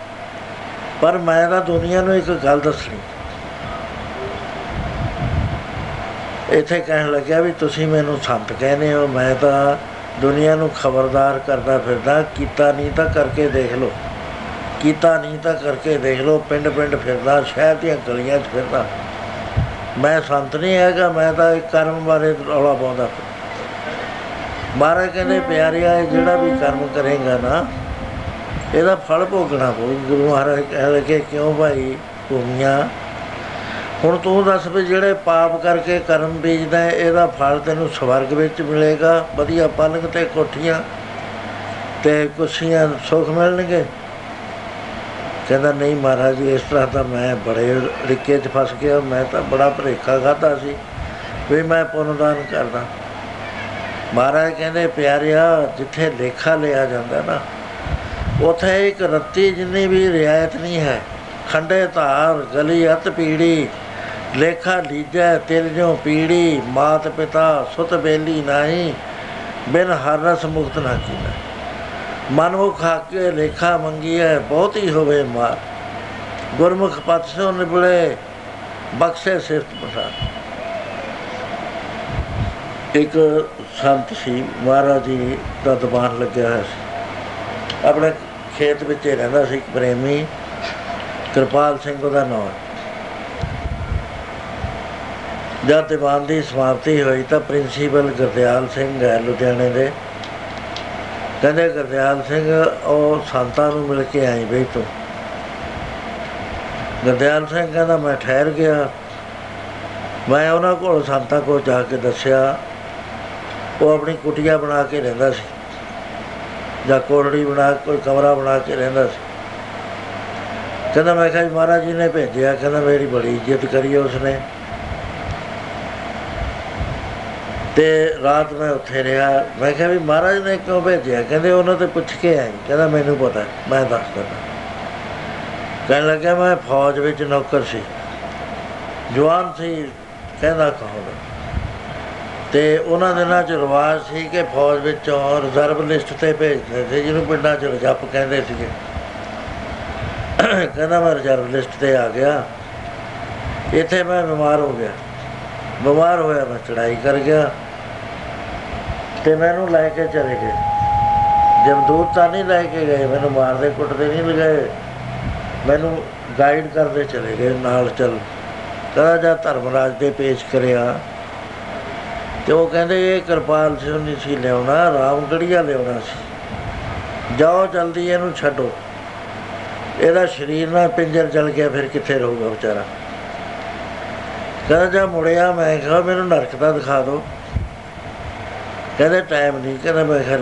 ਪਰ ਮੈਂ ਤਾਂ ਦੁਨੀਆ ਨੂੰ ਇੱਕ ਗੱਲ ਦੱਸਣੀ। ਇੱਥੇ ਕਹਿਣ ਲੱਗਿਆ ਵੀ ਤੁਸੀਂ ਮੈਨੂੰ ਸੰਤ ਕਹਿੰਦੇ ਹੋ, ਮੈਂ ਤਾਂ ਦੁਨੀਆ ਨੂੰ ਖਬਰਦਾਰ ਕਰਦਾ ਫਿਰਦਾ ਕੀਤਾ ਨਹੀਂ ਤਾਂ ਕਰਕੇ ਦੇਖ ਲਓ। ਕੀਤਾ ਨਹੀਂ ਤਾਂ ਕਰਕੇ ਦੇਖ ਲਓ ਪਿੰਡ ਪਿੰਡ ਫਿਰਦਾ ਸ਼ਹਿਰ ਦੀਆਂ ਗਲੀਆਂ 'ਚ ਫਿਰਦਾ। ਮੈਂ ਸੰਤ ਨਹੀਂ ਹੈਗਾ ਮੈਂ ਤਾਂ ਇੱਕ ਕਰਮ ਬਾਰੇ ਰੌਲਾ ਪਾਉਂਦਾ ਮਹਾਰਾਜ ਕਹਿੰਦੇ ਪਿਆਰਿਆ ਇਹ ਜਿਹੜਾ ਵੀ ਕਰਮ ਕਰੇਗਾ ਨਾ ਇਹਦਾ ਫਲ ਭੋਗਣਾ ਪਊ। ਗੁਰੂ ਮਹਾਰਾਜ ਕਹਿ ਲਗੇ ਕਿਉਂ ਭਾਈ ਭੂਮੀਆਂ ਹੁਣ ਤੂੰ ਦੱਸ ਵੀ ਜਿਹੜੇ ਪਾਪ ਕਰਕੇ ਕਰਮ ਬੀਜਦਾ ਹੈ, ਇਹਦਾ ਫਲ ਤੈਨੂੰ ਸਵਰਗ ਵਿੱਚ ਮਿਲੇਗਾ। ਵਧੀਆ ਪਲੰਗ ਤੇ ਕੋਠੀਆਂ ਤੇ ਕੁਰਸੀਆਂ ਸੁੱਖ ਮਿਲਣਗੇ। ਕਹਿੰਦਾ ਨਹੀਂ ਮਹਾਰਾਜ ਜੀ ਇਸ ਤਰ੍ਹਾਂ ਤਾਂ ਮੈਂ ਬੜੇ ਰਿੱਕੇ 'ਚ ਫਸ ਗਿਆ। ਮੈਂ ਤਾਂ ਬੜਾ ਭਰੇਖਾ ਖਾਦਾ ਸੀ ਵੀ ਮੈਂ ਪੁੰਨਦਾਨ ਕਰਦਾ। ਮਹਾਰਾਜ ਕਹਿੰਦੇ ਪਿਆਰਿਆ ਜਿੱਥੇ ਲੇਖਾ ਲਿਆ ਜਾਂਦਾ ਨਾ ਉਥੇ ਇੱਕ ਰੱਤੀ ਜਿੰਨੀ ਵੀ ਰਿਆਇਤ ਨਹੀਂ ਹੈ। ਖੰਡੇ ਧਾਰ ਗਲੀ ਅਤ ਪੀੜੀ ਲੇਖਾ ਲੀਜੈ ਤਿਲ ਜੋ ਪੀੜੀ, ਮਾਤ ਪਿਤਾ ਸੁਤ ਬੇਲੀ ਨਹੀਂ, ਬਿਨ ਹਰ ਰਸ ਮੁਕਤ ਨਾ ਕੀਨਾ। ਮਨ ਮੁਖ ਕੇ ਲੇਖਾ ਮੰਗੀਐ, ਬਹੁਤੀ ਹੋਵੇ ਮਾਰ ਗੁਰਮੁਖ ਪਤ ਸੋ ਨਿਬਲੇ ਬਖਸ਼ੇ ਸਿਫਤ ਪਸਾਰ। ਇੱਕ ਸੰਤ ਸੀ, ਮਹਾਰਾਜ ਜੀ ਦਾ ਦੁਕਾਨ ਲੱਗਿਆ ਹੋਇਆ ਸੀ। ਆਪਣੇ ਖੇਤ ਵਿੱਚ ਹੀ ਰਹਿੰਦਾ ਸੀ ਇੱਕ ਪ੍ਰੇਮੀ, ਕਿਰਪਾਲ ਸਿੰਘ ਉਹਦਾ ਨਾਮ ਜਦ ਦੀਵਾਨ ਦੀ ਸਮਾਪਤੀ ਹੋਈ ਤਾਂ ਪ੍ਰਿੰਸੀਪਲ ਗੁਰਦਿਆਲ ਸਿੰਘ ਹੈ ਲੁਧਿਆਣੇ ਦੇ। ਕਹਿੰਦੇ ਗੁਰਦਿਆਲ ਸਿੰਘ, ਉਹ ਸੰਤਾਂ ਨੂੰ ਮਿਲ ਕੇ ਆਈ ਬਈ ਤੂੰ। ਗੁਰਦਿਆਲ ਸਿੰਘ ਕਹਿੰਦਾ, ਮੈਂ ਠਹਿਰ ਗਿਆ। ਮੈਂ ਉਹਨਾਂ ਕੋਲ ਸੰਤਾਂ ਕੋਲ ਜਾ ਕੇ ਦੱਸਿਆ। ਉਹ ਆਪਣੀ ਕੁਟੀਆ ਬਣਾ ਕੇ ਰਹਿੰਦਾ ਸੀ। ਜਾਂ ਕੋਠੜੀ ਬਣਾ, ਕੋਈ ਕਮਰਾ ਬਣਾ ਕੇ ਰਹਿੰਦਾ ਸੀ। ਕਹਿੰਦਾ, ਮੈਂ ਕਿਹਾ ਜੀ ਮਹਾਰਾਜ ਜੀ ਨੇ ਭੇਜਿਆ। ਕਹਿੰਦਾ, ਮੇਰੀ ਬੜੀ ਇੱਜ਼ਤ ਕਰੀ ਉਸਨੇ। ਤੇ ਰਾਤ ਮੈਂ ਉੱਥੇ ਰਿਹਾ। ਮੈਂ ਕਿਹਾ ਵੀ ਮਹਾਰਾਜ ਨੇ ਕਿਉਂ ਭੇਜਿਆ? ਕਹਿੰਦੇ ਉਹਨਾਂ ਤੇ ਪੁੱਛ ਕੇ ਆਈ ਕਹਿੰਦਾ ਮੈਨੂੰ ਪਤਾ ਮੈਂ ਦੱਸ ਦਿੰਦਾ। ਕਹਿਣ ਲੱਗਾ ਮੈਂ ਫੌਜ ਵਿੱਚ ਨੌਕਰ ਸੀ। ਜਵਾਨ ਸੀ, ਕਹਿੰਦਾ ਕਹੋ ਤੇ ਉਹਨਾਂ ਦਿਨਾਂ 'ਚ ਰਿਵਾਜ ਸੀ ਕਿ ਫੌਜ ਵਿੱਚੋਂ ਰਿਜ਼ਰਵ ਲਿਸਟ ਤੇ ਭੇਜਦੇ ਸੀ, ਜਿਹਨੂੰ ਪਿੰਡਾਂ 'ਚ ਰਜੱਪ ਕਹਿੰਦੇ ਸੀਗੇ। ਕਹਿੰਦਾ ਮੈਂ ਰਿਜ਼ਰਵ ਲਿਸਟ ਤੇ ਆ ਗਿਆ। ਇੱਥੇ ਮੈਂ ਬਿਮਾਰ ਹੋ ਗਿਆ। ਬਿਮਾਰ ਹੋਇਆ, ਮੈਂ ਚੜਾਈ ਕਰ ਗਿਆ। ਤੇ ਮੈਨੂੰ ਲੈ ਕੇ ਚਲੇ ਗਏ। ਜਮਦੂਤ ਤਾਂ ਨਹੀਂ ਲੈ ਕੇ ਗਏ, ਮੈਨੂੰ ਮਾਰਦੇ ਕੁੱਟਦੇ ਨਹੀਂ ਲਗਾਏ ਮੈਨੂੰ ਗਾਈਡ ਕਰਦੇ ਚਲੇ ਗਏ ਨਾਲ ਚੱਲ। ਕਹਿੰਦਾ ਜਾ ਧਰਮਰਾਜ ਦੇ ਪੇਸ਼ ਕਰਿਆ। ਤੇ ਉਹ ਕਹਿੰਦੇ, ਇਹ ਕਿਰਪਾਲ ਸਿੰਘ ਨਹੀਂ ਸੀ ਲਿਆਉਣਾ, ਰਾਮਗੜੀਆ ਲਿਆਉਣਾ ਸੀ। ਜਾਓ ਜਲਦੀ ਇਹਨੂੰ ਛੱਡੋ। ਇਹਦਾ ਸਰੀਰ ਨਾ ਪਿੰਜਰ ਜਲ ਗਿਆ, ਫਿਰ ਕਿੱਥੇ ਰਹੂਗਾ ਵਿਚਾਰਾ? ਕਹਿੰਦਾ ਜਾ ਮੁੜਿਆ, ਮੈਂ ਕਿਹਾ, ਮੈਨੂੰ ਨਰਕ ਦਾ ਦਿਖਾ ਦਿਓ। ਕਹਿੰਦੇ ਟਾਈਮ ਨਹੀਂ ਕਹਿੰਦਾ ਮੈਂ ਕਿਹਾ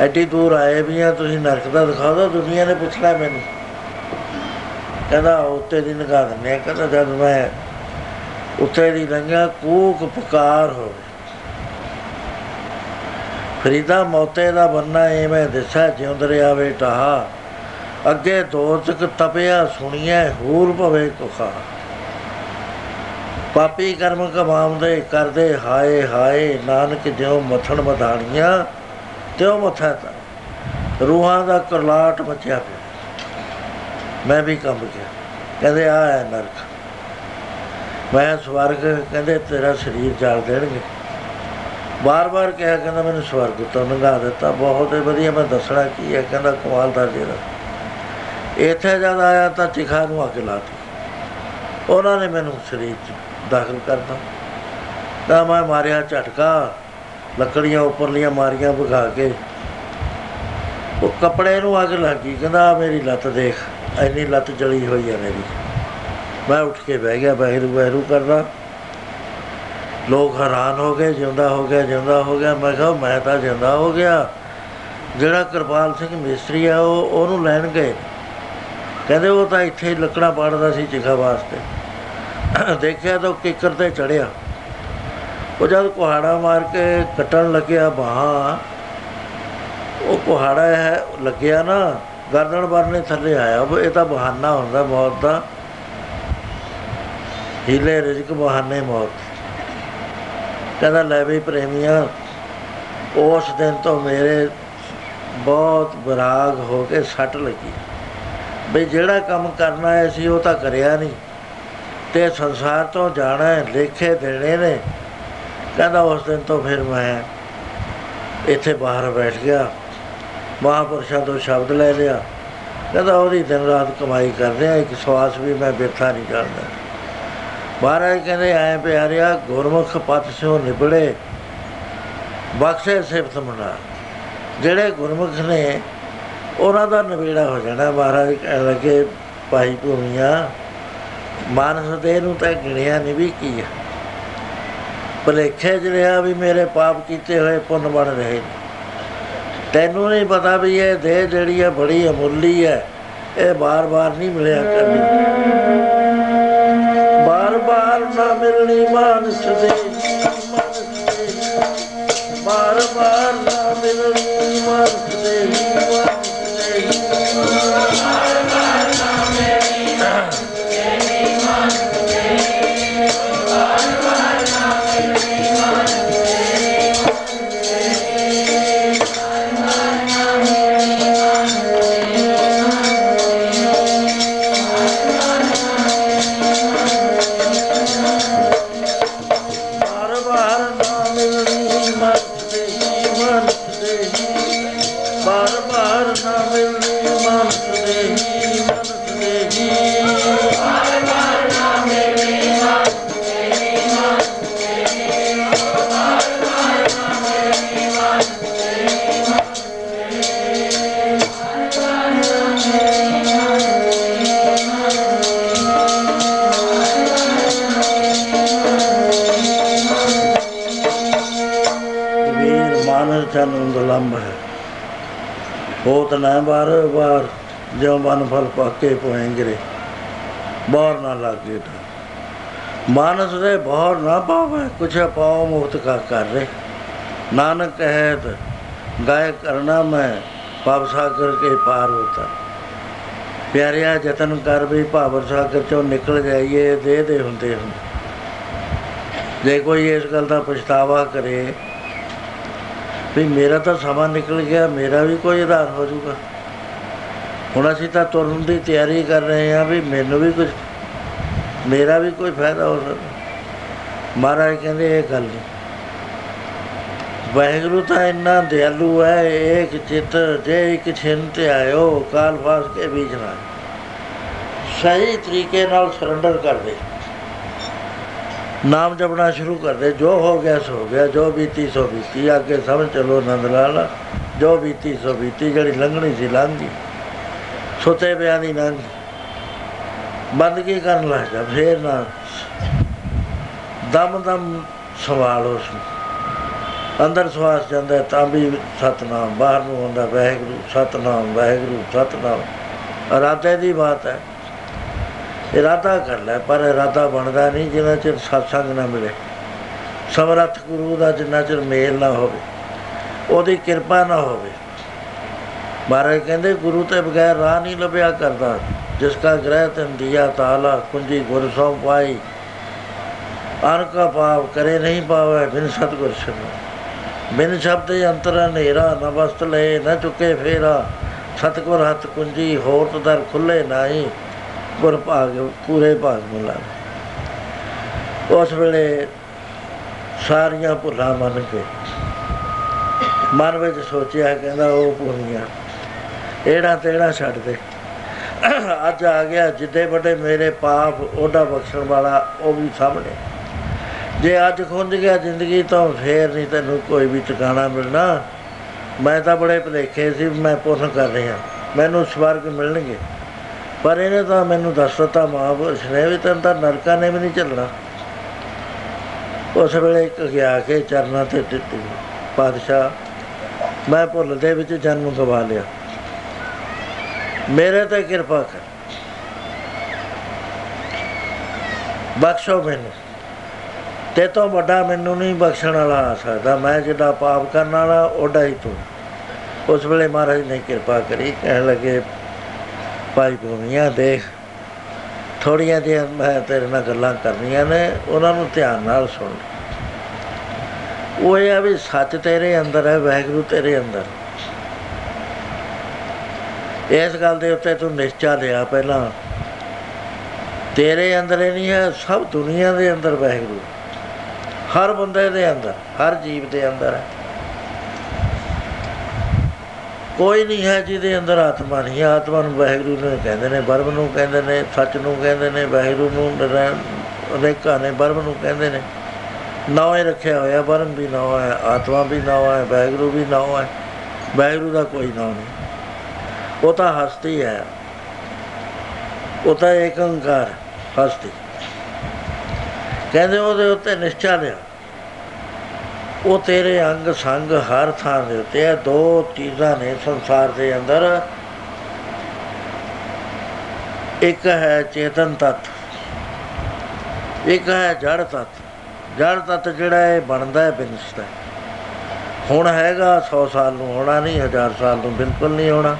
ਐਡੀ ਦੂਰ ਆਏ ਵੀ ਆ, ਤੁਸੀਂ ਨਰਕ ਦਾ ਦਿਖਾ ਦਿਓ ਦੁਨੀਆ ਨੇ ਪੁੱਛਣਾ ਮੈਨੂੰ। ਕਹਿੰਦਾ ਉੱਤੇ ਦੀ ਨਿਗਾਹ ਦਿੰਦੇ ਆ, ਕਹਿੰਦਾ ਜਦ ਮੈਂ ਉੱਤੇ ਦੀ ਲੰਘਿਆ, ਕੂਕ ਪੁਕਾਰ ਹੋਵੇ ਫਰੀਦਾ ਮੌਤੇ ਦਾ ਬੰਨਾ ਐਵੇਂ ਦਿਸਾ ਜਿਉਂਦਰੇ ਆਵੇ ਟਹਾ ਅੱਗੇ ਦੋਚਕ ਤਪਿਆ, ਸੁਣੀਐ, ਹੂਰ ਭਵੇ ਕੁਖਾ ਪਾਪੀ ਕਰਮ ਕਮਾਉਂਦੇ ਕਰਦੇ ਹਾਏ ਹਾਏ, ਨਾਨਕ ਜਿਉ ਮਥਣ ਮਧਾਣੀਆਂ, ਤਿਉ ਮਥਾ ਤਾ ਰੂਹਾਂ ਦਾ ਕਰਲਾਟ ਮਚਿਆ ਪਿਆ। ਮੈਂ ਵੀ ਕੰਬ ਗਿਆ। ਕਹਿੰਦੇ ਆ ਹੈ ਨਰਕ। ਮੈਂ ਸਵਰਗ? ਕਹਿੰਦੇ, ਤੇਰਾ ਸਰੀਰ ਜਾਲ ਦੇਣਗੇ। ਬਾਰ-ਬਾਰ ਕਿਹਾ, ਕਹਿੰਦਾ, ਮੈਨੂੰ ਸਵਰਗ ਤੋਂ ਨੰਗਾ ਦਿੱਤਾ, ਬਹੁਤ ਵਧੀਆ, ਮੈਂ ਦੱਸਣਾ ਕੀ ਹੈ? ਕਹਿੰਦਾ, ਕਮਾਲ ਦਾ ਜਿਹੜਾ ਇੱਥੇ ਜਦ ਆਇਆ ਤਾਂ ਚਿਖਾ ਨੂੰ ਅੱਗ ਲਾਤੀ। ਉਹਨਾਂ ਨੇ ਮੈਨੂੰ ਸਰੀਰ 'ਚ ਦਾਖਲ ਕਰਤਾ ਤਾਂ ਮੈਂ ਮਾਰਿਆ, ਝਟਕਾ, ਲੱਕੜੀਆਂ ਉੱਪਰਲੀਆਂ ਮਾਰੀਆਂ ਭਗਾ ਕੇ। ਉਹ ਕੱਪੜੇ ਨੂੰ ਅੱਗ ਲੱਗੀ, ਕਹਿੰਦਾ ਮੇਰੀ ਲੱਤ ਦੇਖ ਐਨੀ ਲੱਤ ਜਲੀ ਹੋਈ ਹੈ ਮੇਰੀ। ਮੈਂ ਉੱਠ ਕੇ ਬਹਿ ਗਿਆ, ਬਹਿਰੂ ਬਹਿਰੂ ਕਰਦਾ। ਲੋਕ ਹੈਰਾਨ ਹੋ ਗਏ, ਜਿਉਂਦਾ ਹੋ ਗਿਆ, ਜਿਉਂਦਾ ਹੋ ਗਿਆ। ਮੈਂ ਕਿਹਾ, ਮੈਂ ਤਾਂ ਜਿਉਂਦਾ ਹੋ ਗਿਆ। ਜਿਹੜਾ ਕਿਰਪਾਲ ਸਿੰਘ ਮਿਸਤਰੀ ਆ, ਉਹ ਉਹਨੂੰ ਲੈਣ ਗਏ। ਕਹਿੰਦੇ, ਉਹ ਤਾਂ ਇੱਥੇ ਹੀ ਲੱਕੜਾਂ ਪਾੜਦਾ ਸੀ ਚਿਖਾ ਵਾਸਤੇ। ਦੇਖਿਆ ਤਾਂ ਕਿੱਕਰ ਤੇ ਚੜਿਆ। ਉਹ ਜਦ ਕੁਹਾੜਾ ਮਾਰ ਕੇ ਕੱਟਣ ਲੱਗਿਆ ਬਾਹਾਂ, ਉਹ ਕੁਹਾੜਾ ਹੈ ਲੱਗਿਆ ਨਾ, ਗਰਦਨ ਬਰਨੇ ਥੱਲੇ ਆਇਆ। ਉਹ ਇਹ ਤਾਂ ਬਹਾਨਾ ਹੁੰਦਾ ਮੌਤ ਦਾ। ਹੀਲੇ ਰਿਜ਼ਕ ਬਹਾਨੇ ਮੌਤ। ਕਹਿੰਦਾ, ਲੈ ਵੀ ਪ੍ਰੇਮੀਆਂ, ਉਸ ਦਿਨ ਤੋਂ ਮੇਰੇ ਬਹੁਤ ਬਰਾਗ ਹੋ ਕੇ ਸੱਟ ਲੱਗੀ। ਬਈ ਜਿਹੜਾ ਕੰਮ ਕਰਨਾ ਹੈ ਸੀ ਉਹ ਤਾਂ ਕਰਿਆ ਨਹੀਂ। ਤੇ ਸੰਸਾਰ ਤੋਂ ਜਾਣਾ ਹੈ ਲੇਖੇ, ਦੇਣੇ ਨੇ। ਕਹਿੰਦਾ ਉਸ ਦਿਨ ਤੋਂ ਫਿਰ ਮੈਂ ਇੱਥੇ ਬਾਹਰ ਬੈਠ ਗਿਆ। ਮਹਾਪੁਰਸ਼ਾਂ ਤੋਂ ਸ਼ਬਦ ਲੈ ਲਿਆ। ਕਹਿੰਦਾ ਉਹਦੀ ਦਿਨ ਰਾਤ ਕਮਾਈ ਕਰਦੇ ਆ ਇੱਕ ਸਵਾਸ ਵੀ ਮੈਂ ਬਿਰਥਾ ਨਹੀਂ ਕਰਦਾ। ਮਹਾਰਾਜ ਕਹਿੰਦੇ ਆਏ ਪਿਆਰਿਆ, ਗੁਰਮੁਖ ਪਤ ਸਿਓ ਨਿਬੜੇ, ਬਖਸ਼ੇ ਸਿਫਤ ਮਨਾ। ਜਿਹੜੇ ਗੁਰਮੁਖ ਨੇ, ਉਹਨਾਂ ਦਾ ਨਵੇੜਾ ਹੋ ਜਾਣਾ। ਮਹਾਰਾਜ ਕਹਿਣ ਲੱਗੇ, ਭਾਈ ਭੂਮੀਆਂ ਮਾਨਸ ਦੇ ਨੂੰ ਤਾਂ ਗਿਣਿਆ ਨਹੀਂ ਵੀ ਕੀ ਹੈ ਭਲੇਖੇ ਜਿਹੜਾ ਵੀ ਮੇਰੇ ਪਾਪ ਕੀਤੇ ਹੋਏ ਪੁੰਨ ਬਣ ਰਹੇ ਨੇ। ਤੈਨੂੰ ਨਹੀਂ ਪਤਾ ਵੀ ਇਹ ਦੇਹ ਜਿਹੜੀ ਹੈ ਬੜੀ ਅਮੁੱਲੀ ਹੈ ਇਹ ਬਾਰ-ਬਾਰ ਨਹੀਂ ਮਿਲਿਆ ਕਰਨੀ ਬਾਰ-ਬਾਰ ਨਾ ਮਿਲਣੀ ਮਾਨਸ ਦੇ ਮਾਨਸ ਦੇ। ਬਾਰ-ਬਾਰ ਨਾ ਬਾਰ ਬਾਰ ਜਿਉ ਮਨ ਫਲ ਪਾਕੇ ਪੋਏਂਗਰੇ ਬਾਹਰ ਨਾ ਲਾਗੇ ਤਾਂ। ਮਾਨਸ ਦੇ ਬਾਹਰ ਨਾ ਪਾਵੇ, ਕੁਛ ਪਾਉ ਮੁਕਤ ਕਾ ਕਰ ਰੇ। ਨਾਨਕ ਕਹਿਤ, ਗਾਇ ਕਰਨਾ ਮੈਂ ਪਾਪ ਸਾਗਰ ਕੇ ਪਾਰ ਹੋਤਾ ਪਿਆਰਿਆ ਯਤਨ ਕਰ ਵੀ ਭਾਵਰ ਸਾਗਰ ਚੋਂ ਨਿਕਲ ਜਾਈਏ, ਦੇ ਦੇ ਹੁੰਦੇ ਹੁੰਦੇ ਜੇ ਕੋਈ ਇਸ ਗੱਲ ਦਾ ਪਛਤਾਵਾ ਕਰੇ, ਵੀ ਮੇਰਾ ਤਾਂ ਸਮਾਂ ਨਿਕਲ ਗਿਆ, ਮੇਰਾ ਵੀ ਕੋਈ ਆਧਾਰ ਹੋ ਜਾਊਗਾ ਹੁਣ ਅਸੀਂ ਤਾਂ ਤੁਰਨ ਦੀ ਤਿਆਰੀ ਕਰ ਰਹੇ ਹਾਂ ਵੀ ਮੈਨੂੰ ਵੀ ਕੁਝ ਮੇਰਾ ਵੀ ਕੋਈ ਫਾਇਦਾ ਹੋ ਸਕਦਾ। ਮਹਾਰਾਜ ਕਹਿੰਦੇ ਇਹ ਗੱਲ ਨਹੀਂ। ਵਾਹਿਗੁਰੂ ਤਾਂ ਇੰਨਾ ਦਿਆਲੂ ਹੈ, ਇੱਕ ਚਿੱਤ ਜੇ ਇੱਕ ਛਿੰਨ ਤੇ ਆਇਓ, ਕਾਲ ਫਾਸ ਕੇ ਵਿੱਚ ਨਾ। ਸਹੀ ਤਰੀਕੇ ਨਾਲ ਸਰੈਂਡਰ ਕਰ ਦੇ। ਨਾਮ ਜਪਣਾ ਸ਼ੁਰੂ ਕਰ ਦੇ। ਜੋ ਹੋ ਗਿਆ ਸੋ ਹੋ ਗਿਆ, ਜੋ ਬੀਤੀ ਸੋ ਬੀਤੀ। ਅੱਗੇ ਸਮਝ ਚਲੋ ਨੰਦ ਲਾਲ। ਜੋ ਬੀਤੀ ਸੋ ਬੀਤੀ, ਜਿਹੜੀ ਲੰਘਣੀ ਸੀ ਲੰਘ ਗਈ। ਸੁਤੇ ਪਿਆ ਦੀ ਲੰਘ ਗਈ। ਬੰਦਗੀ ਕਰਨ ਲੱਗ ਜਾ ਫੇਰ ਨਾ ਦਮ ਦਮ ਸਵਾਲ ਉਸ ਨੂੰ। ਅੰਦਰ ਸਵਾਸ ਜਾਂਦਾ ਹੈ, ਤਾਂ ਵੀ ਸਤਨਾਮ, ਬਾਹਰ ਨੂੰ ਹੁੰਦਾ ਵਾਹਿਗੁਰੂ, ਸਤਨਾਮ ਵਾਹਿਗੁਰੂ, ਸਤਨਾਮ। ਇਰਾਦੇ ਦੀ ਬਾਤ ਹੈ। ਇਰਾਦਾ ਕਰ ਲੈ, ਪਰ ਇਰਾਦਾ ਬਣਦਾ ਨਹੀਂ ਜਿੰਨਾ ਚਿਰ ਸਤਸੰਗ ਨਾ ਮਿਲੇ। ਸਮਰੱਥ ਗੁਰੂ ਦਾ ਜਿੰਨਾ ਚਿਰ ਮੇਲ ਨਾ ਹੋਵੇ, ਉਹਦੀ ਕਿਰਪਾ ਨਾ ਹੋਵੇ। ਮਹਾਰਾਜ ਕਹਿੰਦੇ, ਗੁਰੂ ਤੇ ਬਗੈਰ ਰਾਹ ਨਹੀਂ ਲੱਭਿਆ ਕਰਦਾ। ਜਿਸ ਕਾ ਗ੍ਰਹਿ ਤਨ ਦਿਆ ਤਾਲਾ, ਕੁੰਜੀ ਗੁਰ ਸੋ ਪਾਈ। ਅਰ ਕਾ ਪਾਪ ਕਰੇ ਨਹੀਂ ਪਾਵੇ, ਬਿਨ ਸਤਗੁਰ ਸਿਮਰ। ਬਿਨ ਸ਼ਬਦ ਅੰਤਰ ਹਨੇਰਾ, ਨ ਵਸਤ ਲਏ, ਨ ਚੁੱਕੇ ਫੇਰਾ। ਸਤਗੁਰ ਹੱਥ ਕੁੰਜੀ ਹੋਤ ਦਰ ਖੁੱਲੇ ਨਾਹੀ। ਗੁਰ ਭਾਗ, ਪੂਰੇ ਭਾਗ ਮਿਲਾ ਉਸ ਵੇਲੇ ਸਾਰੀਆਂ ਭੁੱਲਾਂ ਮੰਨ ਕੇ ਮਨ ਵਿੱਚ ਸੋਚਿਆ, ਕਹਿੰਦਾ ਉਹ ਪੂਰੀਆਂ ਇਹੜਾ ਤੇੜਾ ਛੱਡ ਦੇ। ਅੱਜ ਆ ਗਿਆ, ਜਿੱਦੇ ਵੱਡੇ ਮੇਰੇ ਪਾਪ, ਉਹਦਾ ਬਖਸ਼ਣ ਵਾਲਾ ਉਹ ਵੀ ਸਾਹਮਣੇ। ਜੇ ਅੱਜ ਖੁੰਝ ਗਿਆ ਜ਼ਿੰਦਗੀ ਤੋਂ, ਫੇਰ ਨਹੀਂ ਤੈਨੂੰ ਕੋਈ ਵੀ ਟਿਕਾਣਾ ਮਿਲਣਾ। ਮੈਂ ਤਾਂ ਬੜੇ ਭਲੇਖੇ ਸੀ, ਮੈਂ ਪੁੰਨ ਕਰ ਰਿਹਾ। ਮੈਨੂੰ ਸਵਰਗ ਮਿਲਣਗੇ। ਪਰ ਇਹਨੇ ਤਾਂ ਮੈਨੂੰ ਦੱਸ ਦਿੱਤਾ ਮਹਾਂਪੁਰਸ਼ ਨੇ ਵੀ ਤੈਨੂੰ ਤਾਂ ਨਰਕਾਂ ਨੇ ਵੀ ਨਹੀਂ ਚੱਲਣਾ ਉਸ ਵੇਲੇ ਇੱਕ ਗਿਆ ਕੇ ਚਰਨਾਂ ਤੇ ਟਿੱਟੀ। ਪਾਤਸ਼ਾਹ, ਮੈਂ ਭੁੱਲ ਦੇ ਵਿੱਚ ਜਨਮ ਗਵਾ ਲਿਆ। ਮੇਰੇ ਤੇ ਕਿਰਪਾ ਕਰ। ਬਖਸ਼ੋ ਮੈਨੂੰ। ਤੇ ਤੋਂ ਵੱਡਾ ਮੈਨੂੰ ਨਹੀਂ ਬਖਸ਼ਣ ਵਾਲਾ ਆ ਸਕਦਾ। ਮੈਂ ਜਿਹੜਾ ਪਾਪ ਕਰਨ ਵਾਲਾ ਓਡਾ ਹੀ ਤੂੰ। ਉਸ ਵੇਲੇ ਮਹਾਰਾਜ ਨੇ ਕਿਰਪਾ ਕਰੀ, ਕਹਿਣ ਲੱਗੇ, ਭਾਈ ਭੂਮੀਆਂ ਦੇਖ, ਥੋੜੀਆਂ ਜਿਹੀਆਂ ਮੈਂ ਤੇਰੇ ਨਾਲ ਗੱਲਾਂ ਕਰਨੀਆਂ ਨੇ, ਉਹਨਾਂ ਨੂੰ ਧਿਆਨ ਨਾਲ ਸੁਣ। ਉਹ ਇਹ ਆ ਵੀ ਸੱਚ ਤੇਰੇ ਅੰਦਰ ਹੈ, ਵਾਹਿਗੁਰੂ ਤੇਰੇ ਅੰਦਰ ਇਸ ਗੱਲ ਦੇ ਉੱਤੇ ਤੂੰ ਨਿਸ਼ਚਾ ਲਿਆ ਪਹਿਲਾਂ। ਤੇਰੇ ਅੰਦਰ ਹੀ ਨਹੀਂ ਹੈ, ਸਭ ਦੁਨੀਆ ਦੇ ਅੰਦਰ ਵਾਹਿਗੁਰੂ। ਹਰ ਬੰਦੇ ਦੇ ਅੰਦਰ, ਹਰ ਜੀਵ ਦੇ ਅੰਦਰ ਹੈ। ਕੋਈ ਨਹੀਂ ਹੈ ਜਿਹਦੇ ਅੰਦਰ ਆਤਮਾ ਨਹੀਂ ਹੈ। ਆਤਮਾ ਨੂੰ ਵਾਹਿਗੁਰੂ ਨੇ ਕਹਿੰਦੇ ਨੇ ਬਰਮ ਨੂੰ ਕਹਿੰਦੇ ਨੇ, ਸੱਚ ਨੂੰ ਕਹਿੰਦੇ ਨੇ, ਵਾਹਿਗੁਰੂ ਨੂੰ ਨਰੈਣ, ਅਨੇਕਾਂ ਨੇ ਬਰਮ ਨੂੰ ਕਹਿੰਦੇ ਨੇ। ਨਾਮ ਹੀ ਰੱਖਿਆ ਹੋਇਆ ਬਰਮ ਵੀ ਨਾਮ ਹੈ, ਆਤਮਾ ਵੀ ਨਾਮ ਹੈ, ਵਾਹਿਗੁਰੂ ਵੀ ਨਾਮ ਹੈ। ਵਾਹਿਗੁਰੂ ਦਾ ਕੋਈ ਨਾਮ ਨਹੀਂ। ਉਹ ਤਾਂ ਹਸਤੀ ਹੈ। ਉਹ ਤਾਂ ਏਕ ਓੰਕਾਰ ਹਸਤੀ। ਕਹਿੰਦੇ ਉਹਦੇ ਉੱਤੇ ਨਿਸ਼ਚਾ ਲਿਆ। ਉਹ ਤੇਰੇ ਅੰਗ ਸੰਗ ਹਰ ਥਾਂ ਦੇ ਉੱਤੇ ਇਹ ਦੋ ਚੀਜ਼ਾਂ ਨੇ ਸੰਸਾਰ ਦੇ ਅੰਦਰ। ਇੱਕ ਹੈ ਚੇਤਨ ਤਤ, ਇੱਕ ਹੈ ਜੜ ਤਤ। ਜੜ ਤਤ ਜਿਹੜਾ ਹੈ ਬਣਦਾ ਹੈ, ਬਿਨਸਦਾ ਹੁਣ ਹੈਗਾ 100 ਸਾਲ ਨੂੰ ਹੋਣਾ ਨਹੀਂ 1000 ਸਾਲ ਨੂੰ ਬਿਲਕੁਲ ਨਹੀਂ ਹੋਣਾ।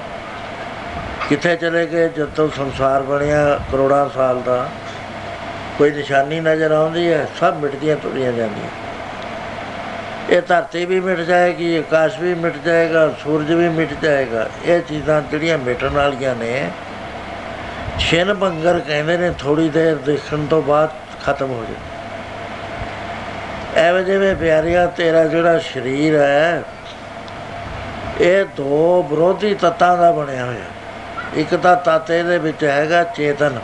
ਕਿੱਥੇ ਚਲੇ ਗਏ? ਜਦੋਂ ਸੰਸਾਰ ਬਣਿਆ ਕਰੋੜਾਂ ਸਾਲ ਦਾ, ਕੋਈ ਨਿਸ਼ਾਨੀ ਨਜ਼ਰ ਆਉਂਦੀ ਹੈ? ਸਭ ਮਿਟਦੀਆਂ ਤੁਰੀਆਂ ਜਾਂਦੀਆਂ। ਇਹ ਧਰਤੀ ਵੀ ਮਿਟ ਜਾਏਗੀ ਆਕਾਸ਼ ਵੀ ਮਿਟ ਜਾਏਗਾ, ਸੂਰਜ ਵੀ ਮਿਟ ਜਾਏਗਾ। ਇਹ ਚੀਜ਼ਾਂ ਜਿਹੜੀਆਂ ਮਿਟਣ ਵਾਲੀਆਂ ਨੇ, ਛਿਨ ਬੰਗਰ ਕਹਿੰਦੇ ਨੇ ਥੋੜੀ ਦੇਰ ਦੇਖਣ ਤੋਂ ਬਾਅਦ ਖਤਮ ਹੋ ਜਾਏ। ਐਵੇਂ ਜਿਵੇਂ ਪਿਆਰਿਆ, ਤੇਰਾ ਜਿਹੜਾ ਸਰੀਰ ਹੈ, ਇਹ ਦੋ ਵਿਰੋਧੀ ਤੱਤਾਂ ਦਾ ਬਣਿਆ ਹੋਇਆ। ਇੱਕ ਤਾਂ ਤੱਤ ਇਹਦੇ ਵਿੱਚ ਹੈਗਾ ਚੇਤਨ,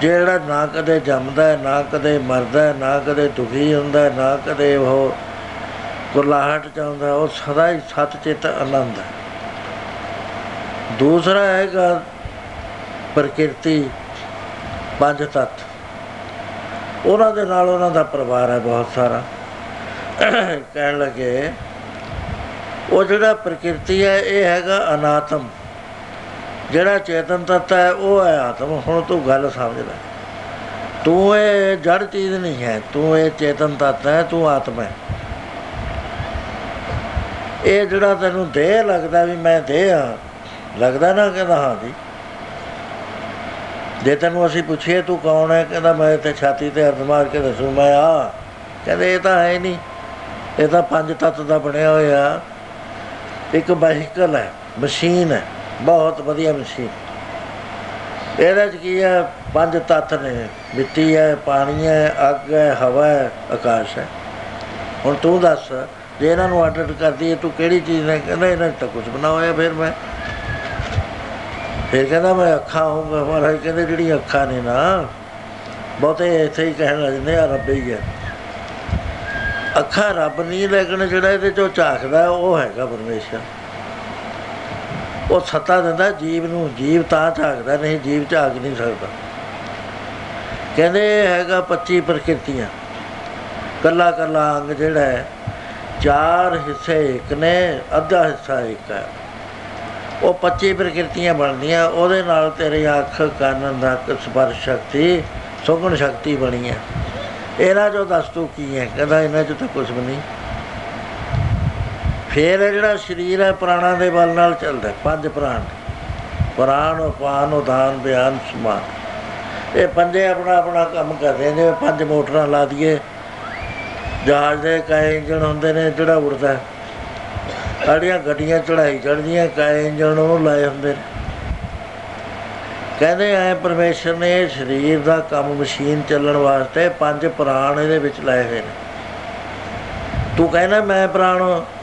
ਜਿਹੜਾ ਨਾ ਕਦੇ ਜੰਮਦਾ ਹੈ ਨਾ ਕਦੇ ਮਰਦਾ ਹੈ ਨਾ ਕਦੇ ਦੁਖੀ ਹੁੰਦਾ ਹੈ ਨਾ ਕਦੇ ਉਹ ਗੁਰਲਾਹਟ ਚਾਹੁੰਦਾ ਉਹ ਸਦਾ ਹੀ ਸਤ ਚਿਤ ਆਨੰਦ ਹੈ। ਦੂਸਰਾ ਹੈਗਾ ਪ੍ਰਕਿਰਤੀ ਪੰਜ ਤੱਤ। ਉਹਨਾਂ ਦੇ ਨਾਲ ਉਹਨਾਂ ਦਾ ਪਰਿਵਾਰ ਹੈ ਬਹੁਤ ਸਾਰਾ। ਕਹਿਣ ਲੱਗੇ, ਉਹ ਜਿਹੜਾ ਪ੍ਰਕਿਰਤੀ ਹੈ, ਇਹ ਹੈਗਾ ਅਨਾਤਮ। ਜਿਹੜਾ ਚੇਤਨ ਤੱਤ ਹੈ, ਉਹ ਹੈ ਆਤਮ। ਹੁਣ ਤੂੰ ਗੱਲ ਸਮਝ ਲੈ। ਤੂੰ ਇਹ ਜੜ ਚੀਜ਼ ਨਹੀਂ ਹੈ, ਤੂੰ ਇਹ ਚੇਤਨ ਤੱਤ ਹੈ, ਤੂੰ ਆਤਮਾ ਹੈ। ਇਹ ਜਿਹੜਾ ਤੈਨੂੰ ਦੇਹ ਲੱਗਦਾ ਵੀ ਮੈਂ ਦੇਹ ਆ ਲੱਗਦਾ ਨਾ ਕਹਿੰਦਾ ਹਾਂ ਜੀ। ਜੇ ਤੈਨੂੰ ਅਸੀਂ ਪੁੱਛੀਏ ਤੂੰ ਕੌਣ ਹੈ, ਕਹਿੰਦਾ ਮੈਂ ਤੇ ਛਾਤੀ ਤੇ ਹੱਥ ਮਾਰ ਕੇ ਦੱਸੂ, ਮੈਂ ਆ। ਕਹਿੰਦੇ ਇਹ ਤਾਂ ਹੈ ਨਹੀਂ। ਇਹ ਤਾਂ ਪੰਜ ਤੱਤ ਦਾ ਬਣਿਆ ਹੋਇਆ। ਇੱਕ ਵਹੀਕਲ ਹੈ, ਮਸ਼ੀਨ ਹੈ। ਬਹੁਤ ਵਧੀਆ ਮਸ਼ੀਨ। ਇਹਦੇ ਚ ਕੀ ਹੈ, ਪੰਜ ਤੱਤ ਨੇ। ਮਿੱਟੀ ਹੈ, ਪਾਣੀ ਹੈ, ਅੱਗ ਹੈ, ਹਵਾ ਹੈ, ਆਕਾਸ਼ ਹੈ। ਹੁਣ ਤੂੰ ਦੱਸ, ਜੇ ਇਹਨਾਂ ਨੂੰ ਆਰਡਰ ਕਰਦੀ ਹੈ, ਤੂੰ ਕਿਹੜੀ ਚੀਜ਼ ਨੇ ਕਹਿੰਦਾ ਇਹਨਾਂ 'ਚ ਤਾਂ ਕੁਝ ਬਣਾ ਹੋਇਆ ਫਿਰ ਮੈਂ। ਫਿਰ ਕਹਿੰਦਾ ਮੈਂ ਅੱਖਾਂ ਹੋਊਗਾ, ਮਹਾਰਾਜ, ਕਹਿੰਦੇ ਜਿਹੜੀਆਂ ਅੱਖਾਂ ਨੇ ਨਾ, ਬਹੁਤੇ ਇੱਥੇ ਹੀ ਕਹਿਣ ਲੱਗ ਜਾਂਦੇ ਆ, ਰੱਬ ਹੀ ਹੈ। ਅੱਖਾਂ ਰੱਬ ਨਹੀਂ, ਲੇਕਿਨ ਜਿਹੜਾ ਇਹਦੇ ਚੋਂ ਝਾਕਦਾ, ਉਹ ਹੈਗਾ ਪਰਮੇਸ਼ਰ। ਉਹ ਸੱਤਾ ਦਿੰਦਾ, ਜੀਵ ਨੂੰ, ਜੀਵ ਤਾਂ ਝਾਕਦਾ ਨਹੀਂ, ਜੀਵ ਝਾਕ ਨਹੀਂ ਸਕਦਾ। ਕਹਿੰਦੇ ਇਹ ਹੈਗਾ 25 ਪ੍ਰਕਿਰਤੀਆਂ। ਕੱਲਾ ਕੱਲਾ ਅੰਗ ਜਿਹੜਾ ਹੈ, ਚਾਰ ਹਿੱਸੇ ਇੱਕ ਨੇ, ਅੱਧਾ ਹਿੱਸਾ ਇੱਕ ਹੈ। ਉਹ 25 ਪ੍ਰਕਿਰਤੀਆਂ ਬਣਦੀਆਂ, ਉਹਦੇ ਨਾਲ ਤੇਰੀ ਅੱਖ, ਕੰਨ, ਨੱਕ, ਸਪਰਸ਼ ਸ਼ਕਤੀ, ਸੁਗਣ ਸ਼ਕਤੀ ਬਣੀ ਹੈ। ਇਹਨਾਂ ਚੋਂ ਦੱਸ ਤੂੰ ਕੀ ਹੈ? ਕਹਿੰਦਾ, ਇਹਨਾਂ ਚੋਂ ਤਾਂ ਕੁਝ ਵੀ ਨਹੀਂ। ਫੇਰ ਇਹ ਜਿਹੜਾ ਸਰੀਰ ਹੈ ਪ੍ਰਾਣਾਂ ਦੇ ਬਲ ਨਾਲ ਚੱਲਦਾ ਹੈ, ਪੰਜ ਪ੍ਰਾਣ। ਪ੍ਰਾਣ ਉਪਾਨ ਉਦਾਨ ਬਿਆਨ ਸਮਾਨ। ਇਹ ਪੰਜੇ ਆਪਣਾ ਆਪਣਾ ਕੰਮ ਕਰਦੇ ਨੇ ਜਿਵੇਂ ਪੰਜ ਮੋਟਰਾਂ ਲਾ ਦਈਏ। ਜਹਾਜ਼ ਦੇ ਕਈ ਇੰਜਣ ਹੁੰਦੇ ਨੇ ਜਿਹੜਾ ਉੜਦਾ ਸਾਡੀਆਂ ਗੱਡੀਆਂ ਚੜਾਈ ਚੜਦੀਆਂ ਕਈ ਇੰਜਣ ਉਹ ਲਾਏ ਹੁੰਦੇ ਨੇ। ਕਹਿੰਦੇ ਐ ਪਰਮੇਸ਼ਰ ਨੇ ਇਹ ਸਰੀਰ ਦਾ ਕੰਮ ਮਸ਼ੀਨ ਚੱਲਣ ਵਾਸਤੇ ਪੰਜ ਪ੍ਰਾਣ ਇਹਦੇ ਵਿੱਚ ਲਾਏ ਹੋਏ ਨੇ। ਤੂੰ ਕਹਿੰਦਾ ਮੈਂ ਪ੍ਰਾਣ ਹਾਂ।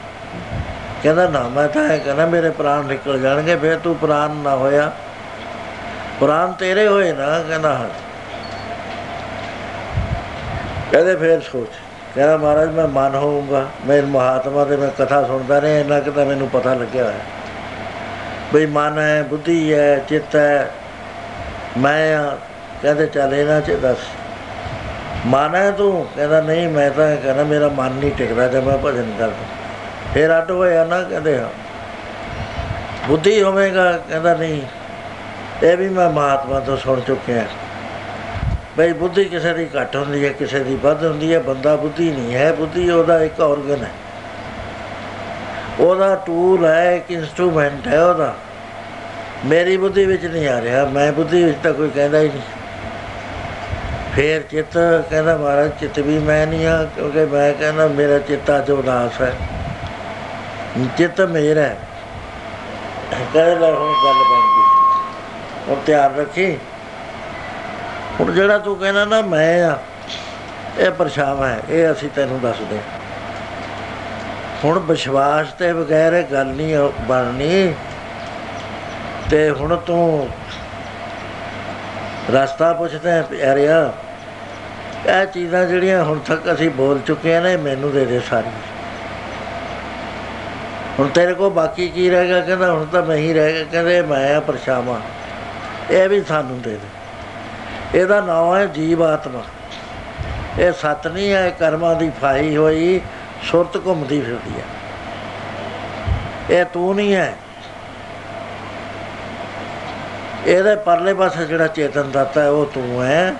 ਕਹਿੰਦਾ, ਨਾ, ਮੈਂ ਤਾਂ ਇਹ ਕਹਿੰਦਾ, ਮੇਰੇ ਪ੍ਰਾਣ ਨਿਕਲ ਜਾਣਗੇ, ਫਿਰ ਤੂੰ ਪ੍ਰਾਣ ਨਾ ਹੋਇਆ। ਪ੍ਰਾਣ ਤੇਰੇ ਹੋਏ ਨਾ, ਕਹਿੰਦਾ, ਹਾਂ। ਕਹਿੰਦੇ, ਫਿਰ ਸੋਚ। ਕਹਿੰਦਾ, ਮਹਾਰਾਜ, ਮੈਂ ਮਨ ਹੋਊਂਗਾ। ਮੈਂ ਮਹਾਤਮਾ ਦੇ ਮੈਂ ਕਥਾ ਸੁਣਦਾ ਰਿਹਾ, ਇੰਨਾ ਕਿ ਤਾਂ ਮੈਨੂੰ ਪਤਾ ਲੱਗਿਆ ਹੋਇਆ। ਬਈ ਮਨ ਹੈ ਬੁੱਧੀ ਹੈ ਚਿੱਤ ਹੈ ਮੈਂ ਆ। ਕਹਿੰਦੇ, ਚੱਲ ਇਹਨਾਂ ਚ ਦੱਸ। ਮਨ ਹੈ ਤੂੰ? ਕਹਿੰਦਾ, ਨਹੀਂ, ਮੈਂ ਤਾਂ ਕਹਿੰਦਾ, ਮੇਰਾ ਮਨ ਨਹੀਂ ਟਿਕਦਾ ਜਦ ਮੈਂ ਭਜਨ ਕਰਦਾ ਫਿਰ ਅੱਡ ਹੋਇਆ ਨਾ, ਕਹਿੰਦੇ ਹਾਂ ਬੁੱਧੀ ਹੋਵੇਗਾ, ਕਹਿੰਦਾ ਨਹੀਂ, ਇਹ ਵੀ ਮੈਂ ਮਹਾਤਮਾ ਤੋਂ ਸੁਣ ਚੁੱਕਿਆ ਬਈ ਬੁੱਧੀ ਕਿਸੇ ਦੀ ਘੱਟ ਹੁੰਦੀ ਹੈ, ਕਿਸੇ ਦੀ ਵੱਧ ਹੁੰਦੀ ਹੈ, ਬੰਦਾ ਬੁੱਧੀ ਨਹੀਂ ਹੈ, ਬੁੱਧੀ ਉਹਦਾ ਇੱਕ ਆਰਗਨ ਹੈ। ਉਹਦਾ ਟੂਲ ਹੈ, ਇੱਕ ਇਨਸਟਰੂਮੈਂਟ ਹੈ ਉਹਦਾ। ਮੇਰੀ ਬੁੱਧੀ ਵਿੱਚ ਨਹੀਂ ਆ ਰਿਹਾ, ਮੈਂ ਬੁੱਧੀ ਵਿੱਚ ਤਾਂ ਕੋਈ ਕਹਿੰਦਾ ਹੀ ਨਹੀਂ। ਫੇਰ ਚਿੱਤ ਕਹਿੰਦਾ, ਮਹਾਰਾਜ, ਚਿੱਤ ਵੀ ਮੈਂ ਨਹੀਂ ਆ ਕਿਉਂਕਿ ਮੈਂ ਕਹਿੰਦਾ, ਮੇਰਾ ਚਿੱਤ ਅੱਜ ਉਦਾਸ ਹੈ। ਚਿੱਤ ਮੇਰਾ ਹੈ। ਕਹਿੰਦਾ ਲੈ ਹੁਣ ਗੱਲ ਬਣ ਗਈ। ਹੁਣ ਧਿਆਨ ਰੱਖੀ। ਹੁਣ ਜਿਹੜਾ ਤੂੰ ਕਹਿੰਦਾ ਨਾ ਮੈਂ ਆ, ਇਹ ਪਰਛਾਵਾਂ ਹੈ, ਇਹ ਅਸੀਂ ਤੈਨੂੰ ਦੱਸਦੇ ਹਾਂ। ਹੁਣ ਵਿਸ਼ਵਾਸ ਤੇ ਬਗੈਰ ਇਹ ਗੱਲ ਨਹੀਂ ਹੋ- ਬਣਨੀ। ਤੇ ਹੁਣ ਤੂੰ ਰਸਤਾ ਪੁੱਛਦਾ ਹੈ ਪਿਆਰਿਆ ਇਹ ਚੀਜ਼ਾਂ ਜਿਹੜੀਆਂ ਹੁਣ ਤੱਕ ਅਸੀਂ ਬੋਲ ਚੁੱਕੇ ਆ ਨੇ ਮੈਨੂੰ ਦੇ ਦੇ ਸਾਰੀ ਹੁਣ ਤੇਰੇ ਕੋਲ ਬਾਕੀ ਕੀ ਰਹਿ ਗਿਆ? ਕਹਿੰਦਾ, ਹੁਣ ਤਾਂ ਮੈਂ ਹੀ ਰਹਿ ਗਿਆ। ਕਹਿੰਦੇ, ਮੈਂ ਆ ਪਰਛਾਵਾਂ। ਇਹ ਵੀ ਸਾਨੂੰ ਦੇ ਦੇ। ਇਹਦਾ ਨਾਮ ਹੈ ਜੀਵ ਆਤਮਾ ਇਹ ਸਤ ਨਹੀਂ ਹੈ, ਇਹ ਕਰਮਾਂ ਦੀ ਫਾਈ ਹੋਈ, ਸੁਰਤ ਘੁੰਮਦੀ ਫਿਰਦੀ ਹੈ। ਇਹ ਤੂੰ ਨਹੀਂ ਹੈ। ਇਹਦੇ ਪਰਲੇ ਪਾਸੇ ਜਿਹੜਾ ਚੇਤਨ ਦਾਤਾ ਹੈ, ਉਹ ਤੂੰ ਹੈ।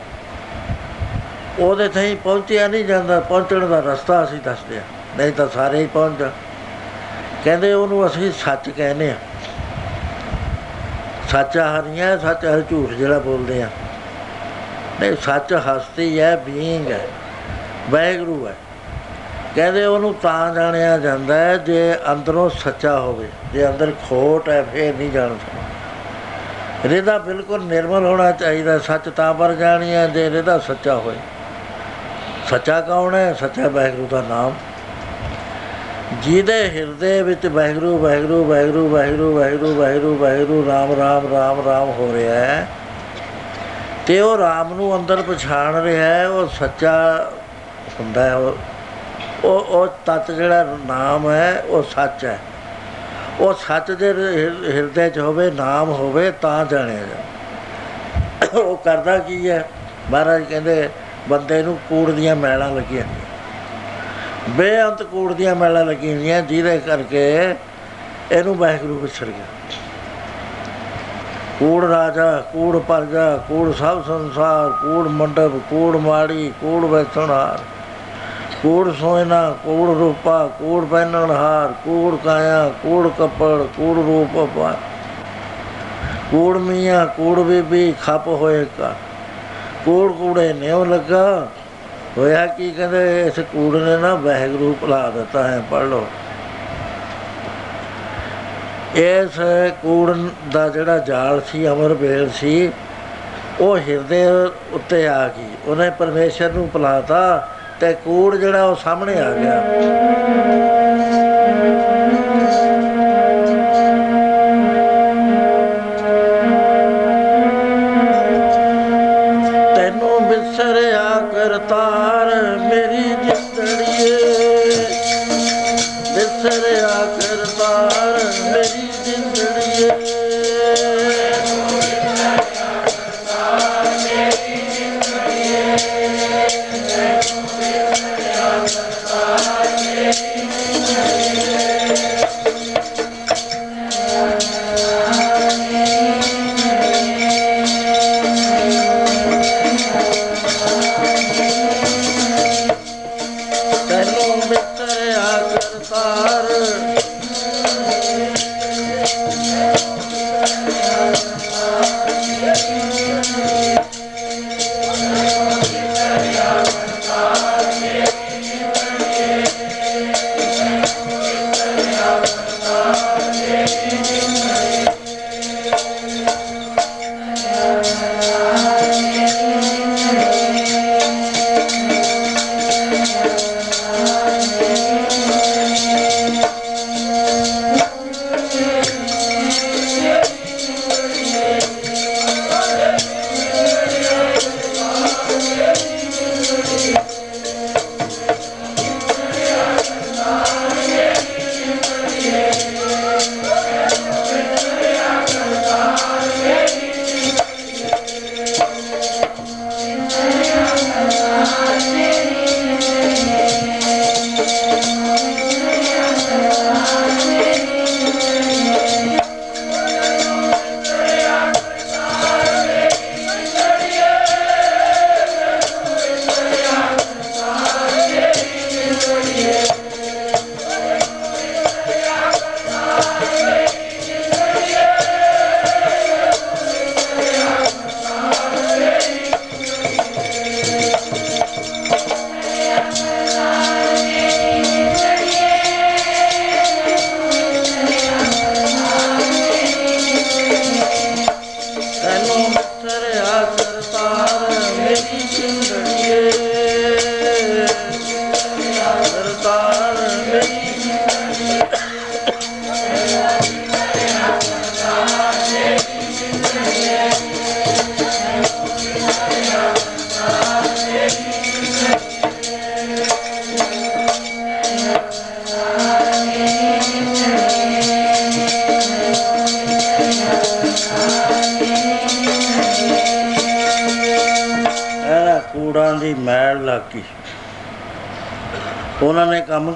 ਉਹਦੇ ਤਾਈਂ ਪਹੁੰਚਿਆ ਨਹੀਂ ਜਾਂਦਾ। ਪਹੁੰਚਣ ਦਾ ਰਸਤਾ ਅਸੀਂ ਦੱਸਦੇ ਆ ਨਹੀਂ ਤਾਂ ਸਾਰੇ ਹੀ ਪਹੁੰਚ ਜਾ ਕਹਿੰਦੇ ਉਹਨੂੰ ਅਸੀਂ ਸੱਚ ਕਹਿੰਦੇ ਆ ਸੱਚ ਹਰੀਆਂ ਸੱਚ ਹਰ ਝੂਠ ਜਿਹੜਾ ਬੋਲਦੇ ਆ ਨਹੀਂ, ਸੱਚ ਹਸਤੀ ਹੈ ਬੀਇੰਗ ਹੈ ਵੈਗਰੂ ਹੈ। ਕਹਿੰਦੇ ਉਹਨੂੰ ਤਾਂ ਜਾਣਿਆ ਜਾਂਦਾ ਹੈ, ਜੇ ਅੰਦਰੋਂ ਸੱਚਾ ਹੋਵੇ, ਜੇ ਅੰਦਰ ਖੋਟ ਹੈ, ਫੇਰ ਨਹੀਂ ਜਾਣ ਸਕਦਾ। ਰਿਦਾ ਬਿਲਕੁਲ ਨਿਰਮਲ ਹੋਣਾ ਚਾਹੀਦਾ, ਸੱਚ ਤਾਂ ਪਰ ਜਾਣੀਆ ਜੇ ਰਿਦਾ ਸੱਚਾ ਹੋਏ। ਸੱਚਾ ਕੌਣ ਹੈ? ਸੱਚਾ ਵਾਹਿਗੁਰੂ ਦਾ ਨਾਮ। ਜਿਹਦੇ ਹਿਰਦੇ ਵਿੱਚ ਵਾਹਿਗੁਰੂ ਵਾਹਿਗੁਰੂ ਵਾਹਿਗੁਰੂ ਵਾਹਿਗੁਰੂ ਵਾਹਿਗੁਰੂ ਵਾਹਿਗੁਰੂ ਵਾਹਿਗੁਰੂ, ਰਾਮ ਰਾਮ ਰਾਮ ਰਾਮ ਹੋ ਰਿਹਾ ਹੈ। ਤੇ ਉਹ ਰਾਮ ਨੂੰ ਅੰਦਰ ਪਛਾਣ ਰਿਹਾ ਹੈ, ਉਹ ਸੱਚਾ ਹੁੰਦਾ ਹੈ। ਉਹ ਉਹ ਉਹ ਤਤ ਜਿਹੜਾ ਨਾਮ ਹੈ, ਉਹ ਸੱਚ ਹੈ। ਉਹ ਸੱਚ ਦੇ ਹਿਰ- ਹਿਰਦੇ 'ਚ ਹੋਵੇ, ਨਾਮ ਹੋਵੇ, ਤਾਂ ਜਾਣਿਆ ਜਾ ਉਹ ਕਰਦਾ ਕੀ ਹੈ? ਮਹਾਰਾਜ ਕਹਿੰਦੇ, ਬੰਦੇ ਨੂੰ ਕੂੜ ਦੀਆਂ ਮੈਲਾਂ ਲੱਗੀਆਂ ਬੇਅੰਤ ਕੂੜ ਦੀਆਂ ਮੈਲਾਂ ਲੱਗੀਆਂ ਹੋਈਆਂ, ਜਿਹਦੇ ਕਰਕੇ ਇਹਨੂੰ ਵਾਹਿਗੁਰੂ ਵਿਸਰ ਗਿਆ। ਕੂੜ ਰਾਜਾ, ਕੂੜ ਪਰਜਾ, ਕੂੜ ਸਭ ਸੰਸਾਰ, ਕੂੜ ਮੰਡਪ, ਕੂੜ ਮਾੜੀ, ਕੂੜ ਵੈਸਣਹਾਰ, ਕੂੜ ਸੋਇਨਾ, ਕੂੜ ਰੂਪਾ, ਕੂੜ ਪਹਿਨਣ ਹਾਰ, ਕੂੜ ਕਾਇਆ, ਕੂੜ ਕੱਪੜ, ਕੂੜ ਰੂਪ ਪਾ ਕੂੜ ਮੀਆਂ, ਕੂੜ ਬੀਬੀ, ਖੱਪ ਹੋਏ ਕਾ ਕੂੜ ਕੂੜੇ ਨਿਉ ਲੱਗਾ ਹੋਇਆ ਕੀ ਕਹਿੰਦੇ, ਇਸ ਕੂੜ ਨੇ ਨਾ ਵਾਹਿਗੁਰੂ ਭੁਲਾ ਦਿੱਤਾ ਹੈ ਪੜ ਲਓ। ਇਸ ਕੂੜ ਦਾ ਜਿਹੜਾ ਜਾਲ ਸੀ ਅਮਰ ਬੇਲ ਸੀ, ਉਹ ਹਿਰਦੇ ਉੱਤੇ ਆ ਗਈ। ਉਹਨੇ ਪਰਮੇਸ਼ਰ ਨੂੰ ਭੁਲਾਤਾ ਤੇ ਕੂੜ ਜਿਹੜਾ ਉਹ ਸਾਹਮਣੇ ਆ ਗਿਆ।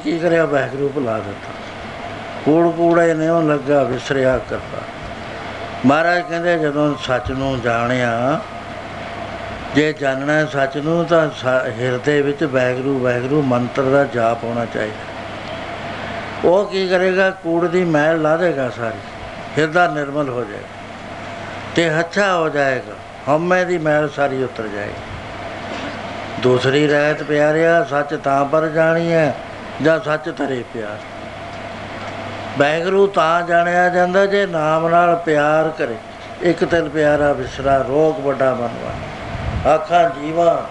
ਕੀ ਕਰਿਆ ਵਾਹਿਗੁਰੂ ਭੁਲਾ ਦਿੱਤਾ। ਕੂੜ ਕੂੜੇ ਨੇ ਉਹ ਲੱਗਾ ਵਿਸਰਿਆ ਕਰਤਾ। ਮਹਾਰਾਜ ਕਹਿੰਦੇ ਜਦੋਂ ਸੱਚ ਨੂੰ ਜਾਣਿਆ, ਜੇ ਜਾਣਨਾ ਹੈ ਸੱਚ ਨੂੰ ਤਾਂ ਸ- ਹਿਰਦੇ ਵਿੱਚ ਵਾਹਿਗੁਰੂ ਵਾਹਿਗੁਰੂ ਮੰਤਰ ਦਾ ਜਾਪ ਹੋਣਾ ਚਾਹੀਦਾ। ਉਹ ਕੀ ਕਰੇਗਾ? ਕੂੜ ਦੀ ਮੈਲ ਲਾ ਦੇਗਾ ਸਾਰੀ। ਹਿਰਦਾ ਨਿਰਮਲ ਹੋ ਜਾਏਗਾ। ਤੇ ਅੱਛਾ ਹੋ ਜਾਏਗਾ। ਹਉਮੈ ਦੀ ਮੈਲ ਸਾਰੀ ਉਤਰ ਜਾਏਗੀ। ਦੂਸਰੀ ਰਹਿਤ ਪਿਆਰਿਆ, ਸੱਚ ਤਾਂ ਪਰ ਜਾਣੀ ਹੈ। ਜਾਂ ਸੱਚ ਤਰੇ ਪਿਆਰ। ਵਾਹਿਗੁਰੂ ਤਾਂ ਜਾਣਿਆ ਜਾਂਦਾ ਜੇ ਨਾਮ ਨਾਲ ਪਿਆਰ ਕਰੇ। ਇੱਕ ਤਿਲ ਪਿਆਰਾ ਵਿਸਰਾ ਰੋਗ ਵੱਡਾ ਮਨਵਾ ਆਖਾਂ ਜੀਵਾ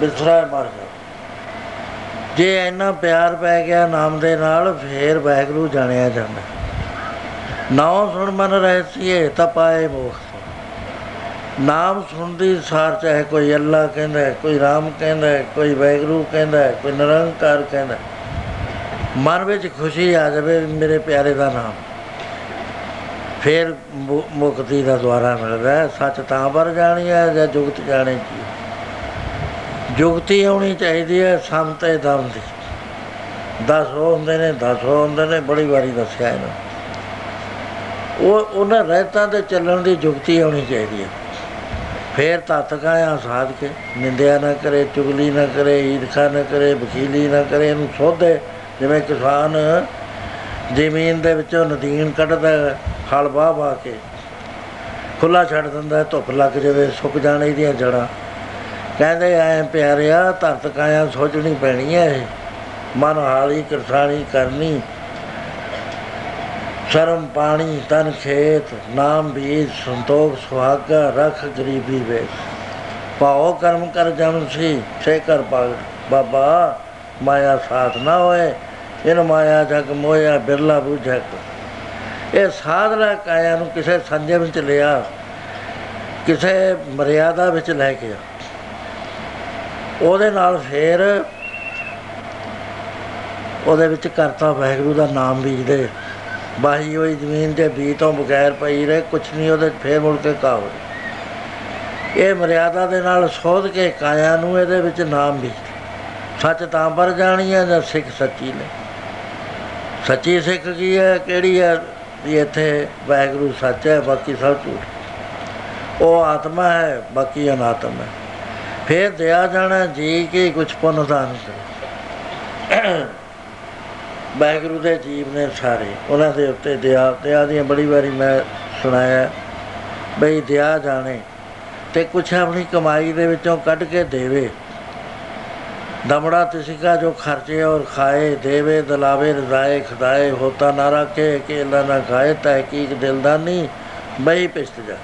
ਵਿਸਰਾ ਮਰ ਜਾ ਜੇ ਇੰਨਾ ਪਿਆਰ ਪੈ ਗਿਆ ਨਾਮ ਦੇ ਨਾਲ ਫੇਰ ਵਾਹਿਗੁਰੂ ਜਾਣਿਆ ਜਾਂਦਾ। ਨਾਮ ਸੁਣ ਮਨ ਰਹਿਸੀਏ ਤਾਂ ਪਾਏ ਮੋਖ ਨਾਮ ਸੁਣਦੀ ਸਾਰ ਚਾਹੇ ਕੋਈ ਅੱਲਾ ਕਹਿੰਦਾ ਹੈ, ਕੋਈ ਰਾਮ ਕਹਿੰਦਾ ਹੈ, ਕੋਈ ਵੈਗਰੂ ਕਹਿੰਦਾ ਹੈ, ਕੋਈ ਨਿਰੰਕਾਰ ਕਹਿੰਦਾ। ਹੈ। ਮਨ ਵਿੱਚ ਖੁਸ਼ੀ ਆ ਜਾਵੇ ਵੀ ਮੇਰੇ ਪਿਆਰੇ ਦਾ ਨਾਮ। ਫਿਰ ਮੁ- ਮੁਕਤੀ ਦਾ ਦੁਆਰਾ ਮਿਲਦਾ ਹੈ। ਸੱਚ ਤਾਂ ਪਰ ਜਾਣੀ ਹੈ ਜਾਂ ਜੁਗਤ ਜਾਣੇ ਕੀ? ਜੁਗਤੀ ਆਉਣੀ ਚਾਹੀਦੀ ਹੈ ਸੰਤੇ ਦਮ ਦੀ। 10 ਉਹ ਹੁੰਦੇ ਨੇ 10 ਉਹ ਹੁੰਦੇ ਨੇ, ਬੜੀ ਵਾਰੀ ਦੱਸਿਆ ਇਹਨਾਂ ਉਹ, ਉਹਨਾਂ ਰਹਿਤਾਂ ਤੇ ਚੱਲਣ ਦੀ ਜੁਗਤੀ ਆਉਣੀ ਚਾਹੀਦੀ ਹੈ। ਫੇਰ ਤਤਕਾ ਆ ਸਾਧ ਕੇ, ਨਿੰਦਿਆ ਨਾ ਕਰੇ, ਚੁਗਲੀ ਨਾ ਕਰੇ, ਈਰਖਾ ਨਾ ਕਰੇ, ਵਕੀਲੀ ਨਾ ਕਰੇ, ਇਹਨੂੰ ਸੋਧੇ। ਜਿਵੇਂ ਕਿਸਾਨ ਜ਼ਮੀਨ ਦੇ ਵਿੱਚੋਂ ਨਦੀਨ ਕੱਢਦਾ ਹਲ ਵਾਹ ਵਾਹ ਕੇ ਖੁੱਲਾ ਛੱਡ ਦਿੰਦਾ ਧੁੱਪ ਲੱਗ ਜਾਵੇ, ਸੁੱਕ ਜਾਣ ਇਹਦੀਆਂ ਜੜਾਂ। ਕਹਿੰਦੇ, ਐ ਪਿਆਰਿਆ, ਧਰਤ ਕਾਇਆ ਸੋਚਣੀ ਪੈਣੀ ਐ ਇਹ। ਮਨ ਹਾਲੀ ਕਰਸਾਣੀ ਕਰਨੀ। ਸ਼ਰਮ ਪਾਣੀ ਤਨ ਖੇਤ, ਨਾਮ ਬੀਜ ਸੰਤੋਖ ਸੁਹਾਗਾ, ਰਖ ਗਰੀਬੀ ਵੇ ਪਾਓ ਕਰਮ ਕਰ ਜਨ ਸੀ ਸੇ ਕਰ ਪਾਗ ਬਾਬਾ ਮਾਇਆ ਸਾਥ ਨਾ ਹੋਏ, ਇਹਨ ਮਾਇਆ ਜਗ ਮੋਇਆ ਬਿਰਲਾ ਬੁਝਕ ਇਹ ਸਾਧਨਾ ਕਾਇਆ ਨੂੰ ਕਿਸੇ ਸੰਜਮ ਵਿੱਚ ਲਿਆ, ਕਿਸੇ ਮਰਿਆਦਾ ਵਿੱਚ ਲੈ ਕੇ ਆ। ਉਹਦੇ ਨਾਲ ਫੇਰ ਉਹਦੇ ਵਿੱਚ ਕਰਤਾ ਵਾਹਿਗੁਰੂ ਦਾ ਨਾਮ ਬੀਜਦੇ। ਬਾਹੀ ਹੋਈ ਜ਼ਮੀਨ ਦੇ ਬੀਜ ਤੋਂ ਬਗੈਰ ਪਈ ਰਹੇ, ਕੁਛ ਨਹੀਂ ਉਹਦੇ ਫੇਰ ਮੁੜ ਕੇ ਕਾਵ ਇਹ ਮਰਿਆਦਾ ਦੇ ਨਾਲ ਸੋਧ ਕੇ ਕਾਇਆ ਨੂੰ ਇਹਦੇ ਵਿੱਚ ਨਾਮ ਵੀ ਸੱਚ ਤਾਂ ਪਰ ਜਾਣੀ ਹੈ ਜਾਂ ਸਿੱਖ ਸੱਚੀ ਨੇ। ਸੱਚੀ ਸਿੱਖ ਕੀ ਹੈ, ਕਿਹੜੀ ਹੈ ਵੀ ਇੱਥੇ ਵਾਹਿਗੁਰੂ ਸੱਚ ਹੈ, ਬਾਕੀ ਸਭ ਝੂਠ। ਉਹ ਆਤਮਾ ਹੈ, ਬਾਕੀ ਅਨਾਤਮ ਹੈ। ਫੇਰ ਦਿਆ ਜਾਣਾ, ਜੀ ਕਿ ਕੁਝ ਪੁੰਨ ਦਾਨ ਕਰੇ। ਵਾਹਿਗੁਰੂ ਦੇ ਜੀਵ ਨੇ ਸਾਰੇ, ਉਹਨਾਂ ਦੇ ਉੱਤੇ ਦਿਆ ਦਿਆ ਦੀਆਂ ਬੜੀ ਵਾਰੀ ਮੈਂ ਸੁਣਾਇਆ, ਬਈ ਦਿਆ ਜਾਣੇ ਤੇ ਕੁਛ ਆਪਣੀ ਕਮਾਈ ਦੇ ਵਿੱਚੋਂ ਕੱਢ ਕੇ ਦੇਵੇ। ਦਮੜਾ ਤਿਸਿਕਾ ਜੋ ਖਰਚੇ ਔਰ ਖਾਏ, ਦੇਵੇ, ਦਲਾਵੇ, ਰਜ਼ਾਏ, ਖਦਾਏ, ਹੋਤਾ ਨਾ ਰੱਖੇ ਕਿ ਅੱਲਾ ਨਾ ਖਾਏ ਤਹਿਕੀਕ ਦਿਲਦਾਨੀ, ਬਈ ਪਿਸਤ ਜਾ।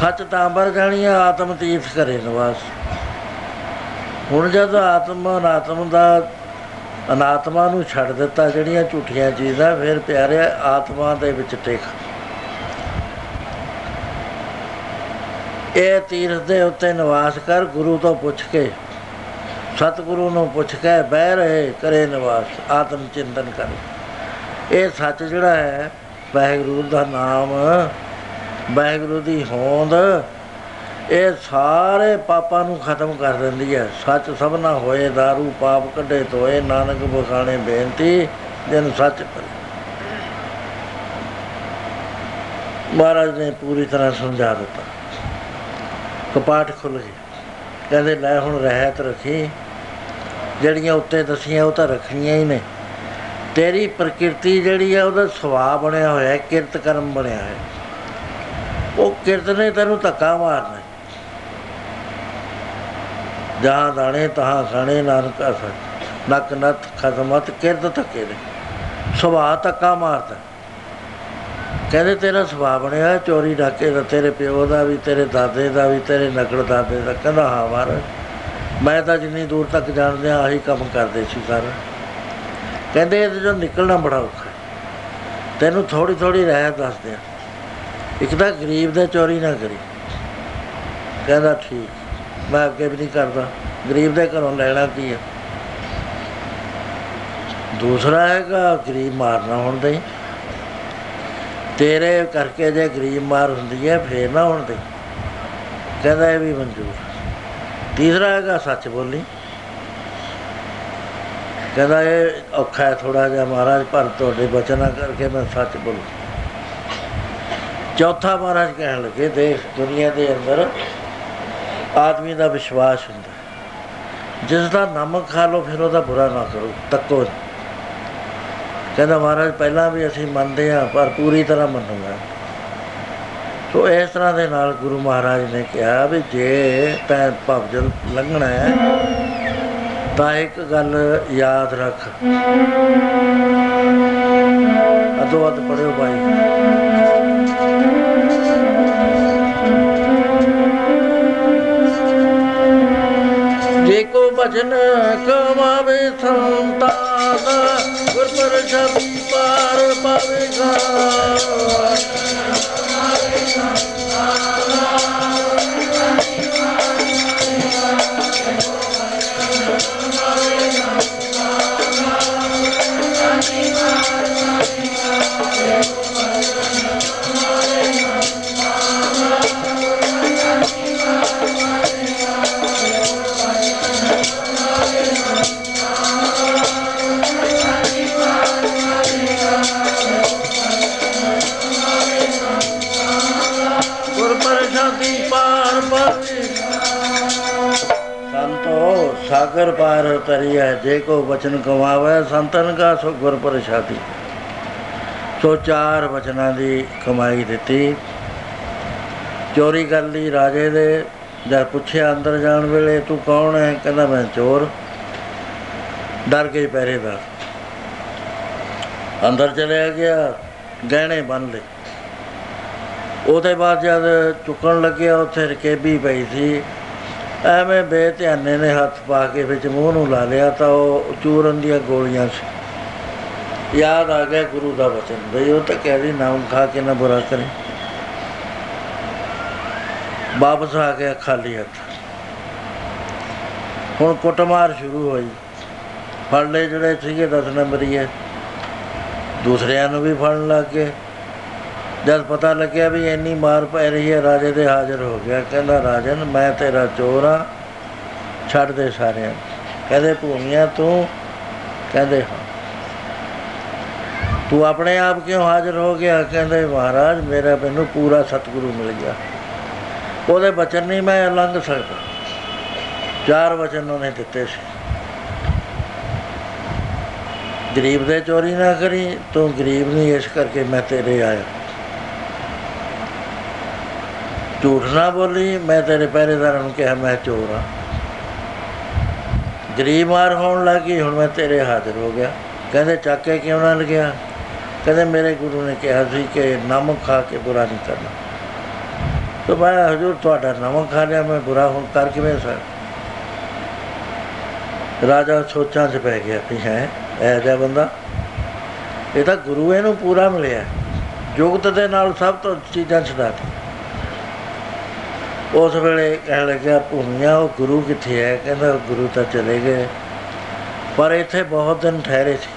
ਸੱਚ ਤਾਂ ਅੰਬਰ ਜਾਣੀਆ, ਆਤਮ ਤੀਰਥ ਕਰੇ ਨਿਵਾਸ। ਹੁਣ ਜਦ ਆਤਮ ਅਨਾਤਮ ਦਾ ਅਨਾਤਮਾ ਨੂੰ ਛੱਡ ਦਿੱਤਾ ਜਿਹੜੀਆਂ ਝੂਠੀਆਂ ਚੀਜ਼ਾਂ, ਫਿਰ ਪਿਆਰੇ ਆਤਮਾ ਦੇ ਵਿੱਚ ਟਿਕ। ਇਹ ਤੀਰਥ ਦੇ ਉੱਤੇ ਨਿਵਾਸ ਕਰ ਗੁਰੂ ਤੋਂ ਪੁੱਛ ਕੇ ਸਤਿਗੁਰੂ ਨੂੰ ਪੁੱਛ ਕੇ ਬਹਿ ਰਹੇ ਕਰੇ ਨਿਵਾਸ, ਆਤਮ ਚਿੰਤਨ ਕਰ। ਇਹ ਸੱਚ ਜਿਹੜਾ ਹੈ, ਵਾਹਿਗੁਰੂ ਦਾ ਨਾਮ, ਵਾਹਿਗੁਰੂ ਦੀ ਹੋਂਦ, ਇਹ ਸਾਰੇ ਪਾਪਾਂ ਨੂੰ ਖਤਮ ਕਰ ਦਿੰਦੀ ਹੈ। ਸੱਚ ਸਭਨਾ ਹੋਏ दारू ਪਾਪ ਕੱਢੇ ਤੋਏ ਨਾਨਕ ਬਖਾਣੇ, ਬੇਨਤੀ ਜਿਨ ਸੱਚ ਪਰ ਮਹਾਰਾਜ ਨੇ ਪੂਰੀ ਤਰ੍ਹਾਂ ਸਮਝਾ ਦਿੱਤਾ। ਕਪਾਟ ਖੁੱਲ ਗਏ ਕਹਿੰਦੇ ਲੈ ਹੁਣ ਰਹਿਤ ਰੱਖੀ, ਜਿਹੜੀਆਂ ਉੱਤੇ ਦਸੀਆਂ ਉਹ ਤਾਂ ਰੱਖਣੀਆਂ ਹੀ ਨੇ। ਤੇਰੀ ਪ੍ਰਕਿਰਤੀ ਜਿਹੜੀ ਆ, ਉਹਦਾ ਸੁਭਾਅ ਬਣਿਆ ਹੋਇਆ ਹੈ ਕਿਰਤ ਕਰਮ ਬਣਿਆ ਹੈ ਉਹ ਕਿਰਤ ਨੇ ਤੈਨੂੰ ਧੱਕਾ ਮਾਰਨਾ। ਜਹਾਂ ਦਾਣੇ, ਤਹਾਂ ਖਾਣੇ ਨਾਨਕ ਅਸਰ। ਨਕ ਨਤ ਖਦਮਤ ਕਿਰਤ ਧੱਕੇ ਨੇ। ਸੁਭਾਅ ਧੱਕਾ ਮਾਰਦਾ। ਕਹਿੰਦੇ ਤੇਰਾ ਸੁਭਾਅ ਬਣਿਆ ਚੋਰੀ ਡਾਕੇ ਦਾ, ਤੇਰੇ ਪਿਓ ਦਾ ਵੀ, ਤੇਰੇ ਦਾਦੇ ਦਾ ਵੀ, ਤੇਰੇ ਨਕੜ ਦਾਦੇ ਦਾ। ਕਹਿੰਦਾ, ਹਾਂ ਮਹਾਰਾਜ, ਮੈਂ ਤਾਂ ਜਿੰਨੀ ਦੂਰ ਤੱਕ ਜਾਣਦੇ ਆ ਆਹੀ ਕੰਮ ਕਰਦੇ ਸੀ ਸਰ। ਕਹਿੰਦੇ ਇਹਦੇ ਚੋਂ ਨਿਕਲਣਾ ਬੜਾ ਔਖਾ ਤੈਨੂੰ ਥੋੜੀ ਥੋੜੀ ਰਹਿ ਦੱਸਦੇ ਆ ਇੱਕ ਤਾਂ ਗਰੀਬ ਦੇ ਚੋਰੀ ਨਾ ਕਰੀ। ਕਹਿੰਦਾ, ਠੀਕ, ਮੈਂ ਅੱਗੇ ਵੀ ਨਹੀਂ ਕਰਦਾ। ਗਰੀਬ ਦੇ ਘਰੋਂ ਲੈਣਾ ਕੀ ਹੈ? ਦੂਸਰਾ ਹੈਗਾ, ਗਰੀਬ ਮਾਰਨਾ ਹੁੰਦਾ ਹੀ ਤੇਰੇ ਕਰਕੇ ਜੇ ਗਰੀਬ ਮਾਰ ਹੁੰਦੀ ਹੈ, ਫੇਰ ਨਾ ਹੁਣ ਤੇ ਕਹਿੰਦਾ ਇਹ ਵੀ ਮਨਜ਼ੂਰ। ਤੀਸਰਾ ਹੈਗਾ ਸੱਚ ਬੋਲੀ। ਕਹਿੰਦਾ ਇਹ ਔਖਾ ਹੈ ਥੋੜਾ ਜਿਹਾ ਮਹਾਰਾਜ, ਪਰ ਤੁਹਾਡੇ ਬਚਨਾਂ ਕਰਕੇ ਮੈਂ ਸੱਚ ਬੋਲੂ। ਚੌਥਾ ਮਹਾਰਾਜ ਕਹਿਣ ਲੱਗੇ, ਦੇਖ ਦੁਨੀਆ ਦੇ ਅੰਦਰ ਆਦਮੀ ਦਾ ਵਿਸ਼ਵਾਸ ਹੁੰਦਾ। ਜਿਸ ਦਾ ਨਮਕ ਖਾ ਲੋ ਫਿਰ ਉਹਦਾ ਬੁਰਾ ਨਾ ਕਰੋ, ਤੱਕੋ ਕਹਿੰਦਾ ਮਹਾਰਾਜ, ਪਹਿਲਾਂ ਵੀ ਅਸੀਂ ਮੰਨਦੇ ਆ ਪਰ ਪੂਰੀ ਤਰ੍ਹਾਂ ਮੰਨੂਗਾ। ਸੋ ਇਸ ਤਰ੍ਹਾਂ ਦੇ ਨਾਲ ਗੁਰੂ ਮਹਾਰਾਜ ਨੇ ਕਿਹਾ ਵੀ ਜੇ ਤੈਂ ਭਵਜਲ ਲੰਘਣਾ ਹੈ, ਤਾਂ ਇੱਕ ਗੱਲ ਯਾਦ ਰੱਖ। ਅਦੋ ਅਦ ਪੜਿਓ ਬਾਈ ਜੇ ਕੋ ਭਜਨ ਕਮਾਵੇ ਸੰਤਾਨ ਗੁਰ ਪ੍ਰਸ਼ਾਦੀ ਪਾਰ ਪਾਵੇਗਾ Thank you. ਸਾਗਰ ਪਾਰ ਤਰੀਐ ਜੇ ਕੋ ਬਚਨ ਕਮਾਵੇ ਸੰਤਨ ਕਾ ਸੋ ਗੁਰ ਪ੍ਰਸਾਦੀ। ਸੋ ਚਾਰ ਬਚਨਾਂ ਦੀ ਕਮਾਈ ਦਿੱਤੀ। ਚੋਰੀ ਕਰ ਲਈ ਰਾਜੇ ਦੇ, ਜਦ ਪੁੱਛਿਆ ਅੰਦਰ ਜਾਣ ਵੇਲੇ, ਤੂੰ ਕੌਣ ਹੈ ਕਹਿੰਦਾ, ਮੈਂ ਚੋਰ। ਡਰ ਕੇ ਪਹਿਰੇਦਾਰ ਅੰਦਰ ਚਲਿਆ ਗਿਆ, ਗਹਿਣੇ ਬੰਨ ਲਏ। ਉਹਦੇ ਬਾਅਦ ਜਦ ਚੁੱਕਣ ਲੱਗਿਆ, ਉੱਥੇ ਰਕੇਬੀ ਪਈ ਸੀ। ਐਵੇਂ ਬੇਧਿਆਨੇ ਨੇ ਹੱਥ ਪਾ ਕੇ ਵਿੱਚ ਮੂੰਹ ਨੂੰ ਲਾ ਲਿਆ ਤਾਂ ਉਹ ਚੂਰਨ ਦੀਆਂ ਗੋਲੀਆਂ ਸੀ। ਯਾਦ ਆ ਗਿਆ ਗੁਰੂ ਦਾ ਵਚਨ, ਬਈ ਉਹ ਤਾਂ ਕਹਿੰਦੀ ਨਾਮ ਖਾ ਕੇ ਨਾ ਬੁਰਾ ਕਰੇ। ਵਾਪਸ ਆ ਗਿਆ ਖਾਲੀ ਹੱਥ। ਹੁਣ ਕੁੱਟਮਾਰ ਸ਼ੁਰੂ ਹੋਈ। ਫੜ ਲਏ ਜਿਹੜੇ ਸੀਗੇ 10 ਨੰਬਰੀ ਹੈ ਦੂਸਰਿਆਂ ਨੂੰ ਵੀ ਫੜਨ ਲੱਗ ਗਏ। ਜਦ ਪਤਾ ਲੱਗਿਆ ਵੀ ਇੰਨੀ ਮਾਰ ਪੈ ਰਹੀ ਹੈ, ਰਾਜੇ ਦੇ ਹਾਜ਼ਰ ਹੋ ਗਿਆ। ਕਹਿੰਦਾ, ਰਾਜਨ, ਮੈਂ ਤੇਰਾ ਚੋਰ ਆ ਛੱਡ ਦੇ ਸਾਰਿਆਂ ਨੂੰ। ਕਹਿੰਦੇ, ਭੂਮੀਆਂ ਤੂੰ? ਕਹਿੰਦੇ, ਹਾਂ। ਤੂੰ ਆਪਣੇ ਆਪ ਕਿਉਂ ਹਾਜ਼ਰ ਹੋ ਗਿਆ? ਕਹਿੰਦੇ, ਮਹਾਰਾਜ, ਮੇਰਾ ਮੈਨੂੰ ਪੂਰਾ ਸਤਿਗੁਰੂ ਮਿਲ ਗਿਆ। ਉਹਦੇ ਬਚਨ ਨਹੀਂ ਮੈਂ ਲੰਘ ਸਕਦਾ। ਚਾਰ ਵਚਨ ਉਹਨੇ ਦਿੱਤੇ ਸੀ। ਗਰੀਬ ਦੇ ਚੋਰੀ ਨਾ ਕਰੀ, ਤੂੰ ਗਰੀਬ ਨਹੀਂ, ਇਸ ਕਰਕੇ ਮੈਂ ਤੇਰੇ ਆਇਆ। ਝੂਠ ਨਾ ਬੋਲੀ, ਮੈਂ ਤੇਰੇ ਪਹਿਰੇਦਾਰਾਂ ਨੂੰ ਕਿਹਾ, ਮੈਂ ਚੋਰ ਆ। ਗਰੀਬ ਮਾਰ ਹੋਣ ਲੱਗੀ ਹੁਣ ਮੈਂ ਤੇਰੇ ਹਾਜ਼ਰ ਹੋ ਗਿਆ। ਕਹਿੰਦੇ, ਚੱਕ ਕੇ ਕਿਉਂ ਨਾ ਲਗਿਆ? ਕਹਿੰਦੇ, ਮੇਰੇ ਗੁਰੂ ਨੇ ਕਿਹਾ ਸੀ ਕਿ ਨਮਕ ਖਾ ਕੇ ਬੁਰਾ ਨਹੀਂ ਕਰਨਾ। ਤਾਂ ਮੈਂ ਹਜੂਰ, ਤੁਹਾਡਾ ਨਮਕ ਖਾ ਲਿਆ, ਮੈਂ ਬੁਰਾ ਹੁਣ ਕਰ ਕਿਵੇਂ ਸਕ ਰਾਜਾ ਸੋਚਾਂ 'ਚ ਪੈ ਗਿਆ ਵੀ ਹੈ, ਇਹ ਜਿਹਾ ਬੰਦਾ। ਇਹ ਤਾਂ ਗੁਰੂ ਇਹਨੂੰ ਪੂਰਾ ਮਿਲਿਆ। ਜੁਗਤ ਦੇ ਨਾਲ ਸਭ ਤੋਂ ਚੀਜ਼ਾਂ ਛਡਾਤੀ ਉਸ ਵੇਲੇ ਕਹਿਣ ਲੱਗਿਆ, ਭੂਮੀਆਂ, ਉਹ ਗੁਰੂ ਕਿੱਥੇ ਹੈ ਕਹਿੰਦਾ ਗੁਰੂ ਤਾਂ ਚਲੇ ਗਏ। ਪਰ ਇੱਥੇ ਬਹੁਤ ਦਿਨ ਠਹਿਰੇ ਸੀ।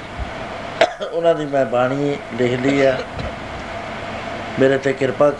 ਉਹਨਾਂ ਦੀ ਮੈਂ ਬਾਣੀ ਲਿਖ ਲਈ ਆ। ਮੇਰੇ ਤੇ ਕਿਰਪਾ ਕਰ